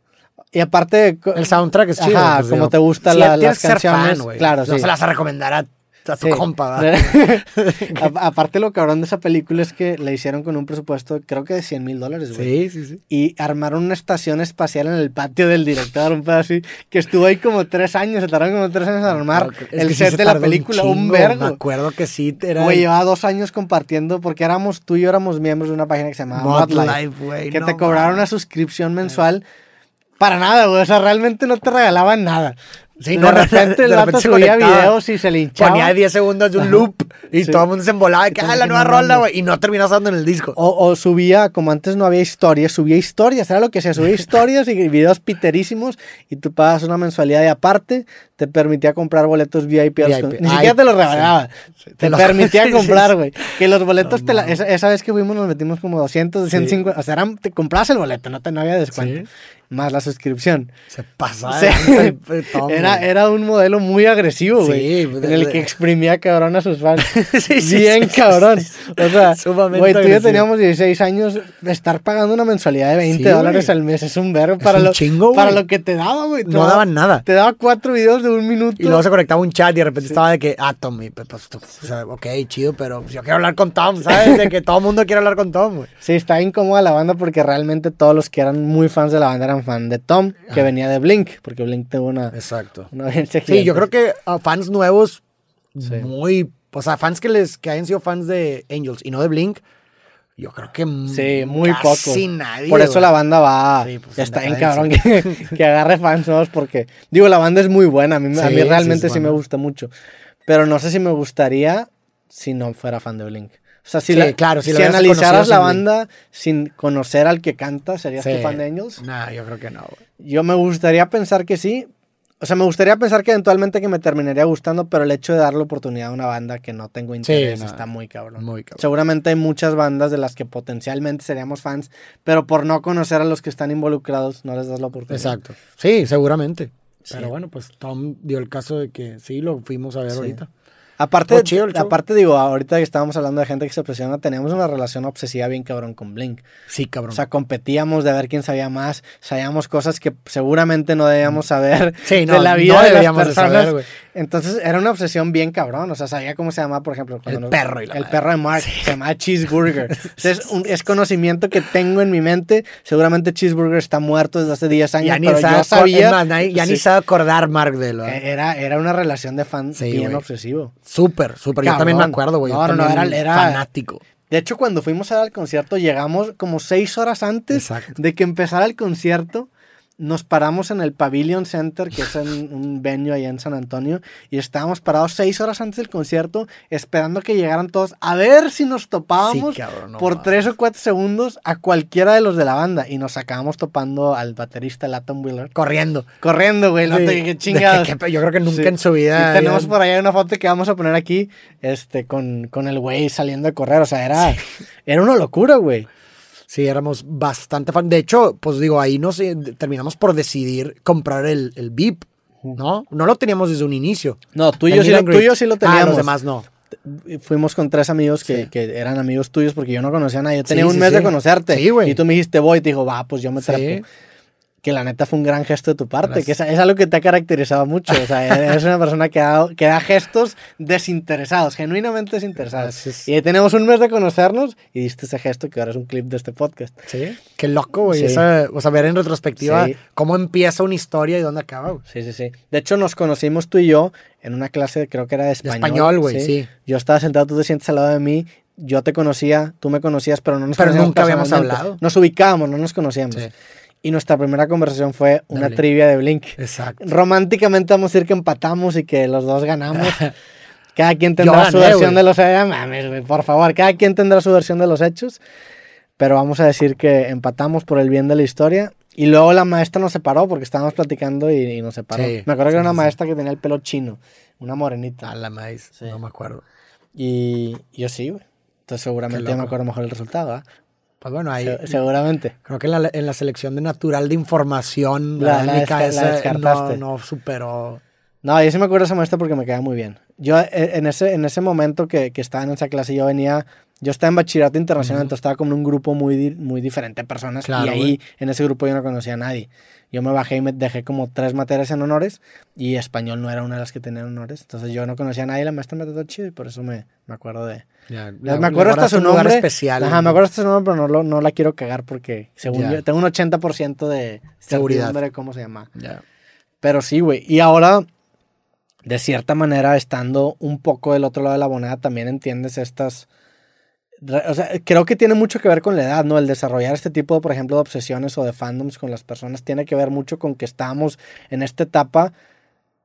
Speaker 1: Y aparte...
Speaker 2: El soundtrack es chido.
Speaker 1: Ajá,
Speaker 2: pues,
Speaker 1: como
Speaker 2: digo,
Speaker 1: te gusta
Speaker 2: sí,
Speaker 1: la- las
Speaker 2: fan,
Speaker 1: canciones,
Speaker 2: güey.
Speaker 1: claro,
Speaker 2: No
Speaker 1: sí.
Speaker 2: se las vas a a tu
Speaker 1: Sí.
Speaker 2: compa,
Speaker 1: Aparte lo cabrón de esa película es que la hicieron con un presupuesto creo que de 100 mil dólares, güey.
Speaker 2: Sí, sí, sí.
Speaker 1: Y armaron una estación espacial en el patio del director, un pedo así, que estuvo ahí como tres años, se tardaron como tres años en armar
Speaker 2: Es
Speaker 1: el
Speaker 2: sí
Speaker 1: set
Speaker 2: se
Speaker 1: de la
Speaker 2: un
Speaker 1: película, un,
Speaker 2: chingo,
Speaker 1: vergo.
Speaker 2: Me acuerdo que sí, era
Speaker 1: Güey, llevaba dos años compartiendo, porque éramos, tú y yo éramos miembros de una página que se llamaba
Speaker 2: Mod Life, güey.
Speaker 1: que
Speaker 2: no
Speaker 1: te cobraron una
Speaker 2: mames.
Speaker 1: suscripción mensual para nada, güey, o sea, realmente no te regalaban nada.
Speaker 2: Sí,
Speaker 1: de
Speaker 2: no,
Speaker 1: repente el
Speaker 2: de
Speaker 1: vato
Speaker 2: repente
Speaker 1: subía videos y se le hinchaba.
Speaker 2: Ponía 10 segundos de un loop y
Speaker 1: Sí.
Speaker 2: todo el mundo se embolaba de que, ah, la nueva rola, güey. Y no terminas dando en el disco.
Speaker 1: O, o subía, como antes no había historias, subía historias, era lo que se subía historias y videos piterísimos y tú pagas una mensualidad y aparte te permitía comprar boletos VIP.
Speaker 2: VIP.
Speaker 1: con- Ni
Speaker 2: Ay,
Speaker 1: siquiera te los regalaba,
Speaker 2: Te
Speaker 1: te
Speaker 2: los-
Speaker 1: permitía comprar, güey. Que los boletos,
Speaker 2: No
Speaker 1: te la- esa, esa vez que fuimos nos metimos como 200, 250, o sea, eran- te comprabas el boleto, no, te, no había descuento. Más la suscripción.
Speaker 2: Se pasaba
Speaker 1: Sí.
Speaker 2: de
Speaker 1: Era, un modelo muy agresivo,
Speaker 2: Sí,
Speaker 1: güey.
Speaker 2: pues,
Speaker 1: en el
Speaker 2: de-
Speaker 1: que exprimía cabrón a sus fans.
Speaker 2: Sí, sí,
Speaker 1: Bien
Speaker 2: sí,
Speaker 1: cabrón.
Speaker 2: sí, sí.
Speaker 1: O sea, güey, tú y yo teníamos 16 años. Estar pagando una mensualidad de 20
Speaker 2: Sí,
Speaker 1: dólares al mes es un verbo para,
Speaker 2: un
Speaker 1: lo,
Speaker 2: chingo,
Speaker 1: para lo que te daba, güey.
Speaker 2: No
Speaker 1: daba-
Speaker 2: daban nada.
Speaker 1: Te daba cuatro videos de un minuto.
Speaker 2: Y luego se conectaba un chat y de repente estaba de que, ah, Tom, y pues, pues, o sea, ok, chido, pero pues, yo quiero hablar con Tom, ¿sabes? De que todo el mundo quiere hablar con Tom, güey.
Speaker 1: Sí, está incómoda la banda porque realmente todos los que eran muy fans de la banda eran fan de Tom, que venía de Blink, porque Blink tuvo una,
Speaker 2: Exacto.
Speaker 1: Una audiencia
Speaker 2: Sí, yo creo que a fans nuevos,
Speaker 1: Sí.
Speaker 2: muy, o sea, fans que les que hayan sido fans de Angels y no de Blink, yo creo que
Speaker 1: Sí, muy
Speaker 2: casi
Speaker 1: poco.
Speaker 2: nadie.
Speaker 1: Por eso
Speaker 2: güey.
Speaker 1: la banda va.
Speaker 2: Sí, pues,
Speaker 1: ya está bien cabrón que, que agarre fans nuevos porque. Digo, la banda es muy buena. A mí, a
Speaker 2: Sí,
Speaker 1: mí
Speaker 2: sí,
Speaker 1: realmente
Speaker 2: es
Speaker 1: sí, me gusta mucho. Pero no sé si me gustaría si no fuera fan de Blink. O sea, si,
Speaker 2: Sí,
Speaker 1: la-
Speaker 2: claro, si
Speaker 1: si, analizaras la banda sin conocer al que canta, ¿serías
Speaker 2: Sí.
Speaker 1: tu fan de Angels?
Speaker 2: Nah, yo creo que no, güey.
Speaker 1: Yo me gustaría pensar que sí. O sea, me gustaría pensar que eventualmente que me terminaría gustando, pero el hecho de darle oportunidad a una banda que no tengo interés
Speaker 2: no.
Speaker 1: está muy cabrón.
Speaker 2: Muy cabrón.
Speaker 1: Seguramente hay muchas bandas de las que potencialmente seríamos fans, pero por no conocer a los que están involucrados, no les das la oportunidad.
Speaker 2: Exacto. Sí, seguramente.
Speaker 1: Sí.
Speaker 2: Pero bueno, pues Tom dio el caso de que sí, lo fuimos a ver
Speaker 1: Sí.
Speaker 2: ahorita.
Speaker 1: Aparte, aparte digo, ahorita que estábamos hablando de gente que se obsesiona, teníamos una relación obsesiva bien cabrón con Blink.
Speaker 2: Sí, cabrón.
Speaker 1: O sea, competíamos de ver quién sabía más, sabíamos cosas que seguramente no debíamos saber
Speaker 2: Sí, no,
Speaker 1: de la vida
Speaker 2: no
Speaker 1: de las
Speaker 2: de
Speaker 1: personas.
Speaker 2: saber, güey.
Speaker 1: Entonces era una obsesión bien cabrón, o sea, sabía cómo se llamaba, por ejemplo,
Speaker 2: El
Speaker 1: nos-
Speaker 2: perro y la
Speaker 1: el
Speaker 2: madre.
Speaker 1: perro de Mark, se llamaba Cheeseburger. O sea, es, un- es conocimiento que tengo en mi mente. Seguramente Cheeseburger está muerto desde hace 10 años,
Speaker 2: ya ni
Speaker 1: pero
Speaker 2: sabe,
Speaker 1: yo sabía.
Speaker 2: más, ya ni
Speaker 1: Sí.
Speaker 2: sabe acordar Mark de lo.
Speaker 1: Eh, Era, era una relación de fan
Speaker 2: Sí,
Speaker 1: bien
Speaker 2: güey.
Speaker 1: obsesivo.
Speaker 2: Súper, súper. Yo también me acuerdo, güey.
Speaker 1: No, no, era- era-
Speaker 2: fanático.
Speaker 1: De hecho, cuando fuimos al concierto, llegamos como seis horas antes
Speaker 2: Exacto.
Speaker 1: de que empezara el concierto. Nos paramos en el Pavilion Center, que es en un venue allá en San Antonio, y estábamos parados seis horas antes del concierto, esperando que llegaran todos a ver si nos topábamos
Speaker 2: Sí, cabrón, no
Speaker 1: por
Speaker 2: mames.
Speaker 1: tres o cuatro segundos a cualquiera de los de la banda. Y nos acabamos topando al baterista Laton Wheeler.
Speaker 2: Corriendo.
Speaker 1: Corriendo, güey, no
Speaker 2: Sí.
Speaker 1: te qué chingados.
Speaker 2: que- que- yo creo que nunca
Speaker 1: Sí.
Speaker 2: en su vida.
Speaker 1: Y tenemos por ahí una foto que vamos a poner aquí, este, con, con el güey saliendo a correr. O sea, era, era una locura, güey.
Speaker 2: Sí, éramos bastante fan. De hecho, pues digo, ahí nos eh, terminamos por decidir comprar el, el VIP, ¿no? No lo teníamos desde un inicio.
Speaker 1: No, tú y, yo sí, lo, tú y yo sí lo
Speaker 2: Ah,
Speaker 1: teníamos.
Speaker 2: los demás no.
Speaker 1: Fuimos con tres amigos que,
Speaker 2: Sí.
Speaker 1: que eran amigos tuyos porque yo no conocía a nadie. Yo tenía
Speaker 2: Sí,
Speaker 1: un
Speaker 2: sí,
Speaker 1: mes de conocerte.
Speaker 2: Sí, güey.
Speaker 1: Y tú me dijiste, voy, y te dijo, va, pues yo me
Speaker 2: Sí.
Speaker 1: Que la neta fue un gran gesto de tu parte, que es, es, algo que te ha caracterizado mucho. O sea, eres una persona que, ha, que da gestos desinteresados, genuinamente desinteresados. Gracias. Y tenemos un mes de conocernos y diste ese gesto que ahora es un clip de este podcast.
Speaker 2: Sí, qué loco, güey. Sí. o sea, ver en retrospectiva sí. cómo empieza una historia y dónde acaba. Wey.
Speaker 1: Sí, sí, sí. De hecho, nos conocimos tú y yo en una clase, creo que era de español.
Speaker 2: De español, güey, sí.
Speaker 1: sí. Yo estaba sentado, tú te sientes al lado de mí yo te conocía, tú me conocías, pero no nos
Speaker 2: pero nunca habíamos hablado.
Speaker 1: Nos ubicábamos, no nos conocíamos. Sí. Y nuestra primera conversación fue una trivia de Blink.
Speaker 2: Exacto.
Speaker 1: Románticamente vamos a decir que empatamos y que los dos ganamos. Cada quien tendrá gané, su versión wey. de los hechos. Mames, por favor, cada quien tendrá su versión de los hechos. Pero vamos a decir que empatamos por el bien de la historia. Y luego la maestra nos separó porque estábamos platicando y, y nos separó. Sí, me acuerdo sí, que era una sí, maestra que tenía el pelo chino, una morenita.
Speaker 2: A la maíz, no me acuerdo.
Speaker 1: Y yo sí, güey. Entonces seguramente ya me acuerdo mejor el resultado, ¿eh?
Speaker 2: Pues bueno, ahí.
Speaker 1: Se seguramente.
Speaker 2: Creo que en la, en la, selección de natural de información, la, la, la, esa, la descartaste. No, no, superó.
Speaker 1: No, yo sí me acuerdo esa maestra porque me queda muy bien. Yo eh, en ese, en ese momento que, que estaba en esa clase, yo venía. Yo estaba en bachillerato internacional, uh -huh. entonces estaba con un grupo muy, muy diferente de personas. Claro, y ahí, güey. en ese grupo, yo no conocía a nadie. Yo me bajé y me dejé como tres materias en honores y español no era una de las que tenían honores. Entonces yo no conocía a nadie, la maestra me trató chido y por eso me, me acuerdo de,
Speaker 2: ya,
Speaker 1: me acuerdo hasta su nombre.
Speaker 2: especial.
Speaker 1: Ajá, me acuerdo hasta su nombre, pero no, no la quiero cagar porque, según ya. yo, tengo un 80% de
Speaker 2: seguridad
Speaker 1: de cómo se llama.
Speaker 2: Ya.
Speaker 1: Pero sí, güey. Y ahora, de cierta manera, estando un poco del otro lado de la moneda, también entiendes estas. O sea, creo que tiene mucho que ver con la edad, ¿no? El desarrollar este tipo, por ejemplo, de obsesiones o de fandoms con las personas tiene que ver mucho con que estamos en esta etapa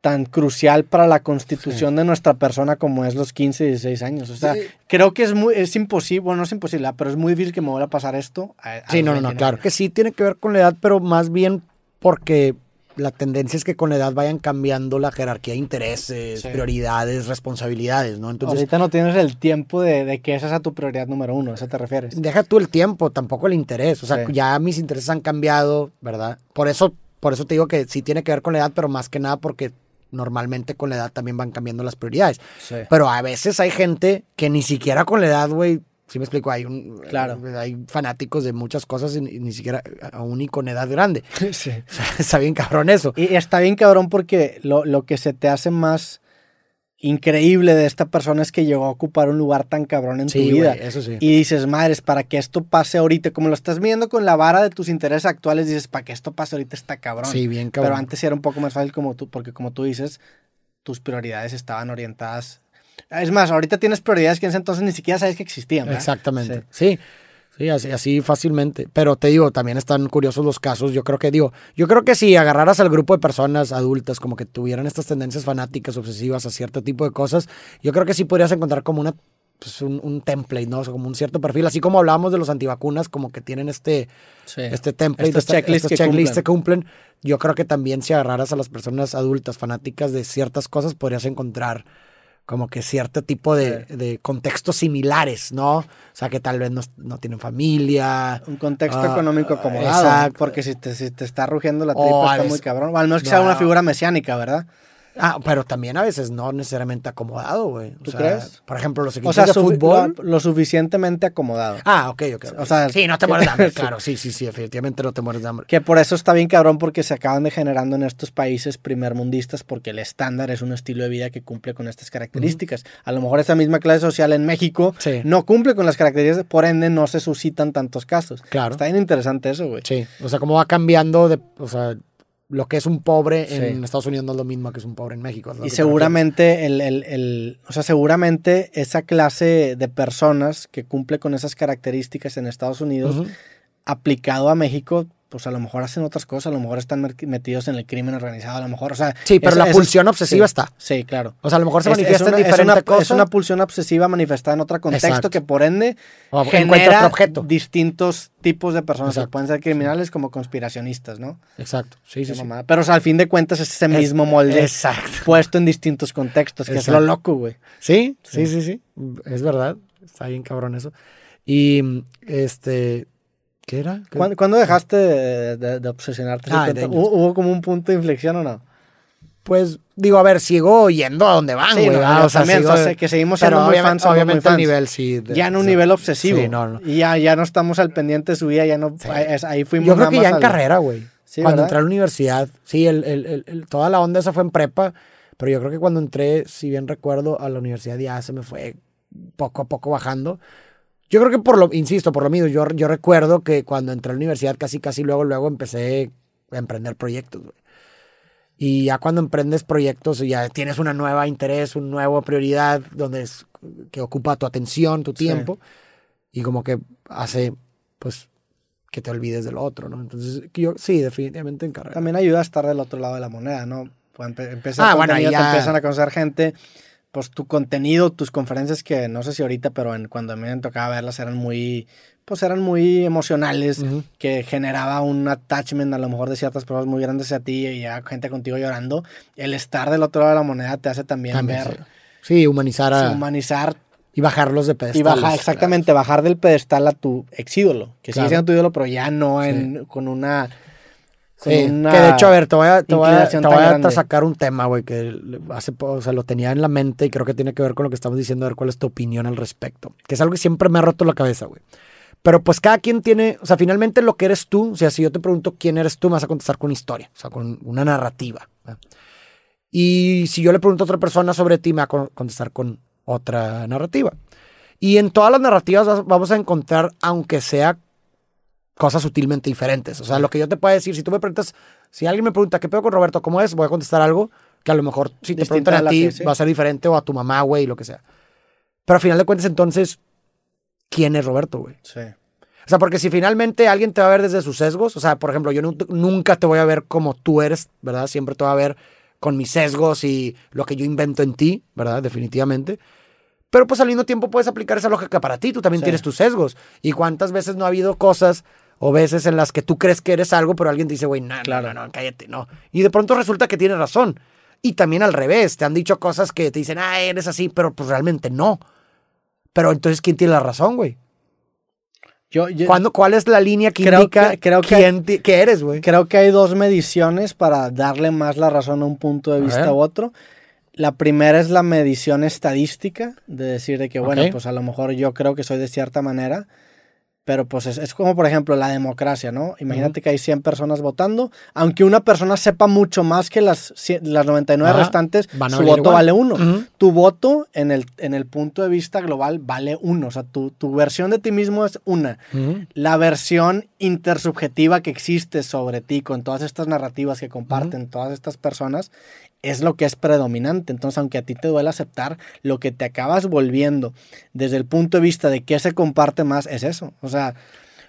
Speaker 1: tan crucial para la constitución sí. de nuestra persona como es los 15, 16 años. O sea, sí. creo que es muy, es imposible, bueno, no es imposible, pero es muy difícil que me vuelva a pasar esto. A, a
Speaker 2: sí, no, no, no, claro. Que sí tiene que ver con la edad, pero más bien porque la tendencia es que con la edad vayan cambiando la jerarquía de intereses, sí. prioridades, responsabilidades, ¿no?
Speaker 1: Entonces, Ahorita no tienes el tiempo de, de, que esa sea tu prioridad número uno, ¿a eso te refieres?
Speaker 2: Deja tú el tiempo, tampoco el interés. O sea, sí. ya mis intereses han cambiado, ¿verdad? Por eso, por eso te digo que sí tiene que ver con la edad, pero más que nada porque normalmente con la edad también van cambiando las prioridades.
Speaker 1: Sí.
Speaker 2: Pero a veces hay gente que ni siquiera con la edad, güey, si ¿sí me explico, hay un
Speaker 1: claro.
Speaker 2: hay fanáticos de muchas cosas y ni siquiera aún y con edad grande.
Speaker 1: Sí.
Speaker 2: O sea, está bien cabrón eso.
Speaker 1: Y está bien cabrón porque lo, lo que se te hace más increíble de esta persona es que llegó a ocupar un lugar tan cabrón en
Speaker 2: sí,
Speaker 1: tu vida.
Speaker 2: Wey, eso sí.
Speaker 1: Y dices, madres, para que esto pase ahorita, como lo estás viendo con la vara de tus intereses actuales, dices, para que esto pase ahorita está cabrón.
Speaker 2: Sí, bien cabrón.
Speaker 1: Pero antes era un poco más fácil como tú, porque como tú dices, tus prioridades estaban orientadas. Es más, ahorita tienes prioridades que en ese entonces ni siquiera sabes que existían. ¿verdad?
Speaker 2: Exactamente. Sí. sí. Sí, así, así, fácilmente. Pero te digo, también están curiosos los casos. Yo creo que, digo, yo creo que si agarraras al grupo de personas adultas como que tuvieran estas tendencias fanáticas, obsesivas a cierto tipo de cosas, yo creo que sí podrías encontrar como una, pues un, un, template, ¿no? O sea, como un cierto perfil. Así como hablábamos de los antivacunas, como que tienen este,
Speaker 1: sí.
Speaker 2: este template,
Speaker 1: estos
Speaker 2: esta,
Speaker 1: checklists
Speaker 2: estos
Speaker 1: que
Speaker 2: checklists
Speaker 1: cumplen.
Speaker 2: que cumplen. Yo creo que también si agarraras a las personas adultas fanáticas de ciertas cosas, podrías encontrar como que cierto tipo de, sí. de, contextos similares, ¿no? O sea, que tal vez no, no tienen familia.
Speaker 1: Un contexto uh, económico acomodado. Exacto. Porque si te, si te está rugiendo la tripa, está veces, muy cabrón. O al menos que no. sea una figura mesiánica, ¿verdad?
Speaker 2: Ah, pero también a veces no necesariamente acomodado, güey.
Speaker 1: ¿Tú
Speaker 2: sea,
Speaker 1: crees?
Speaker 2: Por ejemplo, los equipos
Speaker 1: o sea,
Speaker 2: de fútbol.
Speaker 1: Lo, lo, suficientemente acomodado.
Speaker 2: Ah, ok, ok.
Speaker 1: O sea,
Speaker 2: sí, no te mueres de hambre, claro. Sí, sí, sí, definitivamente no te mueres de hambre.
Speaker 1: Que por eso está bien cabrón, porque se acaban degenerando en estos países primermundistas, porque el estándar es un estilo de vida que cumple con estas características. Uh -huh. A lo mejor esa misma clase social en México
Speaker 2: sí.
Speaker 1: no cumple con las características, por ende no se suscitan tantos casos.
Speaker 2: Claro.
Speaker 1: Está bien interesante eso, güey.
Speaker 2: Sí, o sea, cómo va cambiando de. O sea, lo que es un pobre sí. en Estados Unidos no es lo mismo que es un pobre en México.
Speaker 1: Y seguramente el, el, el, o sea, seguramente esa clase de personas que cumple con esas características en Estados Unidos, uh -huh. aplicado a México, pues a lo mejor hacen otras cosas, a lo mejor están metidos en el crimen organizado, a lo mejor, o sea...
Speaker 2: Sí, pero es, la pulsión es, obsesiva
Speaker 1: sí,
Speaker 2: está.
Speaker 1: Sí, claro.
Speaker 2: O sea, a lo mejor se manifiesta
Speaker 1: una,
Speaker 2: en diferente
Speaker 1: una,
Speaker 2: cosa.
Speaker 1: Es una pulsión obsesiva manifestada en otro contexto
Speaker 2: Exacto.
Speaker 1: que por ende
Speaker 2: o
Speaker 1: genera
Speaker 2: objeto.
Speaker 1: distintos tipos de personas Exacto. que pueden ser criminales como conspiracionistas, ¿no?
Speaker 2: Exacto, sí, sí, sí.
Speaker 1: Pero o sea, al fin de cuentas es ese mismo molde
Speaker 2: Exacto.
Speaker 1: puesto en distintos contextos, que es lo loco, güey.
Speaker 2: Sí, sí, sí, sí, es verdad, está bien cabrón eso. Y, este, ¿Qué era? ¿Qué?
Speaker 1: ¿Cuándo, ¿Cuándo, dejaste de, de, de obsesionarte?
Speaker 2: Ah,
Speaker 1: ¿Hubo, ¿Hubo, como un punto de inflexión o no?
Speaker 2: Pues digo, a ver, sigo yendo a donde van,
Speaker 1: sí,
Speaker 2: güey.
Speaker 1: No,
Speaker 2: o sea,
Speaker 1: también,
Speaker 2: sigo,
Speaker 1: o sea, que seguimos siendo muy fans.
Speaker 2: Obviamente
Speaker 1: muy
Speaker 2: el nivel, sí.
Speaker 1: De, ya en un nivel obsesivo.
Speaker 2: Sí, no, no.
Speaker 1: Y ya, ya no estamos al pendiente de su vida, ya no, sí. ahí fuimos
Speaker 2: Yo creo que ya en carrera, güey.
Speaker 1: Sí,
Speaker 2: cuando
Speaker 1: ¿verdad?
Speaker 2: entré a la universidad, sí, el- el- el- toda la onda esa fue en prepa, pero yo creo que cuando entré, si bien recuerdo, a la universidad ya se me fue poco a poco bajando. Yo creo que por lo, insisto, por lo mismo, yo, yo recuerdo que cuando entré a la universidad casi, casi luego, luego empecé a emprender proyectos, güey. Y ya cuando emprendes proyectos, ya tienes una nueva interés, una nueva prioridad donde es, que ocupa tu atención, tu
Speaker 1: Sí.
Speaker 2: tiempo, y como que hace, pues, que te olvides del otro, ¿no? Entonces, yo sí, definitivamente en carrera.
Speaker 1: También ayuda a estar del otro lado de la moneda, ¿no? Empieza
Speaker 2: Ah, bueno,
Speaker 1: contenido, te
Speaker 2: ya-
Speaker 1: empiezan a conocer gente, pues tu contenido, tus conferencias que no sé si ahorita, pero en, cuando a mí me tocaba verlas eran muy, pues eran muy emocionales, que generaba un attachment a lo mejor de ciertas personas muy grandes a ti y ya gente contigo llorando. El estar del otro lado de la moneda te hace también,
Speaker 2: También,
Speaker 1: ver,
Speaker 2: sí. Sí, humanizar a-
Speaker 1: sí, humanizar
Speaker 2: y bajarlos de pedestal.
Speaker 1: y bajar, exactamente, bajar del pedestal a tu ex ídolo, que
Speaker 2: Claro.
Speaker 1: sigue siendo tu ídolo, pero ya no
Speaker 2: Sí.
Speaker 1: en, con una...
Speaker 2: Sí,
Speaker 1: una
Speaker 2: que de hecho, a ver, te voy a, te voy a, te voy a sacar un tema, güey, que hace, o sea, lo tenía en la mente y creo que tiene que ver con lo que estamos diciendo, a ver cuál es tu opinión al respecto. Que es algo que siempre me ha roto la cabeza, güey. Pero pues cada quien tiene, o sea, finalmente lo que eres tú, o sea, si yo te pregunto quién eres tú, me vas a contestar con historia, o sea, con una narrativa. ¿va? Y si yo le pregunto a otra persona sobre ti, me va a con- contestar con otra narrativa. Y en todas las narrativas vas- vamos a encontrar, aunque sea cosas sutilmente diferentes. O sea, lo que yo te puedo decir, si tú me preguntas, si alguien me pregunta, ¿qué pedo con Roberto? ¿Cómo es? Voy a contestar algo que a lo mejor si te preguntan
Speaker 1: a
Speaker 2: a ti
Speaker 1: que, sí.
Speaker 2: va a ser diferente o a tu mamá, güey, lo que sea. Pero al final de cuentas, entonces, ¿quién es Roberto, güey?
Speaker 1: Sí.
Speaker 2: O sea, porque si finalmente alguien te va a ver desde sus sesgos, o sea, por ejemplo, yo nu- nunca te voy a ver como tú eres, ¿verdad? Siempre te voy a ver con mis sesgos y lo que yo invento en ti, ¿verdad? Definitivamente. Pero pues al mismo tiempo puedes aplicar esa lógica para ti, tú también
Speaker 1: Sí.
Speaker 2: tienes tus sesgos. ¿Y cuántas veces no ha habido cosas o veces en las que tú crees que eres algo, pero alguien te dice, güey, no,
Speaker 1: Claro.
Speaker 2: no, no, cállate, no. Y de pronto resulta que tienes razón. Y también al revés, te han dicho cosas que te dicen, ah, eres así, pero pues realmente no. Pero entonces, ¿quién tiene la razón, güey?
Speaker 1: Yo, yo
Speaker 2: ¿Cuándo- ¿Cuál es la línea que
Speaker 1: Creo
Speaker 2: indica
Speaker 1: que- creo que-
Speaker 2: quién que eres, güey?
Speaker 1: creo que hay dos mediciones para darle más la razón a un punto de vista u otro. La primera es la medición estadística, de decir de que, bueno, pues a lo mejor yo creo que soy de cierta manera, pero pues es, es como, por ejemplo, la democracia, ¿no? Imagínate que hay 100 personas votando, aunque una persona sepa mucho más que las, las 99
Speaker 2: Ajá,
Speaker 1: restantes,
Speaker 2: van a
Speaker 1: su voto
Speaker 2: igual.
Speaker 1: vale uno. Tu voto en el, en el punto de vista global vale uno, o sea, tu, tu versión de ti mismo es una. La versión intersubjetiva que existe sobre ti con todas estas narrativas que comparten todas estas personas es lo que es predominante. Entonces, aunque a ti te duele aceptar, lo que te acabas volviendo desde el punto de vista de qué se comparte más es eso. O sea,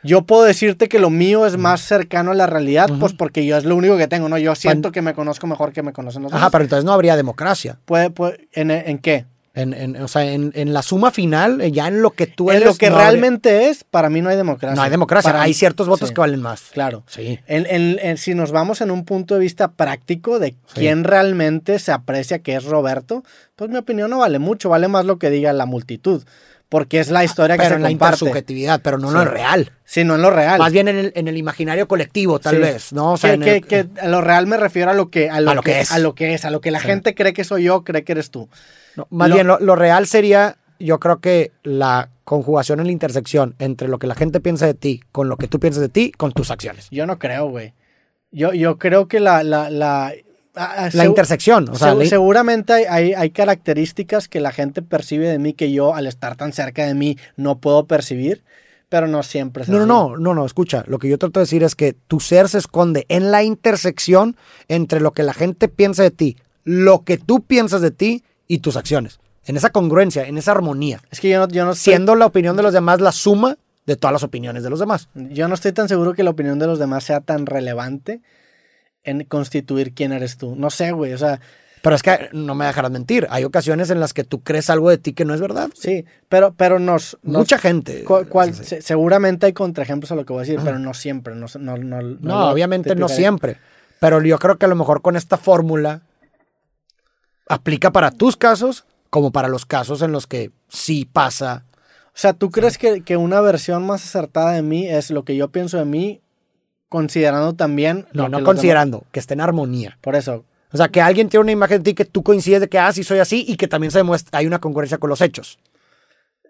Speaker 1: yo puedo decirte que lo mío es más cercano a la realidad, pues porque yo es lo único que tengo, ¿no? Yo siento que me conozco mejor que me conocen los
Speaker 2: Ajá,
Speaker 1: demás.
Speaker 2: pero entonces no habría democracia.
Speaker 1: Puede, puede- ¿en, ¿En qué?
Speaker 2: En, en- o sea, en, en la suma final, eh, ya en lo que tú
Speaker 1: En
Speaker 2: eres.
Speaker 1: lo que
Speaker 2: no
Speaker 1: realmente es, para mí no hay democracia.
Speaker 2: No hay democracia.
Speaker 1: Para
Speaker 2: hay
Speaker 1: mí-
Speaker 2: ciertos votos
Speaker 1: sí,
Speaker 2: que valen más.
Speaker 1: Claro.
Speaker 2: Sí.
Speaker 1: En- en- en- si nos vamos en un punto de vista práctico de quién realmente se aprecia que es Roberto, pues mi opinión no vale mucho, vale más lo que diga la multitud, porque es la historia que
Speaker 2: Pero
Speaker 1: se
Speaker 2: en la
Speaker 1: comparte,
Speaker 2: intersubjetividad, pero no en
Speaker 1: Sí.
Speaker 2: lo real.
Speaker 1: sino en lo real.
Speaker 2: Más bien en el, en el imaginario colectivo, tal
Speaker 1: Sí.
Speaker 2: vez, ¿no? O sea,
Speaker 1: que,
Speaker 2: en
Speaker 1: que-
Speaker 2: el-
Speaker 1: que a lo real me refiero a lo que a lo,
Speaker 2: A lo
Speaker 1: que,
Speaker 2: que es.
Speaker 1: a lo que es, a lo que la
Speaker 2: Sí.
Speaker 1: gente cree que soy yo, cree que eres tú.
Speaker 2: No, más
Speaker 1: lo-
Speaker 2: bien lo, lo real sería, yo creo que la conjugación en la intersección entre lo que la gente piensa de ti, con lo que tú piensas de ti, con tus acciones.
Speaker 1: Yo no creo, güey. Yo, yo creo que la la la, ah, ah,
Speaker 2: La intersección, o sea, la-
Speaker 1: seguramente hay, hay, hay características que la gente percibe de mí que yo, al estar tan cerca de mí, no puedo percibir, pero no siempre es
Speaker 2: No, no,
Speaker 1: así.
Speaker 2: no, no, no, escucha, lo que yo trato de decir es que tu ser se esconde en la intersección entre lo que la gente piensa de ti, lo que tú piensas de ti y tus acciones. En esa congruencia, en esa armonía,
Speaker 1: Es que yo no, yo, no estoy,
Speaker 2: siendo la opinión de los demás la suma de todas las opiniones de los demás.
Speaker 1: yo no estoy tan seguro que la opinión de los demás sea tan relevante en constituir quién eres tú. No sé, güey, o sea,
Speaker 2: Pero es que no me dejarás mentir, hay ocasiones en las que tú crees algo de ti que no es verdad.
Speaker 1: sí, pero, pero nos... nos-
Speaker 2: Mucha gente.
Speaker 1: cu- cual- se- seguramente hay contraejemplos a lo que voy a decir, pero no siempre. No, no, no, no
Speaker 2: obviamente no siempre. Pero yo creo que a lo mejor con esta fórmula aplica para tus casos como para los casos en los que sí pasa.
Speaker 1: O sea, ¿tú crees que, que una versión más acertada de mí es lo que yo pienso de mí, considerando también...
Speaker 2: No,
Speaker 1: que
Speaker 2: no considerando, que esté en armonía.
Speaker 1: Por eso,
Speaker 2: O sea, que alguien tiene una imagen de ti que tú coincides de que, ah, sí soy así y que también se demuestra, hay una concurrencia con los hechos.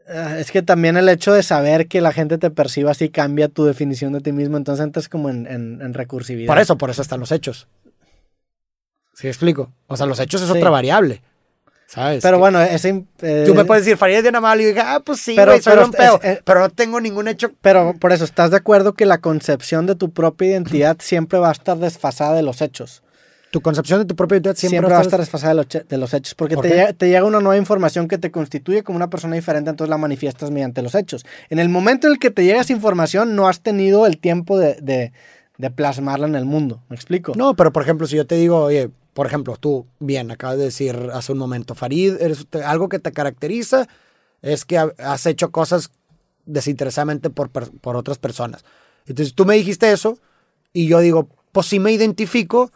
Speaker 1: Ah, Es que también el hecho de saber que la gente te perciba así cambia tu definición de ti mismo, entonces entras como en, en, en recursividad.
Speaker 2: Por eso, por eso están los hechos. ¿Sí explico? O sea, los hechos es
Speaker 1: Sí.
Speaker 2: otra variable. ¿Sabes?
Speaker 1: Pero
Speaker 2: Que-
Speaker 1: bueno, ese... eh,
Speaker 2: Tú me puedes decir, Farid es bien amable. Y yo diga, ah, pues sí,
Speaker 1: Pero-
Speaker 2: güey, soy
Speaker 1: pero
Speaker 2: un pedo.
Speaker 1: es- es-
Speaker 2: pero no tengo ningún hecho.
Speaker 1: Pero por eso, ¿estás de acuerdo que la concepción de tu propia identidad siempre va a estar desfasada de los hechos?
Speaker 2: Tu concepción de tu propia identidad siempre,
Speaker 1: Siempre, va a estar desfasada de los, hechos, porque
Speaker 2: ¿Por
Speaker 1: te llega, te llega una nueva información que te constituye como una persona diferente, entonces la manifiestas mediante los hechos. En el momento en el que te llega esa información, no has tenido el tiempo de, de- de plasmarla en el mundo. ¿Me explico?
Speaker 2: No, pero por ejemplo, si yo te digo, oye, por ejemplo, tú, bien, acabas de decir hace un momento, Farid, eres te- algo que te caracteriza es que ha- has hecho cosas desinteresadamente por, por otras personas. Entonces tú me dijiste eso y yo digo, pues sí me identifico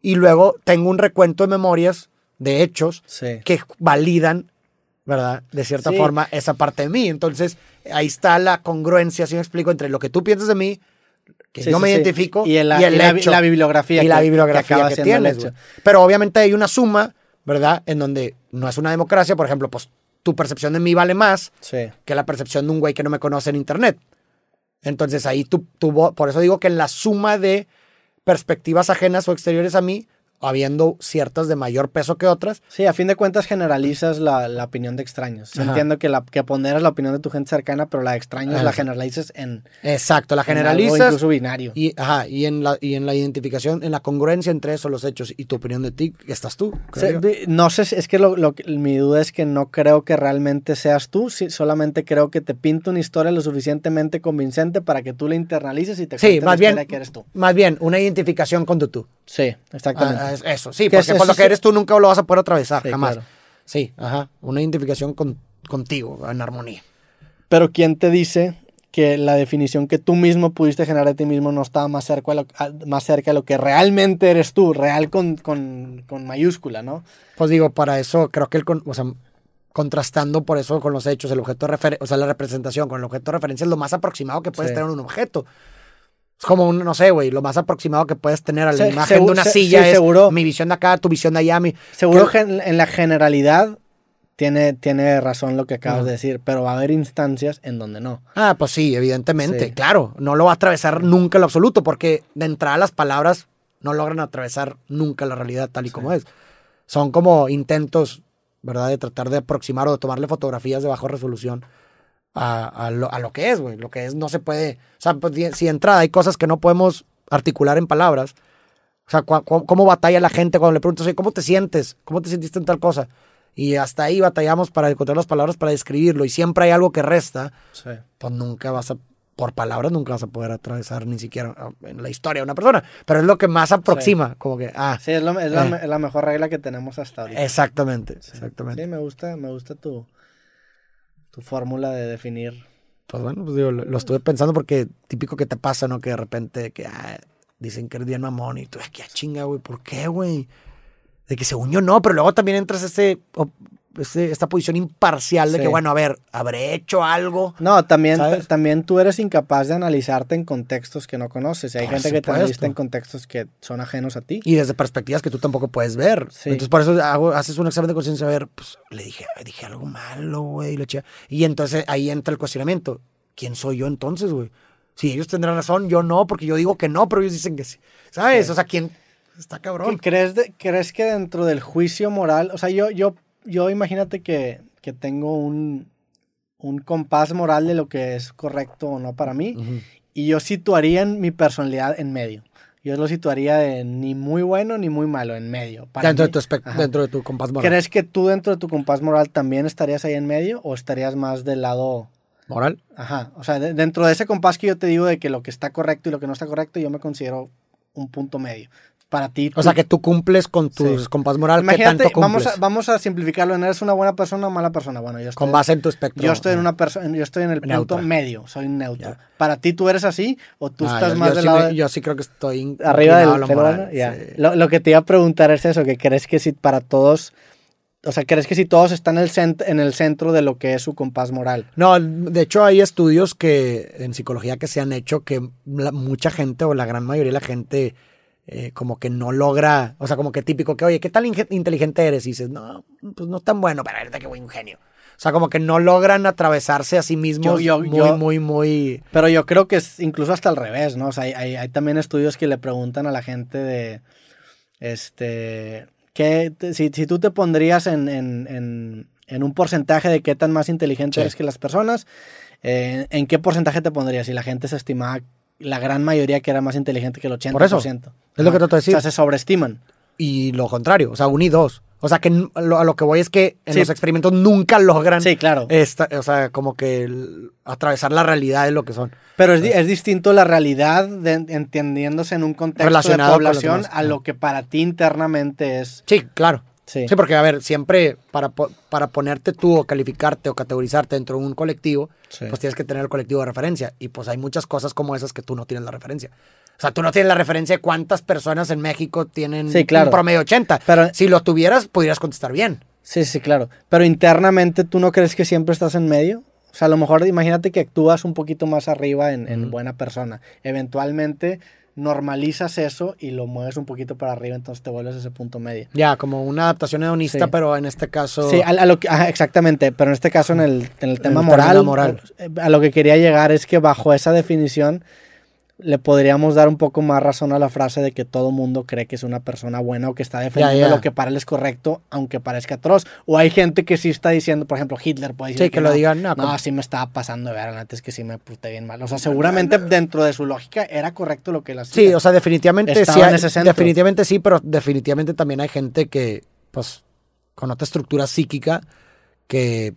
Speaker 2: y luego tengo un recuento de memorias, de hechos,
Speaker 1: Sí.
Speaker 2: que validan, ¿verdad? De cierta
Speaker 1: Sí.
Speaker 2: forma, esa parte de mí. Entonces, ahí está la congruencia, si me explico, entre lo que tú piensas de mí, que
Speaker 1: Sí,
Speaker 2: yo
Speaker 1: sí,
Speaker 2: me
Speaker 1: sí.
Speaker 2: identifico,
Speaker 1: Y el- y
Speaker 2: el
Speaker 1: la-
Speaker 2: hecho,
Speaker 1: la bibliografía
Speaker 2: y la
Speaker 1: que- que
Speaker 2: bibliografía que, tienes. Pero obviamente hay una suma, ¿verdad? En donde no es una democracia, por ejemplo, pues tu percepción de mí vale más que la percepción de un güey que no me conoce en internet. Entonces ahí tú, por eso digo que en la suma de perspectivas ajenas o exteriores a mí, habiendo ciertas de mayor peso que otras,
Speaker 1: Sí, a fin de cuentas generalizas la, la opinión de extraños. Sí. Entiendo que, la, que ponderas la opinión de tu gente cercana, pero la de extraños
Speaker 2: Ajá.
Speaker 1: la generalizas en,
Speaker 2: exacto, la
Speaker 1: en algo
Speaker 2: generalizas
Speaker 1: incluso binario.
Speaker 2: y, ajá, y, en la, y en la identificación, en la congruencia entre eso, los hechos y tu opinión de ti, estás tú. creo
Speaker 1: Sí, no sé, es que lo, lo mi duda es que no creo que realmente seas tú, sí, solamente creo que te pinta una historia lo suficientemente convincente para que tú la internalices y te
Speaker 2: Sí, más bien,
Speaker 1: que eres tú.
Speaker 2: más bien, una identificación con tu tú.
Speaker 1: Sí, exactamente.
Speaker 2: Ah, es- eso, sí,
Speaker 1: Que
Speaker 2: porque por lo que eres tú nunca lo vas a poder atravesar,
Speaker 1: Sí,
Speaker 2: jamás.
Speaker 1: claro.
Speaker 2: Sí, ajá, una identificación con, contigo, en armonía.
Speaker 1: Pero ¿quién te dice que la definición que tú mismo pudiste generar de ti mismo no estaba más cerca, a lo, más cerca de lo que realmente eres tú, real con, con, con mayúscula, ¿no?
Speaker 2: Pues digo, para eso creo que el, o sea, contrastando por eso con los hechos, el objeto de o sea, la representación con el objeto de referencia es lo más aproximado que puedes
Speaker 1: Sí.
Speaker 2: tener a un objeto. Es como un, no sé, güey, lo más aproximado que puedes tener a la
Speaker 1: Se-
Speaker 2: imagen
Speaker 1: segu-
Speaker 2: de una
Speaker 1: se-
Speaker 2: silla
Speaker 1: sí,
Speaker 2: es
Speaker 1: seguro.
Speaker 2: mi visión de acá, tu visión de allá, mi...
Speaker 1: Seguro
Speaker 2: que-
Speaker 1: en la generalidad tiene, tiene razón lo que acabas
Speaker 2: Ujú.
Speaker 1: de decir, pero va a haber instancias en donde no.
Speaker 2: Ah, pues sí, evidentemente,
Speaker 1: Sí.
Speaker 2: claro. No lo va a atravesar nunca lo absoluto, porque de entrada las palabras no logran atravesar nunca la realidad tal y como es. Son como intentos, ¿verdad?, de tratar de aproximar o de tomarle fotografías de baja resolución a, a lo, a lo que es, güey. Lo que es no se puede. O sea, pues, si de entrada hay cosas que no podemos articular en palabras. O sea, ¿cómo batalla la gente cuando le preguntas, oye, ¿cómo te sientes? ¿Cómo te sentiste en tal cosa? Y hasta ahí batallamos para encontrar las palabras para describirlo. Y siempre hay algo que resta pues nunca vas a, por palabras, nunca vas a poder atravesar ni siquiera ah, en la historia de una persona. Pero es lo que más aproxima, como que, ah,
Speaker 1: Sí, es, lo- es la,
Speaker 2: Eh.
Speaker 1: es la mejor regla que tenemos hasta ahorita.
Speaker 2: exactamente,
Speaker 1: Sí.
Speaker 2: exactamente.
Speaker 1: Sí, me gusta, me gusta tu, fórmula de definir.
Speaker 2: Pues bueno, pues digo, lo, estuve pensando porque típico que te pasa, ¿no? Que de repente, que ah, dicen que eres bien mamón y tú, es que chinga, güey, ¿por qué, güey? De que según yo no, pero luego también entras ese, ese- esta posición imparcial de
Speaker 1: Sí.
Speaker 2: que, bueno, a ver, ¿habré hecho algo?
Speaker 1: No, también, también tú eres incapaz de analizarte en contextos que no conoces. Hay
Speaker 2: Por
Speaker 1: gente que te analiza en contextos que son ajenos a ti.
Speaker 2: Y desde perspectivas que tú tampoco puedes ver.
Speaker 1: Sí.
Speaker 2: Entonces, por eso hago, haces un examen de conciencia. A ver, pues le dije, dije algo malo, güey. Y entonces ahí entra el cuestionamiento. ¿Quién soy yo entonces, güey? Si ellos tendrán razón, yo no, porque yo digo que no, pero ellos dicen que sí. ¿Sabes? O sea, ¿quién? Está cabrón.
Speaker 1: ¿Y ¿Crees, de- ¿Crees que dentro del juicio moral, o sea, yo, yo, yo imagínate que, que tengo un, un compás moral de lo que es correcto o no para mí, y yo situaría en mi personalidad en medio. Yo lo situaría de ni muy bueno ni muy malo, en medio. Para
Speaker 2: Dentro,
Speaker 1: mí-
Speaker 2: de tu dentro de tu compás moral.
Speaker 1: ¿Crees que tú dentro de tu compás moral también estarías ahí en medio o estarías más del lado...
Speaker 2: ¿Moral?
Speaker 1: Ajá, o sea, de- dentro de ese compás que yo te digo de que lo que está correcto y lo que no está correcto, yo me considero un punto medio. Para ti...
Speaker 2: O
Speaker 1: tú-
Speaker 2: sea, que tú cumples con tus
Speaker 1: Sí.
Speaker 2: compás moral. ¿Qué
Speaker 1: Imagínate,
Speaker 2: tanto
Speaker 1: vamos a, vamos a simplificarlo. ¿en ¿Eres una buena persona o mala persona? Bueno, yo estoy,
Speaker 2: Con base en tu espectro.
Speaker 1: yo estoy en una persona, yo estoy en el punto medio, soy neutro.
Speaker 2: Ya.
Speaker 1: ¿Para ti tú eres así o tú
Speaker 2: Ah,
Speaker 1: estás
Speaker 2: yo-
Speaker 1: más
Speaker 2: yo
Speaker 1: del
Speaker 2: sí
Speaker 1: lado
Speaker 2: me- Yo sí creo que estoy
Speaker 1: arriba del,
Speaker 2: lo moral,
Speaker 1: bueno? Ya.
Speaker 2: sí.
Speaker 1: Lo, lo que te iba a preguntar es eso, que crees que si para todos, o sea, crees que si todos están en el, cent- en el centro de lo que es su compás moral.
Speaker 2: No, de hecho hay estudios que en psicología que se han hecho que la- mucha gente o la gran mayoría de la gente eh, como que no logra, o sea, como que típico que, oye, ¿qué inge- inteligente eres? Y dices, no, pues no tan bueno, pero ahorita que buen genio. O sea, como que no logran atravesarse a sí mismos
Speaker 1: Yo- yo-
Speaker 2: muy,
Speaker 1: yo-
Speaker 2: muy, muy...
Speaker 1: Pero yo creo que es incluso hasta al revés, ¿no? O sea, hay, hay- hay también estudios que le preguntan a la gente de, este, ¿qué te- si, si tú te pondrías en, en- en- en un porcentaje de qué tan más inteligente
Speaker 2: Sí.
Speaker 1: eres que las personas, eh, ¿en qué porcentaje te pondrías? Y la gente se estimaba, la gran mayoría que era más inteligente que el 80%.
Speaker 2: Por eso, es lo que trato de decir.
Speaker 1: O sea, se sobreestiman.
Speaker 2: Y lo contrario, o sea, un y dos. O sea, que lo- a lo que voy es que en
Speaker 1: Sí.
Speaker 2: los experimentos nunca logran...
Speaker 1: Sí, claro.
Speaker 2: esta- o sea, como que el- atravesar la realidad de lo que son.
Speaker 1: Pero es, es distinto la realidad de, entendiéndose en un contexto de población a lo que para ti internamente es.
Speaker 2: Sí, claro.
Speaker 1: Sí.
Speaker 2: Sí, porque, a ver, siempre para, para ponerte tú o calificarte o categorizarte dentro de un colectivo,
Speaker 1: Sí.
Speaker 2: pues tienes que tener el colectivo de referencia. Y pues hay muchas cosas como esas que tú no tienes la referencia. O sea, tú no tienes la referencia de cuántas personas en México tienen
Speaker 1: Sí, claro.
Speaker 2: un promedio 80.
Speaker 1: Pero-
Speaker 2: si lo tuvieras, podrías contestar bien.
Speaker 1: Sí, sí, claro. Pero internamente, ¿tú no crees que siempre estás en medio? O sea, a lo mejor imagínate que actúas un poquito más arriba en, buena persona. Eventualmente normalizas eso y lo mueves un poquito para arriba, entonces te vuelves a ese punto medio.
Speaker 2: Ya, como una adaptación hedonista,
Speaker 1: Sí.
Speaker 2: pero en este caso...
Speaker 1: Sí, a, a lo que, ajá, exactamente, pero en este caso en el, en el tema
Speaker 2: el
Speaker 1: moral,
Speaker 2: moral.
Speaker 1: eh, a lo que quería llegar es que bajo esa definición le podríamos dar un poco más razón a la frase de que todo mundo cree que es una persona buena o que está defendiendo lo que para él es correcto, aunque parezca atroz. O hay gente que sí está diciendo, por ejemplo, Hitler puede decir
Speaker 2: Sí, que lo digan, no,
Speaker 1: No, sí me estaba pasando de ver, antes que sí me puse bien mal. O sea, seguramente dentro de su lógica era correcto lo que él hacía.
Speaker 2: Sí, o sea, definitivamente sí. hay- definitivamente sí, pero definitivamente también hay gente que, pues, con otra estructura psíquica que,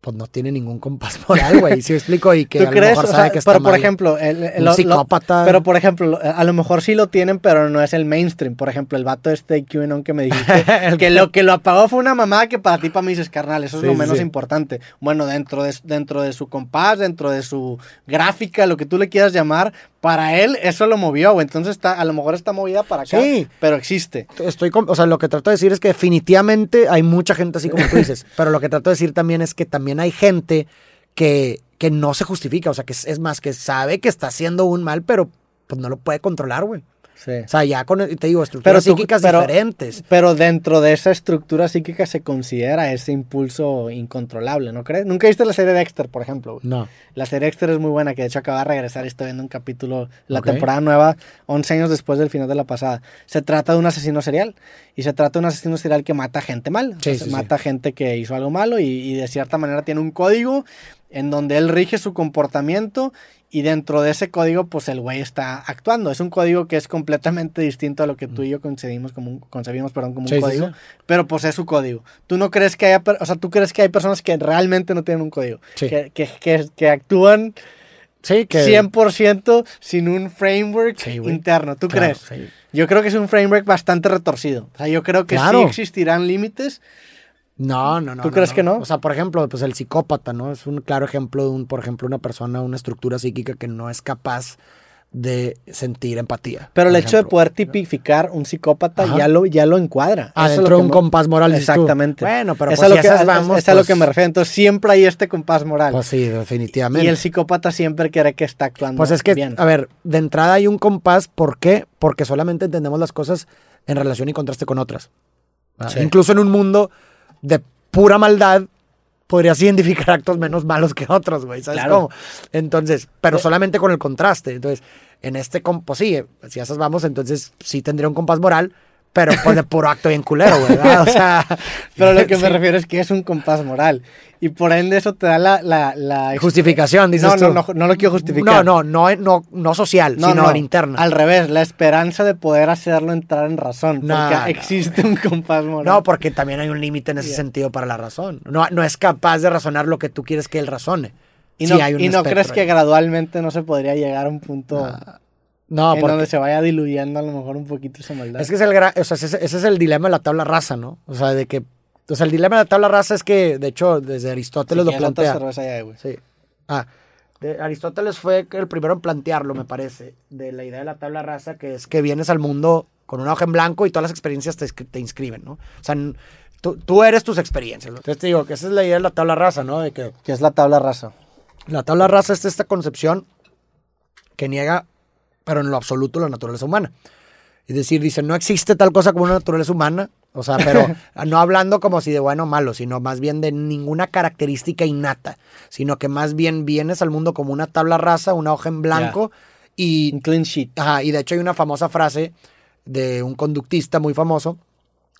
Speaker 2: pues, no tiene ningún compás moral, güey. ¿Sí me explico? Y que
Speaker 1: ¿Tú
Speaker 2: a lo mejor
Speaker 1: O
Speaker 2: sabe
Speaker 1: sea,
Speaker 2: que está
Speaker 1: pero por ejemplo, el, el-
Speaker 2: Un
Speaker 1: lo- lo-
Speaker 2: psicópata.
Speaker 1: pero por ejemplo, lo- a lo mejor sí lo tienen, pero no es el mainstream. Por ejemplo, el vato este QAnon que me dijiste, que lo que lo apagó fue una mamá que para ti, para mí dices, carnal, eso es
Speaker 2: Sí,
Speaker 1: lo menos
Speaker 2: sí.
Speaker 1: importante. Bueno, dentro de, dentro de su compás, dentro de su gráfica, lo que tú le quieras llamar, para él eso lo movió, güey. Entonces está, a lo mejor está movida para acá,
Speaker 2: Sí.
Speaker 1: pero existe.
Speaker 2: Estoy o sea, lo que trato de decir es que definitivamente hay mucha gente así como tú dices, pero lo que trato de decir también es que también hay gente que, que no se justifica, o sea, que es, es más, que sabe que está haciendo un mal, pero pues no lo puede controlar, güey.
Speaker 1: Sí.
Speaker 2: O sea, ya con, te digo, estructuras
Speaker 1: tú-
Speaker 2: psíquicas
Speaker 1: pero-
Speaker 2: diferentes.
Speaker 1: Pero dentro de esa estructura psíquica se considera ese impulso incontrolable, ¿no crees? ¿Nunca viste la serie Dexter, por ejemplo? güey?
Speaker 2: No.
Speaker 1: La serie Dexter es muy buena, que de hecho acaba de regresar y estoy viendo un capítulo, la
Speaker 2: Ok.
Speaker 1: temporada nueva, 11 años después del final de la pasada. Se trata de un asesino serial y se trata de un asesino serial que mata gente mal. O sea,
Speaker 2: Sí,
Speaker 1: se
Speaker 2: sí, sí.
Speaker 1: mata gente que hizo algo malo y, y de cierta manera tiene un código en donde él rige su comportamiento y dentro de ese código pues el güey está actuando. Es un código que es completamente distinto a lo que tú y yo concebimos como un, concebimos perdón, como un
Speaker 2: Sí, sí,
Speaker 1: código,
Speaker 2: sí.
Speaker 1: pero pues es su código. ¿Tú no crees que haya, o sea, tú crees que hay personas que realmente no tienen un código?
Speaker 2: Sí.
Speaker 1: Que, que, que, que actúan
Speaker 2: Sí, que...
Speaker 1: 100% sin un framework
Speaker 2: Sí,
Speaker 1: interno. ¿Tú
Speaker 2: Claro,
Speaker 1: crees?
Speaker 2: sí.
Speaker 1: Yo creo que es un framework bastante retorcido. O sea, yo creo que
Speaker 2: Claro.
Speaker 1: sí existirán límites.
Speaker 2: No, no, no.
Speaker 1: ¿Tú crees que no?
Speaker 2: O sea, por ejemplo, pues el psicópata, ¿no? Es un claro ejemplo de un, por ejemplo, una persona, una estructura psíquica que no es capaz de sentir empatía.
Speaker 1: Pero el hecho de poder tipificar un psicópata
Speaker 2: Ajá.
Speaker 1: ya lo, ya lo encuadra. Eso es
Speaker 2: dentro
Speaker 1: lo
Speaker 2: de un
Speaker 1: me-
Speaker 2: compás moral.
Speaker 1: Exactamente.
Speaker 2: Bueno, pero
Speaker 1: es
Speaker 2: pues
Speaker 1: a lo
Speaker 2: si
Speaker 1: que,
Speaker 2: esas
Speaker 1: es-
Speaker 2: vamos,
Speaker 1: es a lo
Speaker 2: pues-
Speaker 1: que me refiero. Entonces siempre hay este compás moral.
Speaker 2: Pues sí, definitivamente.
Speaker 1: y el psicópata siempre cree que está actuando
Speaker 2: Pues es que,
Speaker 1: bien.
Speaker 2: a ver, de entrada hay un compás. ¿Por qué? Porque solamente entendemos las cosas en relación y contraste con otras.
Speaker 1: Sí.
Speaker 2: Incluso en un mundo de pura maldad, podrías identificar actos menos malos que otros, güey. ¿Sabes
Speaker 1: Claro.
Speaker 2: cómo? Entonces, pero
Speaker 1: Eh.
Speaker 2: solamente con el contraste. Entonces, en este, pues sí, si a esas vamos, entonces sí tendría un compás moral, pero pues de puro acto bien culero, güey. O sea.
Speaker 1: Pero lo que me
Speaker 2: sí.
Speaker 1: refiero es que es un compás moral. Y por ende eso te da la... la, la
Speaker 2: Justificación, dices
Speaker 1: no,
Speaker 2: tú.
Speaker 1: no, no, no lo quiero justificar.
Speaker 2: No, no, no, no, no social,
Speaker 1: No,
Speaker 2: sino
Speaker 1: no,
Speaker 2: interna.
Speaker 1: Al revés, la esperanza de poder hacerlo entrar en razón. Porque
Speaker 2: No, no.
Speaker 1: existe un compás moral.
Speaker 2: No, porque también hay un límite en ese
Speaker 1: Yeah.
Speaker 2: sentido para la razón. No, no es capaz de razonar lo que tú quieres que él razone.
Speaker 1: y no,
Speaker 2: hay un
Speaker 1: y no crees que gradualmente no se podría llegar a un punto
Speaker 2: No,
Speaker 1: en
Speaker 2: porque
Speaker 1: donde se vaya diluyendo a lo mejor un poquito esa maldad.
Speaker 2: es que es el gra- o sea, ese, ese es el dilema de la tabla rasa, ¿no? O sea, de que o sea, el dilema de la tabla rasa es que de hecho desde Aristóteles lo
Speaker 1: quieres otra
Speaker 2: plantea.
Speaker 1: ya güey.
Speaker 2: Sí. Ah, de- Aristóteles fue el primero en plantearlo, me parece, de la idea de la tabla rasa, que es que vienes al mundo con una hoja en blanco y todas las experiencias te, te inscriben, ¿no? O sea, tú, tú eres tus experiencias. ¿no? Entonces te digo que esa es la idea de la tabla rasa, ¿no? De que
Speaker 1: Que es la tabla rasa.
Speaker 2: la tabla rasa es esta concepción que niega, pero en lo absoluto, la naturaleza humana. Es decir, dice, no existe tal cosa como una naturaleza humana, o sea, pero no hablando como si de bueno o malo, sino más bien de ninguna característica innata, sino que más bien vienes al mundo como una tabla rasa, una hoja en blanco y...
Speaker 1: Un clean sheet.
Speaker 2: Ajá, y de hecho hay una famosa frase de un conductista muy famoso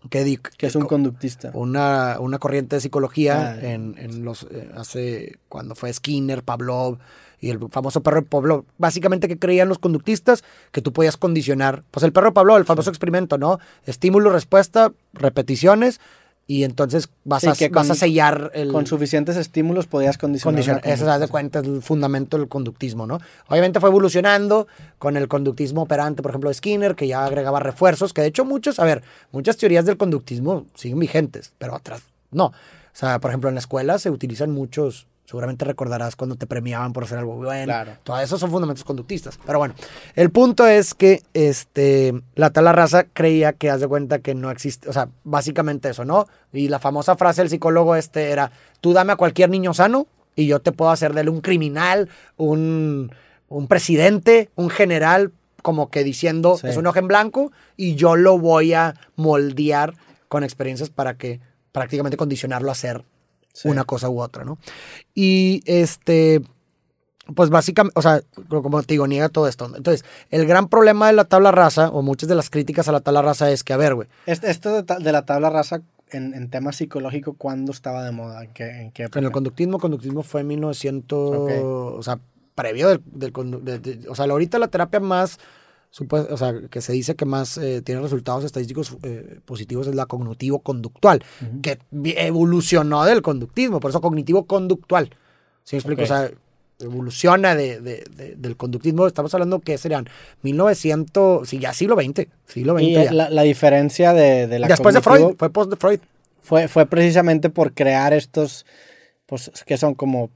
Speaker 2: que, di-
Speaker 1: Que es un conductista.
Speaker 2: una, una corriente de psicología
Speaker 1: Ah,
Speaker 2: en, en los eh, hace cuando fue Skinner, Pavlov y el famoso perro de Pavlov. Básicamente que creían los conductistas que tú podías condicionar, pues el perro de Pavlov, el famoso experimento, ¿no? Estímulo, respuesta, repeticiones y entonces vas,
Speaker 1: Sí,
Speaker 2: a,
Speaker 1: que
Speaker 2: vas
Speaker 1: con-
Speaker 2: a sellar el
Speaker 1: Con suficientes estímulos podías condicionar.
Speaker 2: condicionar. Ese se de cuenta es el fundamento del conductismo, ¿no? Obviamente fue evolucionando con el conductismo operante, por ejemplo, de Skinner, que ya agregaba refuerzos, que de hecho muchos, a ver, muchas teorías del conductismo siguen vigentes, pero otras no. O sea, por ejemplo, en la escuela se utilizan muchos, seguramente recordarás cuando te premiaban por hacer algo bueno.
Speaker 1: Claro.
Speaker 2: Todo eso son fundamentos conductistas. Pero bueno, el punto es que este, la tala raza creía que haz de cuenta que no existe, o sea, básicamente eso, ¿no? Y la famosa frase del psicólogo este era, tú dame a cualquier niño sano y yo te puedo hacer de él un criminal, un, un presidente, un general, como que diciendo,
Speaker 1: Sí.
Speaker 2: es un ojo en blanco y yo lo voy a moldear con experiencias para que prácticamente condicionarlo a hacer
Speaker 1: Sí.
Speaker 2: una cosa u otra, ¿no? Y este, pues básicamente, o sea, como te digo, niega todo esto. Entonces, el gran problema de la tabla rasa, o muchas de las críticas a la tabla rasa es que, a ver, güey,
Speaker 1: Este- Esto de, la tabla rasa en, en tema psicológico, ¿cuándo estaba de moda? ¿En qué, en qué
Speaker 2: en el conductismo, conductismo fue en 1900,
Speaker 1: Ok.
Speaker 2: o sea, previo del, del condu- de- de- o sea, ahorita la terapia más, o sea, que se dice que más eh, tiene resultados estadísticos eh, positivos es la cognitivo-conductual, que evolucionó del conductismo, por eso cognitivo-conductual. ¿Sí me explico? O sea, evoluciona de, de- de- del conductismo. Estamos hablando que serían 1900, sí, ya siglo XX, siglo XX
Speaker 1: Y
Speaker 2: ya.
Speaker 1: eh, la, la diferencia de, la
Speaker 2: Después de Freud, fue post de Freud.
Speaker 1: fue, fue precisamente por crear estos, pues, que son como...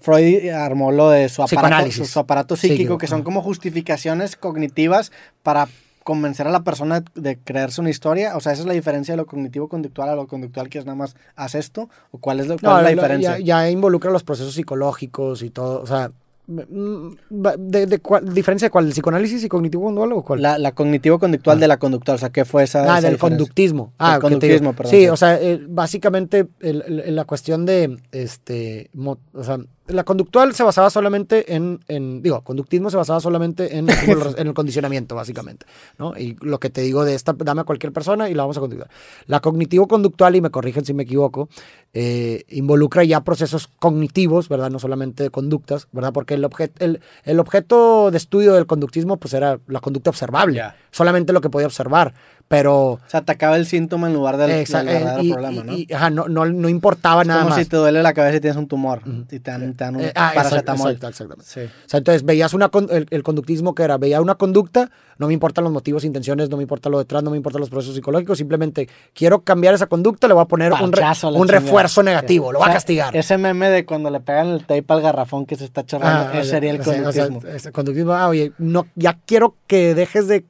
Speaker 1: Freud armó lo de su aparato, su, su aparato psíquico, que son como justificaciones cognitivas para convencer a la persona de creerse una historia. O sea, esa es la diferencia de lo cognitivo-conductual a lo conductual, que es nada más, haz esto, o cuál es, lo- cuál
Speaker 2: No,
Speaker 1: es la
Speaker 2: lo-
Speaker 1: diferencia.
Speaker 2: Ya, ya involucra los procesos psicológicos y todo. O sea, ¿de, de cuál- diferencia de cuál? ¿El psicoanálisis y cognitivo-conductual o cuál?
Speaker 1: La, la cognitivo-conductual de la conductual, o sea, ¿qué fue esa?
Speaker 2: Ah,
Speaker 1: esa
Speaker 2: del
Speaker 1: diferencia?
Speaker 2: conductismo. Ah, digo.
Speaker 1: conductismo, perdón,
Speaker 2: Sí,
Speaker 1: sí.
Speaker 2: o sea, eh, básicamente el- el- la cuestión de, este, mo- o sea, la conductual se basaba solamente en, en digo, conductismo se basaba solamente en, en el condicionamiento, básicamente, ¿no? Y lo que te digo de esta, dame a cualquier persona y la vamos a conductar. La cognitivo-conductual, y me corrigen si me equivoco, eh, involucra ya procesos cognitivos, ¿verdad? No solamente de conductas, ¿verdad? Porque el, obje- el, el objeto de estudio del conductismo, pues era la conducta observable, solamente lo que podía observar, pero...
Speaker 1: O sea, atacaba el síntoma en lugar del,
Speaker 2: Exa-
Speaker 1: del verdadero
Speaker 2: eh, y,
Speaker 1: problema, ¿no?
Speaker 2: y- y, ajá, no, no, no importaba
Speaker 1: es
Speaker 2: nada
Speaker 1: como
Speaker 2: más.
Speaker 1: si te duele la cabeza y tienes un tumor y te dan, te dan un
Speaker 2: Eh, ah,
Speaker 1: paracetamol.
Speaker 2: exacto, exactamente.
Speaker 1: Sí.
Speaker 2: O sea, entonces veías una con- el, el conductismo que era, veía una conducta, no me importan los motivos, intenciones, no me importa lo detrás, no me importan los procesos psicológicos, simplemente quiero cambiar esa conducta, le voy a poner un, re-
Speaker 1: a
Speaker 2: refuerzo negativo, lo
Speaker 1: O
Speaker 2: voy a castigar.
Speaker 1: Ese meme de cuando le pegan el tape al garrafón que se está chorrando,
Speaker 2: Ah,
Speaker 1: ese sería el
Speaker 2: o o sea,
Speaker 1: conductismo.
Speaker 2: ese conductismo, ah, oye, no, ya quiero que dejes de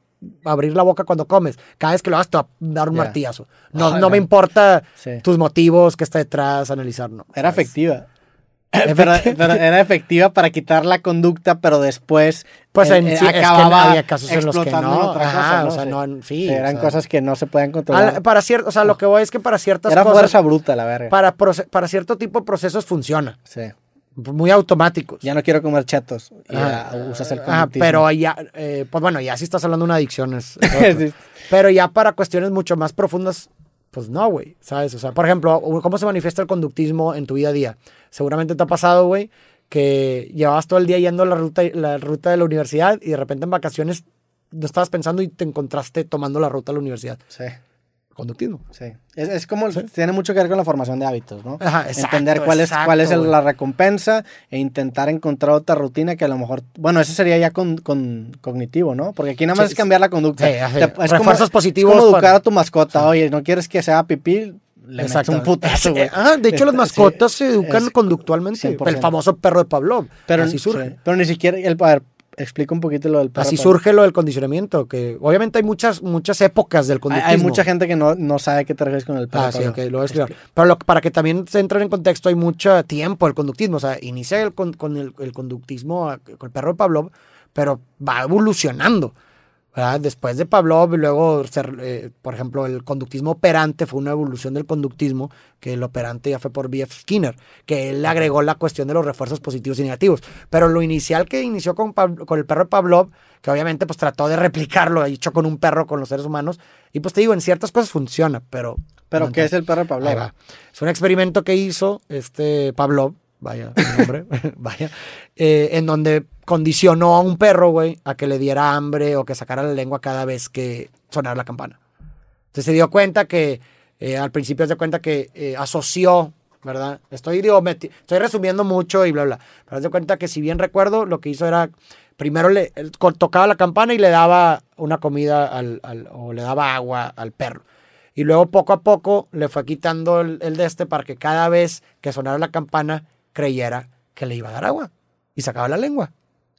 Speaker 2: abrir la boca cuando comes. Cada vez que lo hagas te va a dar un martillazo. No,
Speaker 1: Ay,
Speaker 2: no me importa
Speaker 1: Sí.
Speaker 2: tus motivos, qué está detrás, analizar, no.
Speaker 1: Era
Speaker 2: ¿sabes?
Speaker 1: efectiva. pero, pero era efectiva para quitar la conducta, pero después
Speaker 2: Pues
Speaker 1: eh,
Speaker 2: en
Speaker 1: eh,
Speaker 2: sí, es que
Speaker 1: acababa
Speaker 2: había casos en los que no.
Speaker 1: otra
Speaker 2: Ajá,
Speaker 1: cosa,
Speaker 2: o sea, no, sí,
Speaker 1: eran
Speaker 2: o sea,
Speaker 1: cosas que no se
Speaker 2: a
Speaker 1: controlar.
Speaker 2: la- para cierto, o sea, lo que voy es que para ciertas
Speaker 1: Era
Speaker 2: cosas,
Speaker 1: fuerza bruta, la verga.
Speaker 2: para, para cierto tipo de procesos funciona.
Speaker 1: Sí.
Speaker 2: Muy automáticos.
Speaker 1: Ya no quiero comer
Speaker 2: Ajá.
Speaker 1: ya usas el conductismo.
Speaker 2: pero ya, eh, pues bueno, ya si estás hablando de una adicción es-.
Speaker 1: Sí.
Speaker 2: Pero ya para cuestiones mucho más profundas, pues no, güey, ¿sabes? O sea, por ejemplo, ¿cómo se manifiesta el conductismo en tu día a día? Seguramente te ha pasado, güey, que llevabas todo el día yendo la ruta, la ruta de la universidad y de repente en vacaciones no estabas pensando y te encontraste tomando la ruta de la universidad.
Speaker 1: Sí,
Speaker 2: Conductismo.
Speaker 1: sí. Es, es como, tiene mucho que ver con la formación de hábitos, ¿no?
Speaker 2: Ajá, exacto,
Speaker 1: Entender cuál es, cuál es el-
Speaker 2: exacto,
Speaker 1: la recompensa e intentar encontrar otra rutina que a lo mejor, bueno, eso sería ya con, con cognitivo, ¿no? Porque aquí nada más
Speaker 2: Sí,
Speaker 1: es cambiar la conducta.
Speaker 2: sí, así,
Speaker 1: Te- es como- es como educar
Speaker 2: para-
Speaker 1: a tu mascota. Oye, ¿no quieres que sea pipí? Le metes un putazo, güey.
Speaker 2: Ah, de hecho, las
Speaker 1: Este,
Speaker 2: mascotas
Speaker 1: sí,
Speaker 2: se educan
Speaker 1: es
Speaker 2: conductualmente.
Speaker 1: 100%.
Speaker 2: El famoso perro de Pavlov.
Speaker 1: Pero,
Speaker 2: así surge.
Speaker 1: sí, pero ni siquiera, el, a ver, explica un poquito lo del perro
Speaker 2: Así
Speaker 1: para-
Speaker 2: surge lo del condicionamiento, que obviamente hay muchas, muchas épocas del
Speaker 1: Hay,
Speaker 2: conductismo.
Speaker 1: hay mucha gente que no, no sabe qué te refieres con el.
Speaker 2: Ah, sí,
Speaker 1: para-
Speaker 2: ok, lo voy a explicar. Pero lo- para que también se entren en contexto, hay mucho tiempo el conductismo. O sea, inicia el con, con el, el conductismo, ah, con el perro de Pavlov, pero va evolucionando. ¿Verdad? Después de Pavlov, y luego, eh, por ejemplo, el conductismo operante fue una evolución del conductismo, que el operante ya fue por B.F. Skinner, que él agregó la cuestión de los refuerzos positivos y negativos. Pero lo inicial que inició con, con el perro de Pavlov, que obviamente pues trató de replicarlo, hecho con un perro, con los seres humanos, y pues te digo, en ciertas cosas funciona, pero...
Speaker 1: ¿Pero
Speaker 2: no
Speaker 1: qué es el perro de?
Speaker 2: Ahí va. Es un experimento que hizo este Pavlov, vaya nombre, vaya, eh, en donde condicionó a un perro, güey, a que le diera hambre o que sacara la lengua cada vez que sonara la campana. Entonces se dio cuenta que, eh, al principio se dio cuenta que eh, asoció, ¿verdad? Estoy, digo, estoy resumiendo mucho y bla, bla. Pero se dio cuenta que, si bien recuerdo, lo que hizo era, primero le tocaba la campana y le daba una comida al- o le daba agua al perro. Y luego poco a poco le fue quitando el, el de este para que cada vez que sonara la campana creyera que le iba a dar agua. Y sacaba la lengua.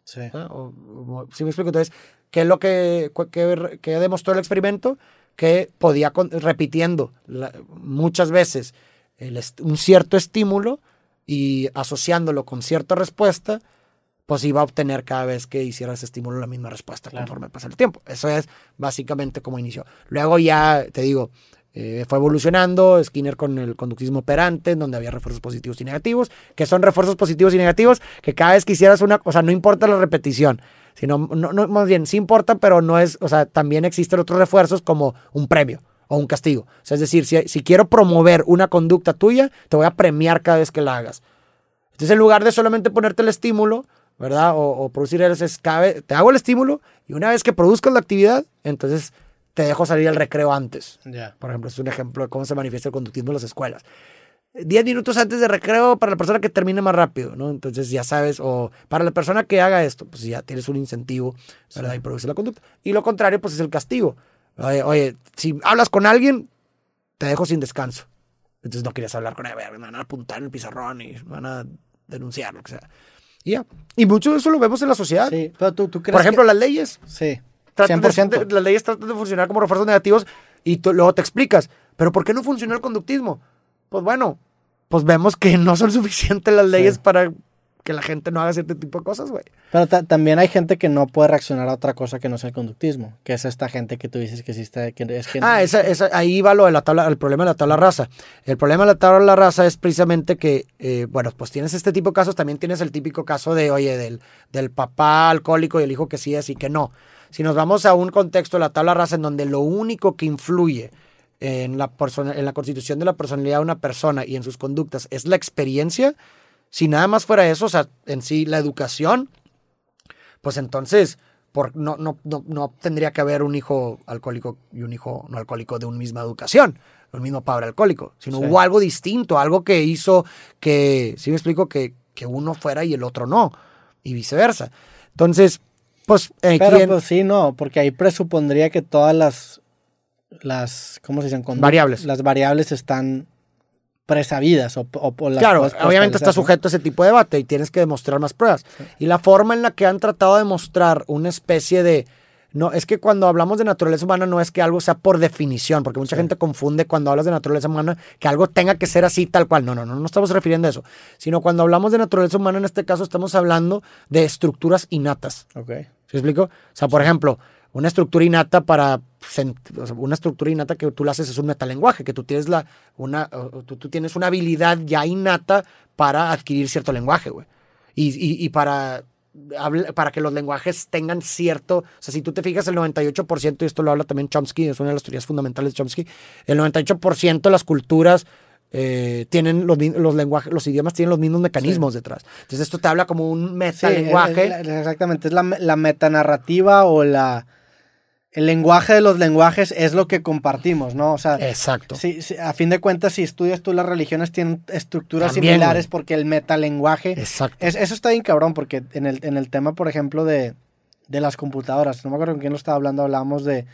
Speaker 1: Sí.
Speaker 2: O- o- ¿Sí me explico? Entonces, ¿qué es lo que, que, que demostró el experimento? Que podía, con- repitiendo la- muchas veces el un cierto estímulo y asociándolo con cierta respuesta, pues iba a obtener cada vez que hiciera ese estímulo la misma respuesta
Speaker 1: Claro.
Speaker 2: conforme pasa el tiempo. Eso es básicamente como inició. Luego ya, te digo, eh, fue evolucionando, Skinner con el conductismo operante, donde había refuerzos positivos y negativos, que son refuerzos positivos y negativos, que cada vez que hicieras una, o sea, no importa la repetición, sino, no, más bien, sí importa, pero no es, o sea, también existen otros refuerzos como un premio o un castigo. O sea, es decir, si, si quiero promover una conducta tuya, te voy a premiar cada vez que la hagas. Entonces, en lugar de solamente ponerte el estímulo, ¿verdad? O, producir el es cada vez- te hago el estímulo y una vez que produzcas la actividad, entonces te dejo salir al recreo antes.
Speaker 1: Ya.
Speaker 2: Por ejemplo, es un ejemplo de cómo se manifiesta el conductismo en las escuelas. 10 minutos antes de recreo para la persona que termine más rápido, ¿no? Entonces ya sabes, o para la persona que haga esto, pues ya tienes un incentivo, ¿verdad? Y produce la conducta. Y lo contrario, pues es el castigo. Oye, oye, si hablas con alguien, te dejo sin descanso. Entonces no querías hablar con él, me van a apuntar en el pizarrón y me van a denunciar, lo que sea. Y ya. Y mucho de eso lo vemos en la sociedad.
Speaker 1: Sí, pero tú, tú crees
Speaker 2: Por ejemplo,
Speaker 1: que-
Speaker 2: las leyes.
Speaker 1: Sí,
Speaker 2: Tratan de-
Speaker 1: 100%.
Speaker 2: de- las leyes tratan de funcionar como refuerzos negativos y tú- luego te explicas, pero ¿por qué no funcionó el conductismo? Pues bueno, pues vemos que no son suficientes las leyes
Speaker 1: Sí.
Speaker 2: para que la gente no haga cierto tipo de cosas, güey.
Speaker 1: Pero ta- también hay gente que no puede reaccionar a otra cosa que no sea el conductismo, que es esta gente que tú dices que sí está, que es
Speaker 2: Ah, esa, esa- ahí va lo de la tabla, el problema de la tabla rasa. El problema de la tabla de la raza es precisamente que, eh, bueno, pues tienes este tipo de casos, también tienes el típico caso de, oye, del, del papá alcohólico y el hijo que sí es y que no. Si nos vamos a un contexto de la tabla rasa en donde lo único que influye en la, persona, en la constitución de la personalidad de una persona y en sus conductas es la experiencia, si nada más fuera eso, o sea, en sí la educación, pues entonces por, no, no, no, no tendría que haber un hijo alcohólico y un hijo no alcohólico de una misma educación, un mismo padre alcohólico, sino
Speaker 1: Sí.
Speaker 2: hubo algo distinto, algo que hizo que, si me explico, que, que uno fuera y el otro no, y viceversa. Entonces, pues, eh,
Speaker 1: Pero
Speaker 2: ¿quién-
Speaker 1: pues sí, no, porque ahí presupondría que todas las, las ¿cómo se dicen?
Speaker 2: Variables.
Speaker 1: Las variables están presabidas o, o- o las
Speaker 2: Claro, obviamente está sujeto a ese tipo de debate y tienes que demostrar más pruebas. Y la forma en la que han tratado de mostrar una especie de... No, es que cuando hablamos de naturaleza humana no es que algo sea por definición, porque mucha gente confunde cuando hablas de naturaleza humana que algo tenga que ser así tal cual. No, no, no, no estamos refiriendo a eso. Sino cuando hablamos de naturaleza humana, en este caso estamos hablando de estructuras innatas.
Speaker 1: Ok.
Speaker 2: ¿Sí explico? O sea, por ejemplo, una estructura innata para una estructura innata que tú la haces es un metalenguaje, que tú tienes la una tú, tú tienes una habilidad ya innata para adquirir cierto lenguaje, güey. Y, y- y para para que los lenguajes tengan cierto, o sea, si tú te fijas el 98%, y esto lo habla también Chomsky, es una de las teorías fundamentales de Chomsky, el 98% de las culturas eh, tienen los, los lenguajes, los idiomas tienen los mismos mecanismos detrás. Entonces esto te habla como un
Speaker 1: Sí,
Speaker 2: metalenguaje.
Speaker 1: es- es- exactamente, es la, la metanarrativa o la... El lenguaje de los lenguajes es lo que compartimos, ¿no? O sea,
Speaker 2: Exacto.
Speaker 1: a fin de cuentas, si estudias tú las religiones, tienen estructuras
Speaker 2: También,
Speaker 1: similares porque el metalenguaje
Speaker 2: Exacto.
Speaker 1: Es- eso está bien cabrón, porque en el, en el tema, por ejemplo, de, de las computadoras, no me acuerdo con quién lo estaba hablando, hablábamos de,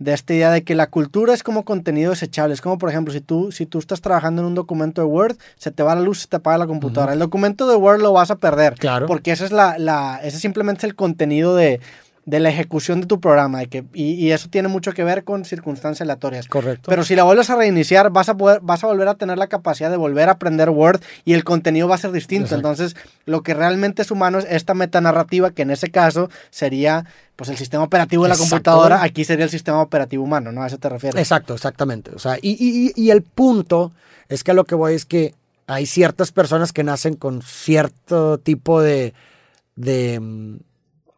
Speaker 1: de esta idea de que la cultura es como contenido desechable. Es como, por ejemplo, si tú, si tú estás trabajando en un documento de Word, se te va la luz, se te apaga la computadora. El documento de Word lo vas a perder.
Speaker 2: Claro.
Speaker 1: Porque ese es la, la, ese simplemente es el contenido de, de la ejecución de tu programa. De que, y, y eso tiene mucho que ver con circunstancias aleatorias.
Speaker 2: Correcto.
Speaker 1: Pero si la vuelves a reiniciar, vas a, poder, vas a volver a tener la capacidad de volver a aprender Word y el contenido va a ser distinto.
Speaker 2: Exacto.
Speaker 1: Entonces, lo que realmente es humano es esta metanarrativa, que en ese caso sería pues el sistema operativo de la
Speaker 2: Exacto,
Speaker 1: computadora. Aquí sería el sistema operativo humano, ¿no? A eso te refieres.
Speaker 2: Exacto, exactamente. O sea, y, y- y- el punto es que a lo que voy es que hay ciertas personas que nacen con cierto tipo de, de mm,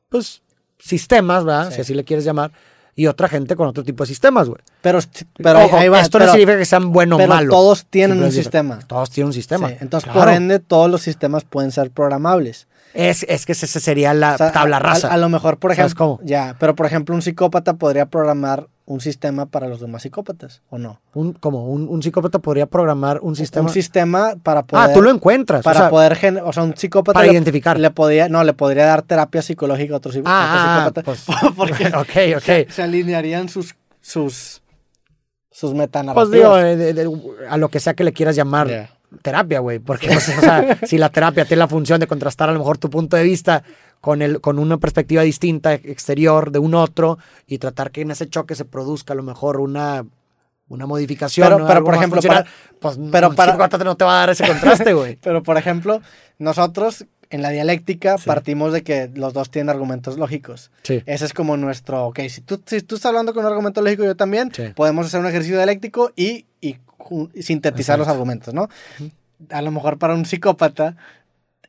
Speaker 2: pues, sistemas, ¿verdad?
Speaker 1: Sí.
Speaker 2: Si así le quieres llamar, y otra gente con otro tipo de sistemas, güey.
Speaker 1: Pero, pero ahí-
Speaker 2: Ojo,
Speaker 1: ahí va,
Speaker 2: esto
Speaker 1: pero-
Speaker 2: no significa que sean buenos o malos.
Speaker 1: todos tienen un sistema.
Speaker 2: Todos tienen un sistema.
Speaker 1: Sí, entonces,
Speaker 2: Claro.
Speaker 1: por ende, todos los sistemas pueden ser programables.
Speaker 2: Es, es que esa sería la
Speaker 1: O sea,
Speaker 2: tabla rasa.
Speaker 1: A, a lo mejor, por
Speaker 2: ¿Sabes
Speaker 1: ejemplo,
Speaker 2: cómo?
Speaker 1: ya, pero por ejemplo, un psicópata podría programar un sistema para los demás psicópatas, ¿o no?
Speaker 2: un, como un, un psicópata podría programar un sistema.
Speaker 1: Un sistema para poder.
Speaker 2: ah, tú lo encuentras.
Speaker 1: Para
Speaker 2: o sea,
Speaker 1: poder, gen- o sea, un psicópata
Speaker 2: para
Speaker 1: le-
Speaker 2: identificar.
Speaker 1: Le podría, no, le podría dar terapia psicológica a otro,
Speaker 2: Ah,
Speaker 1: otro
Speaker 2: ah,
Speaker 1: psicópata.
Speaker 2: pues,
Speaker 1: porque
Speaker 2: ok, ok.
Speaker 1: se, se alinearían sus, sus, sus
Speaker 2: Pues
Speaker 1: metanarrativas.
Speaker 2: digo, eh, de- de- a lo que sea que le quieras llamar. Terapia, güey. Porque, o sea, si la terapia tiene la función de contrastar a lo mejor tu punto de vista con, el, con una perspectiva distinta exterior de un otro y tratar que en ese choque se produzca a lo mejor una, una modificación.
Speaker 1: Pero-
Speaker 2: ¿no?
Speaker 1: pero, por ejemplo, para-
Speaker 2: pues
Speaker 1: pero para-
Speaker 2: no te va a dar ese contraste, güey.
Speaker 1: Pero, por ejemplo, nosotros en la dialéctica
Speaker 2: Sí.
Speaker 1: partimos de que los dos tienen argumentos lógicos.
Speaker 2: Sí.
Speaker 1: Ese es como nuestro, ok, si tú, si tú estás hablando con un argumento lógico, yo también,
Speaker 2: Sí.
Speaker 1: podemos hacer un ejercicio dialéctico y, y sintetizar los argumentos, ¿no? A lo mejor para un psicópata,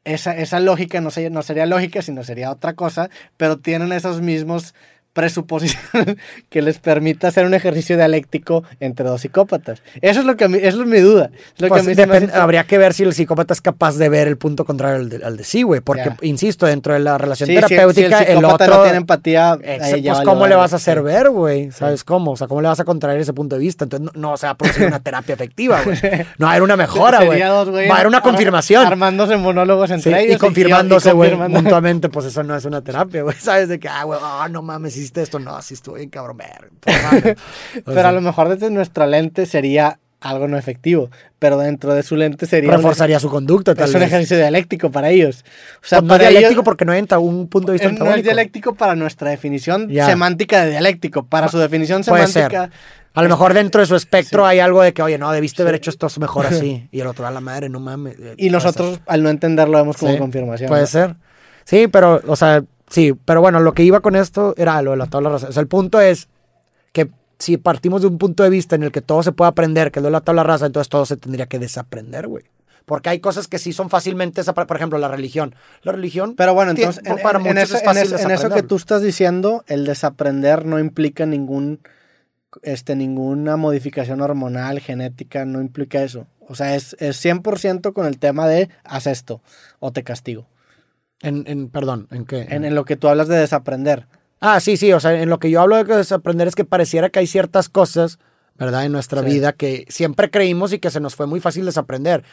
Speaker 1: esa, esa lógica no, sería- no sería lógica, sino sería otra cosa, pero tienen esos mismos presuposiciones que les permita hacer un ejercicio dialéctico entre dos psicópatas. Eso es lo que a mí, eso es mi duda. Es lo
Speaker 2: Pues
Speaker 1: que a mí
Speaker 2: habría que ver si el psicópata es capaz de ver el punto contrario al de, al de sí, güey. Porque, insisto, dentro de la relación
Speaker 1: Sí, si- si
Speaker 2: terapéutica, el,
Speaker 1: psicópata
Speaker 2: otro.
Speaker 1: no tiene empatía,
Speaker 2: Ex- pues, ¿cómo le vas a hacer
Speaker 1: Sí.
Speaker 2: ver, güey? ¿Sabes cómo? O sea, ¿cómo le vas a contraer ese punto de vista? Entonces, no, no se va a producir una terapia efectiva, güey. No va a haber una mejora, güey. Va a haber una confirmación.
Speaker 1: Armándose monólogos entre
Speaker 2: y
Speaker 1: ellos.
Speaker 2: confirmándose,
Speaker 1: y
Speaker 2: güey,
Speaker 1: confirmando-
Speaker 2: mutuamente, pues eso no es una terapia, güey. ¿Sabes? De que, ah, güey, ah, no mames, hiciste esto. No, así estuvo bien, cabrón, pues,
Speaker 1: Pero
Speaker 2: sea,
Speaker 1: a lo mejor desde nuestra lente sería algo no efectivo. Pero dentro de su lente sería. un-
Speaker 2: reforzaría su conducta, tal
Speaker 1: es un
Speaker 2: vez.
Speaker 1: ejercicio dialéctico para ellos. O sea,
Speaker 2: Pues no
Speaker 1: para
Speaker 2: dialéctico
Speaker 1: ellos-
Speaker 2: porque no entra un punto de vista
Speaker 1: eh, no es dialéctico para nuestra definición semántica de dialéctico. Para su definición
Speaker 2: Puede ser.
Speaker 1: semántica.
Speaker 2: A lo mejor dentro de su espectro
Speaker 1: Sí.
Speaker 2: hay algo de que, oye, no, debiste haber hecho esto mejor así. Y el otro, a la madre, no mames. eh,
Speaker 1: Y nosotros, al no entenderlo, vemos como
Speaker 2: Sí,
Speaker 1: confirmación.
Speaker 2: Puede
Speaker 1: ¿no?
Speaker 2: ser. Sí, pero, o sea, sí, pero bueno, lo que iba con esto era lo de la tabla rasa. O sea, el punto es que si partimos de un punto de vista en el que todo se puede aprender, que es lo de la tabla rasa, entonces todo se tendría que desaprender, güey. Porque hay cosas que sí son fácilmente. Por ejemplo, la religión. La religión.
Speaker 1: Pero bueno,
Speaker 2: tiene-
Speaker 1: entonces, en,
Speaker 2: para
Speaker 1: en- en
Speaker 2: muchos
Speaker 1: eso,
Speaker 2: es fácil
Speaker 1: en eso- en eso que tú estás diciendo, el desaprender no implica ningún, este, ninguna modificación hormonal, genética, no implica eso. O sea, es, es 100% con el tema de haz esto o te castigo.
Speaker 2: En, en- perdón, ¿en qué?
Speaker 1: En, en lo que tú hablas de desaprender.
Speaker 2: Ah, sí, sí, o sea, en lo que yo hablo de desaprender es que pareciera que hay ciertas cosas, ¿verdad? En nuestra
Speaker 1: Sí.
Speaker 2: vida que siempre creímos y que se nos fue muy fácil desaprender.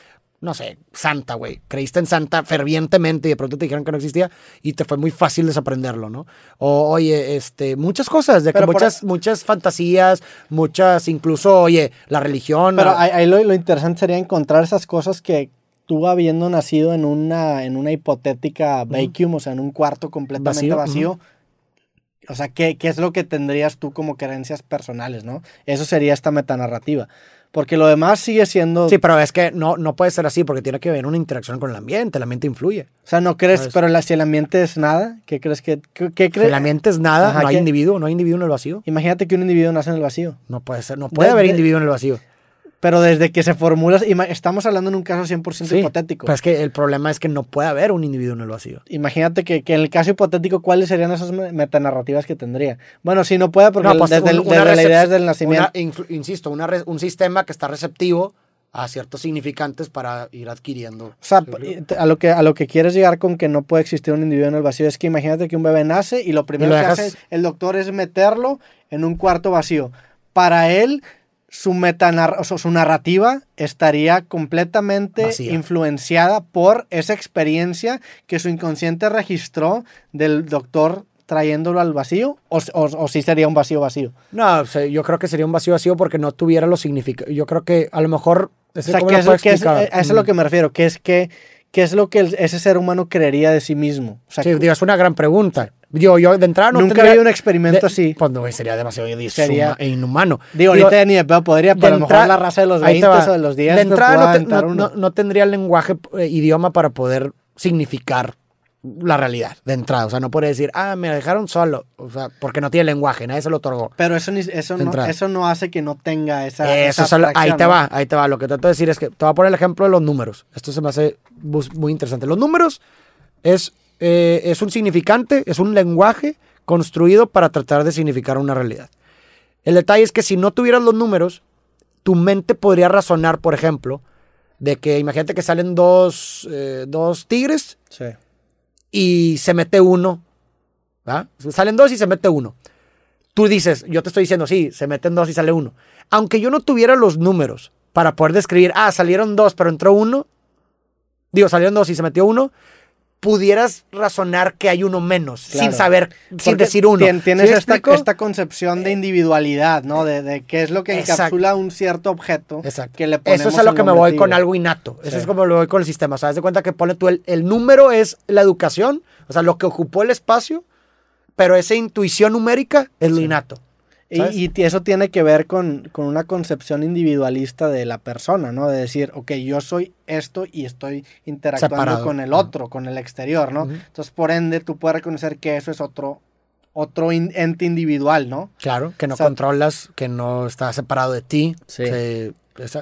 Speaker 2: No sé, Santa, güey. Creíste en Santa fervientemente y de pronto te dijeron que no existía y te fue muy fácil desaprenderlo, ¿no? O, oye, este, muchas cosas, de que
Speaker 1: Pero por
Speaker 2: muchas, muchas fantasías, muchas, incluso, oye, la religión.
Speaker 1: Pero
Speaker 2: la-
Speaker 1: ahí, ahí lo, lo interesante sería encontrar esas cosas que tú habiendo nacido en una, en una hipotética vacuum, o sea, en un cuarto completamente
Speaker 2: Vacío,
Speaker 1: vacío, o sea, ¿qué, ¿qué es lo que tendrías tú como creencias personales, no? Eso sería esta metanarrativa. Porque lo demás sigue siendo...
Speaker 2: Sí, pero es que no, no puede ser así porque tiene que haber una interacción con el ambiente, el ambiente influye.
Speaker 1: O sea, no crees, pero la- si el ambiente es nada, ¿qué crees que... ¿Qué, qué
Speaker 2: Si
Speaker 1: crees?
Speaker 2: el ambiente es nada,
Speaker 1: Ajá,
Speaker 2: no hay
Speaker 1: ¿qué?
Speaker 2: individuo, no hay individuo en el vacío.
Speaker 1: Imagínate que un individuo nace en el vacío.
Speaker 2: No puede ser, no puede
Speaker 1: De-
Speaker 2: haber
Speaker 1: de-
Speaker 2: individuo en el vacío.
Speaker 1: Pero desde que se formula... Estamos hablando en un caso 100%
Speaker 2: Sí,
Speaker 1: hipotético.
Speaker 2: Pero es que el problema es que no puede haber un individuo en el vacío.
Speaker 1: Imagínate que, que en el caso hipotético, ¿cuáles serían esas me- metanarrativas que tendría? Bueno, si no puede, porque
Speaker 2: No, pues,
Speaker 1: desde, el-
Speaker 2: un- una
Speaker 1: desde la idea desde el nacimiento.
Speaker 2: una- insisto, una un sistema que está receptivo a ciertos significantes para ir adquiriendo.
Speaker 1: O sea, a lo, que, a lo que quieres llegar con que no puede existir un individuo en el vacío es que imagínate que un bebé nace y lo primero
Speaker 2: lo
Speaker 1: que hace el doctor es meterlo en un cuarto vacío. Para él, su, metanar o sea, su narrativa estaría completamente
Speaker 2: Vacía.
Speaker 1: influenciada por esa experiencia que su inconsciente registró del doctor trayéndolo al vacío o, o, o sí sería un vacío vacío.
Speaker 2: No, o sea, yo creo que sería un vacío vacío porque no tuviera los significados. Yo creo que a lo mejor.
Speaker 1: O
Speaker 2: es que
Speaker 1: sea,
Speaker 2: ¿cómo
Speaker 1: ¿qué
Speaker 2: lo
Speaker 1: es, lo-
Speaker 2: explicar?
Speaker 1: a eso es lo
Speaker 2: Mm.
Speaker 1: que me refiero, que es que ¿qué es lo que ese ser humano creería de sí mismo? O sea,
Speaker 2: Sí, digo, es una gran pregunta. Yo, yo de entrada no
Speaker 1: Nunca
Speaker 2: tendría-
Speaker 1: había un experimento
Speaker 2: de-
Speaker 1: así.
Speaker 2: Pues no, sería demasiado
Speaker 1: Sería-
Speaker 2: e inhumano.
Speaker 1: Digo, ahorita ya ni de pedo podría, pero a lo mejor
Speaker 2: entra-
Speaker 1: la raza de los
Speaker 2: ahí te
Speaker 1: 20
Speaker 2: va.
Speaker 1: o de los 10
Speaker 2: De entrada no, te- no- no- tendría el lenguaje, eh, idioma para poder significar la realidad de entrada. O sea, no puede decir, ah, me dejaron solo. O sea, porque no tiene lenguaje, nadie se lo otorgó.
Speaker 1: Pero eso, ni- eso, no, eso no hace que no tenga esa.
Speaker 2: Eso
Speaker 1: esa
Speaker 2: ahí te va, ahí te va. Lo que trato de decir es que te voy a poner el ejemplo de los números. Esto se me hace muy interesante. Los números es, eh, es un significante, es un lenguaje construido para tratar de significar una realidad. El detalle es que si no tuvieras los números, tu mente podría razonar, por ejemplo, de que imagínate que salen dos, eh, dos tigres
Speaker 1: Sí.
Speaker 2: y se mete uno. ¿va? Salen dos y se mete uno. Tú dices, yo te estoy diciendo, sí, se meten dos y sale uno. Aunque yo no tuviera los números para poder describir, ah, salieron dos, pero entró uno. Digo, salieron dos y se metió uno. Pudieras razonar que hay uno menos,
Speaker 1: Claro.
Speaker 2: sin saber, sin decir uno.
Speaker 1: tien- Tienes
Speaker 2: ¿Sí me
Speaker 1: esta, esta concepción de individualidad, ¿no? De, de qué es lo que
Speaker 2: Exacto.
Speaker 1: encapsula un cierto objeto.
Speaker 2: Exacto.
Speaker 1: Que le
Speaker 2: Eso es a lo que me voy con algo innato. Eso
Speaker 1: Sí.
Speaker 2: es como lo voy con el sistema. O sea, de cuenta que pone tú el, el número es la educación, o sea, lo que ocupó el espacio, pero esa intuición numérica es lo
Speaker 1: Sí.
Speaker 2: innato.
Speaker 1: Y, eso tiene que ver con, con una concepción individualista de la persona, ¿no? De decir, ok, yo soy esto y estoy interactuando
Speaker 2: Separado.
Speaker 1: con el otro, con el exterior, ¿no? Entonces, por ende, tú puedes reconocer que eso es otro, otro in- ente individual, ¿no?
Speaker 2: Claro, que no
Speaker 1: O sea,
Speaker 2: controlas, que no está separado de ti.
Speaker 1: Sí.
Speaker 2: que-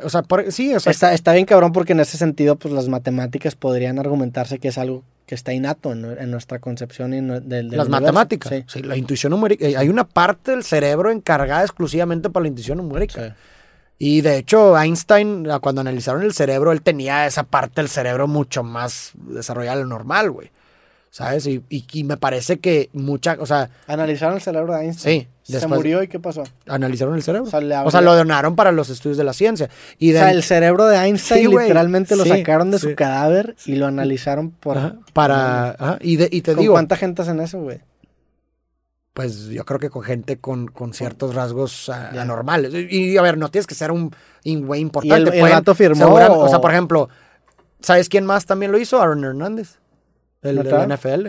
Speaker 2: o sea, por- sí, o sea,
Speaker 1: Está, está bien cabrón porque en ese sentido, pues las matemáticas podrían argumentarse que es algo que está innato en, en nuestra concepción y en, del, del
Speaker 2: las
Speaker 1: universo.
Speaker 2: matemáticas.
Speaker 1: Sí.
Speaker 2: Sí, la intuición numérica. eh, Hay una parte del cerebro encargada exclusivamente para la intuición numérica.
Speaker 1: Sí.
Speaker 2: Y de hecho, Einstein, cuando analizaron el cerebro, él tenía esa parte del cerebro mucho más desarrollada de lo normal, güey. ¿Sabes? Y, y- y me parece que mucha, o sea,
Speaker 1: Analizaron el cerebro de Einstein.
Speaker 2: Sí,
Speaker 1: Se murió y ¿qué pasó?
Speaker 2: analizaron el cerebro.
Speaker 1: O sea,
Speaker 2: O lo donaron para los estudios de la ciencia. Y
Speaker 1: O sea, el cerebro de Einstein
Speaker 2: Sí,
Speaker 1: literalmente lo
Speaker 2: Sí,
Speaker 1: sacaron de
Speaker 2: sí.
Speaker 1: su cadáver y lo analizaron por...
Speaker 2: Ajá, para, ajá, y, de- y te
Speaker 1: ¿Con
Speaker 2: digo,
Speaker 1: cuánta gente hacen eso, güey?
Speaker 2: pues yo creo que con gente con, con ciertos rasgos ah, anormales. Y, y, a ver, no tienes que ser un, güey
Speaker 1: ¿Y
Speaker 2: importante.
Speaker 1: el, el
Speaker 2: pueden-
Speaker 1: vato firmó?
Speaker 2: o sea, por ejemplo, ¿sabes quién más también lo hizo? Aaron Hernández, el de la
Speaker 1: ¿Neta?
Speaker 2: NFL.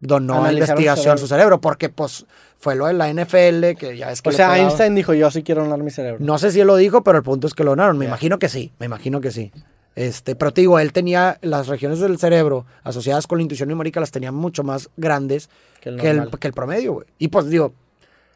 Speaker 2: Donó investigación
Speaker 1: su
Speaker 2: cerebro, porque pues fue lo de la NFL, que ya es que
Speaker 1: O sea,
Speaker 2: pegaba.
Speaker 1: Einstein dijo, yo sí quiero donar mi cerebro.
Speaker 2: No sé si él lo dijo, pero el punto es que lo donaron. Me imagino que sí, me imagino que sí. Este, pero te digo, él tenía las regiones del cerebro asociadas con la intuición numérica, las tenía mucho más grandes
Speaker 1: que el
Speaker 2: que el, que el promedio, güey. Y pues digo,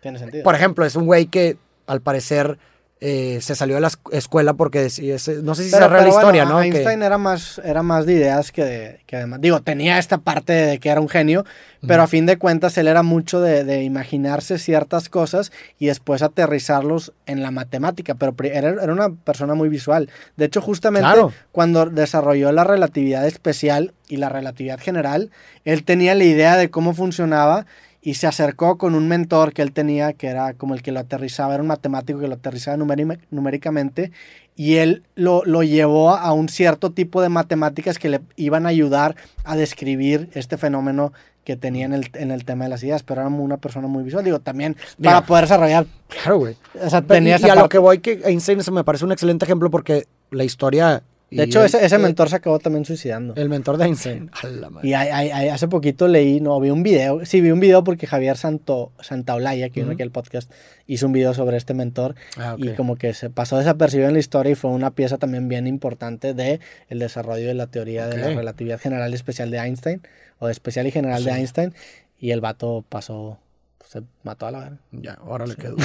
Speaker 1: Tiene sentido.
Speaker 2: por ejemplo, es un güey que al parecer eh, se salió de la esc- escuela porque ese- no sé si
Speaker 1: Pero-
Speaker 2: se la historia,
Speaker 1: bueno,
Speaker 2: ¿no? Que-
Speaker 1: Einstein era más, era más de ideas que de, que de- Digo, tenía esta parte de que era un genio, pero a fin de cuentas él era mucho de, de imaginarse ciertas cosas y después aterrizarlos en la matemática, pero era, era una persona muy visual. De hecho, justamente
Speaker 2: Claro.
Speaker 1: cuando desarrolló la relatividad especial y la relatividad general, él tenía la idea de cómo funcionaba y se acercó con un mentor que él tenía, que era como el que lo aterrizaba, era un matemático que lo aterrizaba numérica- numéricamente, y él lo, lo llevó a un cierto tipo de matemáticas que le iban a ayudar a describir este fenómeno que tenía en el, en el tema de las ideas, pero era una persona muy visual, digo, también
Speaker 2: Mira.
Speaker 1: para poder desarrollar,
Speaker 2: Claro, güey.
Speaker 1: o sea, tenía
Speaker 2: y,
Speaker 1: esa
Speaker 2: y a lo que voy, que Einstein se me parece un excelente ejemplo porque la historia...
Speaker 1: De hecho,
Speaker 2: el-
Speaker 1: ese, ese mentor se acabó también suicidando.
Speaker 2: El mentor de Einstein. A la madre.
Speaker 1: Y hay- hay- hay- hace poquito leí, no, vi un video, sí, vi un video porque Javier Santo, Santaolalla, que vino
Speaker 2: Ujú.
Speaker 1: aquí al podcast, hizo un video sobre este mentor
Speaker 2: Ah, ok.
Speaker 1: y como que se pasó desapercibido en la historia y fue una pieza también bien importante de el desarrollo de la teoría de la relatividad general y especial de Einstein, o de especial y general de
Speaker 2: Sí.
Speaker 1: Einstein, y el vato pasó, pues, se mató a la verga.
Speaker 2: Ya, órale, qué duro.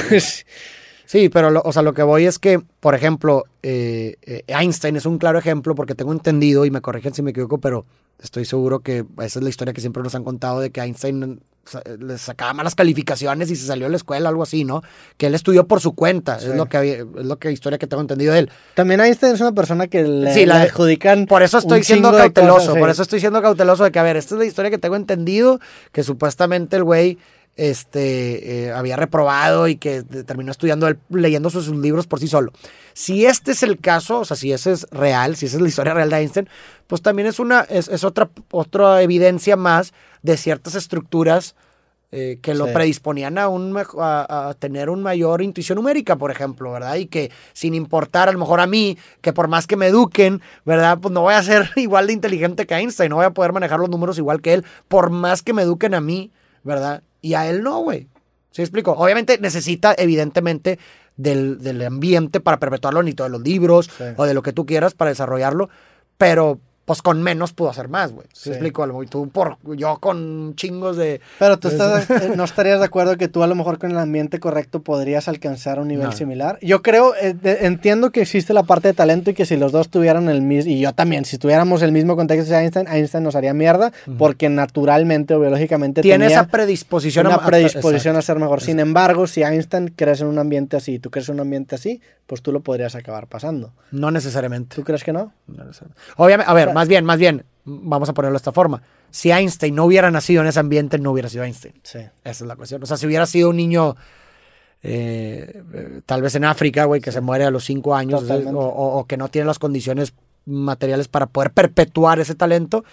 Speaker 2: Sí, pero lo- o sea, lo que voy es que, por ejemplo, eh, eh, Einstein es un claro ejemplo porque tengo entendido, y me corrigen si me equivoco, pero estoy seguro que esa es la historia que siempre nos han contado de que Einstein sa- le sacaba malas calificaciones y se salió de la escuela, algo así, ¿no? Que él estudió por su cuenta,
Speaker 1: Sí.
Speaker 2: es lo que es lo que historia que tengo entendido de él.
Speaker 1: También Einstein es una persona que le,
Speaker 2: Sí, la-
Speaker 1: le adjudican
Speaker 2: Por eso estoy siendo cauteloso,
Speaker 1: cosas,
Speaker 2: por eso estoy siendo cauteloso de que, a ver, esta es la historia que tengo entendido, que supuestamente el güey este, eh, había reprobado y que terminó estudiando, él, leyendo sus, sus libros por sí solo. Si este es el caso, o sea, si ese es real, si esa es la historia real de Einstein, pues también es, una, es, es otra, otra evidencia más de ciertas estructuras eh, que lo
Speaker 1: Sí.
Speaker 2: predisponían a, un, a, a tener un mayor intuición numérica, por ejemplo, ¿verdad? Y que sin importar a lo mejor a mí, que por más que me eduquen, ¿verdad? Pues no voy a ser igual de inteligente que Einstein, no voy a poder manejar los números igual que él, por más que me eduquen a mí, ¿verdad? Y a él no, güey. ¿Sí explico? Obviamente necesita, evidentemente, del, del ambiente para perpetuarlo, ni de los libros
Speaker 1: Sí.
Speaker 2: o de lo que tú quieras para desarrollarlo, pero pues con menos puedo hacer más, güey. ¿Sí, explico algo? Y tú, por, yo con chingos de...
Speaker 1: Pero tú estás, eh, no estarías de acuerdo que tú a lo mejor con el ambiente correcto podrías alcanzar un nivel
Speaker 2: No.
Speaker 1: similar. Yo creo, eh, de- entiendo que existe la parte de talento y que si los dos tuvieran el mismo, y yo también, si tuviéramos el mismo contexto de Einstein, Einstein nos haría mierda porque naturalmente o biológicamente
Speaker 2: Tiene
Speaker 1: tenía
Speaker 2: esa predisposición
Speaker 1: una
Speaker 2: a-
Speaker 1: predisposición
Speaker 2: exacto.
Speaker 1: a ser mejor. Sin embargo, si Einstein crece en un ambiente así, tú crees en un ambiente así, pues tú lo podrías acabar pasando.
Speaker 2: No necesariamente.
Speaker 1: ¿Tú crees que no?
Speaker 2: No necesariamente. Obviamente, a ver, Más bien, más bien, vamos a ponerlo de esta forma. Si Einstein no hubiera nacido en ese ambiente, no hubiera sido Einstein.
Speaker 1: Sí.
Speaker 2: Esa es la cuestión. O sea, si hubiera sido un niño, eh, eh, tal vez en África, güey, que se muere a los cinco años, o,
Speaker 1: Totalmente.
Speaker 2: o- o que no tiene las condiciones materiales para poder perpetuar ese talento,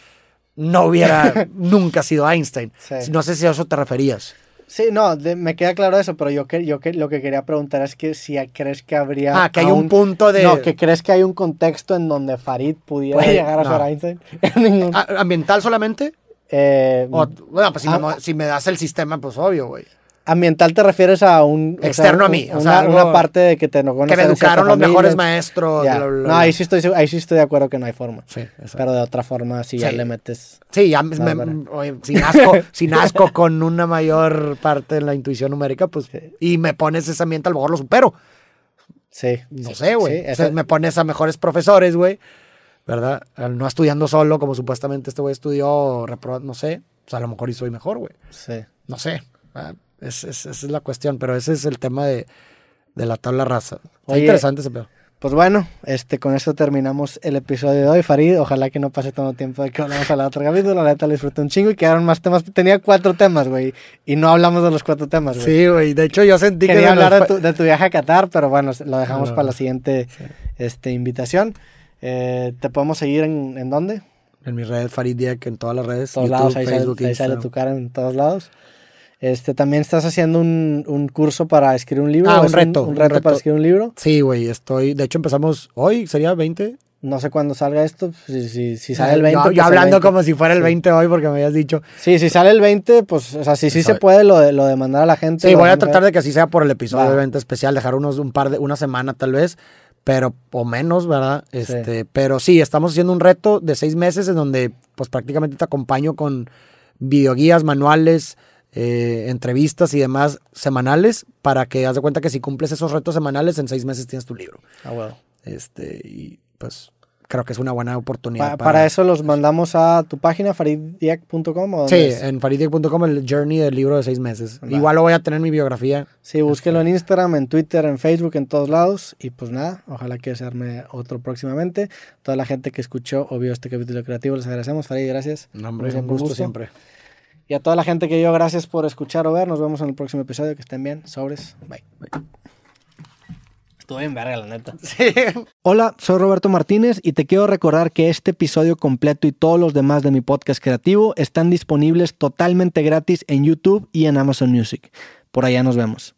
Speaker 2: no hubiera nunca sido Einstein.
Speaker 1: Sí.
Speaker 2: No sé si a eso te referías.
Speaker 1: Sí, no, de- me queda claro eso, pero yo, que, yo que, lo que quería preguntar es que si crees que habría...
Speaker 2: Ah, que hay
Speaker 1: aún-
Speaker 2: un punto de...
Speaker 1: No, que crees que hay un contexto en donde Farid pudiera
Speaker 2: Puede-
Speaker 1: llegar a
Speaker 2: no.
Speaker 1: ser Einstein. Ningún-
Speaker 2: Ah, ¿Ambiental solamente?
Speaker 1: Eh,
Speaker 2: O- bueno, pues si,
Speaker 1: Ah.
Speaker 2: me, si me das el sistema, pues obvio, güey.
Speaker 1: Ambiental te refieres a un... o sea,
Speaker 2: Externo a mí, o
Speaker 1: Una,
Speaker 2: sea, algo-
Speaker 1: una parte de que te no
Speaker 2: Que me educaron los mejores maestros.
Speaker 1: Ya.
Speaker 2: bla, bla,
Speaker 1: No,
Speaker 2: bla.
Speaker 1: ahí sí, estoy, ahí sí estoy de acuerdo que no hay forma.
Speaker 2: Sí, exacto.
Speaker 1: Pero de otra forma, si ya
Speaker 2: Sí.
Speaker 1: le metes...
Speaker 2: Sí, ya me- oye, si, nazco, si nazco con una mayor parte de la intuición numérica, pues,
Speaker 1: Sí.
Speaker 2: y me pones ese ambiente, a lo mejor lo supero.
Speaker 1: Sí.
Speaker 2: No sé, güey.
Speaker 1: sí,
Speaker 2: O sea, me pones a mejores profesores, güey. ¿Verdad? No estudiando solo, como supuestamente este güey estudió, no sé. O sea, a lo mejor y soy mejor, güey.
Speaker 1: sí.
Speaker 2: No sé. Ah, es- es- esa es la cuestión, pero ese es el tema de, de la tabla rasa. Está
Speaker 1: Oye,
Speaker 2: interesante ese pedo.
Speaker 1: Pues bueno, este, con esto terminamos el episodio de hoy, Farid. Ojalá que no pase tanto tiempo de que hablamos al otro capítulo. La neta lo disfruté un chingo y quedaron más temas. Tenía cuatro temas, güey. Y no hablamos de los cuatro temas, güey.
Speaker 2: Sí, güey. De hecho, yo sentí que...
Speaker 1: Quería
Speaker 2: se nos
Speaker 1: hablar de tu, de tu viaje a Qatar, pero bueno, lo dejamos
Speaker 2: No,
Speaker 1: para la siguiente este, invitación. Eh, ¿Te podemos seguir en, en dónde?
Speaker 2: En mi red, Farid Diek, en todas las redes.
Speaker 1: todos
Speaker 2: YouTube,
Speaker 1: lados, ahí,
Speaker 2: Facebook,
Speaker 1: sale, ahí sale tu cara en todos lados. Este, también estás haciendo un, un curso para escribir un libro.
Speaker 2: Ah,
Speaker 1: ¿o
Speaker 2: un reto,
Speaker 1: Un,
Speaker 2: un
Speaker 1: reto, para
Speaker 2: reto.
Speaker 1: escribir un libro.
Speaker 2: Sí, güey, estoy. De hecho, empezamos hoy, sería 20.
Speaker 1: No sé cuándo salga esto. Si, si, si sale el 20.
Speaker 2: Yo,
Speaker 1: pues
Speaker 2: hablando
Speaker 1: 20.
Speaker 2: como si fuera el
Speaker 1: Sí.
Speaker 2: 20 hoy, porque me habías dicho.
Speaker 1: Sí, si sale el 20, pues, o sea, si sí se puede lo de, lo de mandar a la gente.
Speaker 2: Sí, voy a tratar de que así sea por el episodio
Speaker 1: Va.
Speaker 2: de evento especial, dejar unos un par de una semana tal vez, pero o menos, ¿verdad? Este, pero sí, estamos haciendo un reto de seis meses en donde, pues prácticamente te acompaño con videoguías, manuales, eh, entrevistas y demás semanales para que haz de cuenta que si cumples esos retos semanales en seis meses tienes tu libro.
Speaker 1: Ah, bueno.
Speaker 2: Este y pues creo que es una buena
Speaker 1: Pa-
Speaker 2: oportunidad.
Speaker 1: para... eso los mandamos a tu página, fariddiac.com. ¿o
Speaker 2: Sí,
Speaker 1: es?
Speaker 2: en faridiac.com el journey del libro de seis meses. Igual lo voy a tener en mi biografía.
Speaker 1: Sí, búsquelo en Instagram, en Twitter, en Facebook, en todos lados. Y pues nada, ojalá que se arme otro próximamente. Toda la gente que escuchó o vio este capítulo creativo, les agradecemos. Farid, gracias.
Speaker 2: No, hombre, un
Speaker 1: gusto.
Speaker 2: siempre.
Speaker 1: Y a toda la gente que yo, gracias por escuchar o ver. Nos vemos en el próximo episodio. Que estén bien. Sobres. Bye. Estuvo bien verga, la neta. Hola, soy Roberto Martínez y te quiero recordar que este episodio completo y todos los demás de mi podcast creativo están disponibles totalmente gratis en YouTube y en Amazon Music. Por allá nos vemos.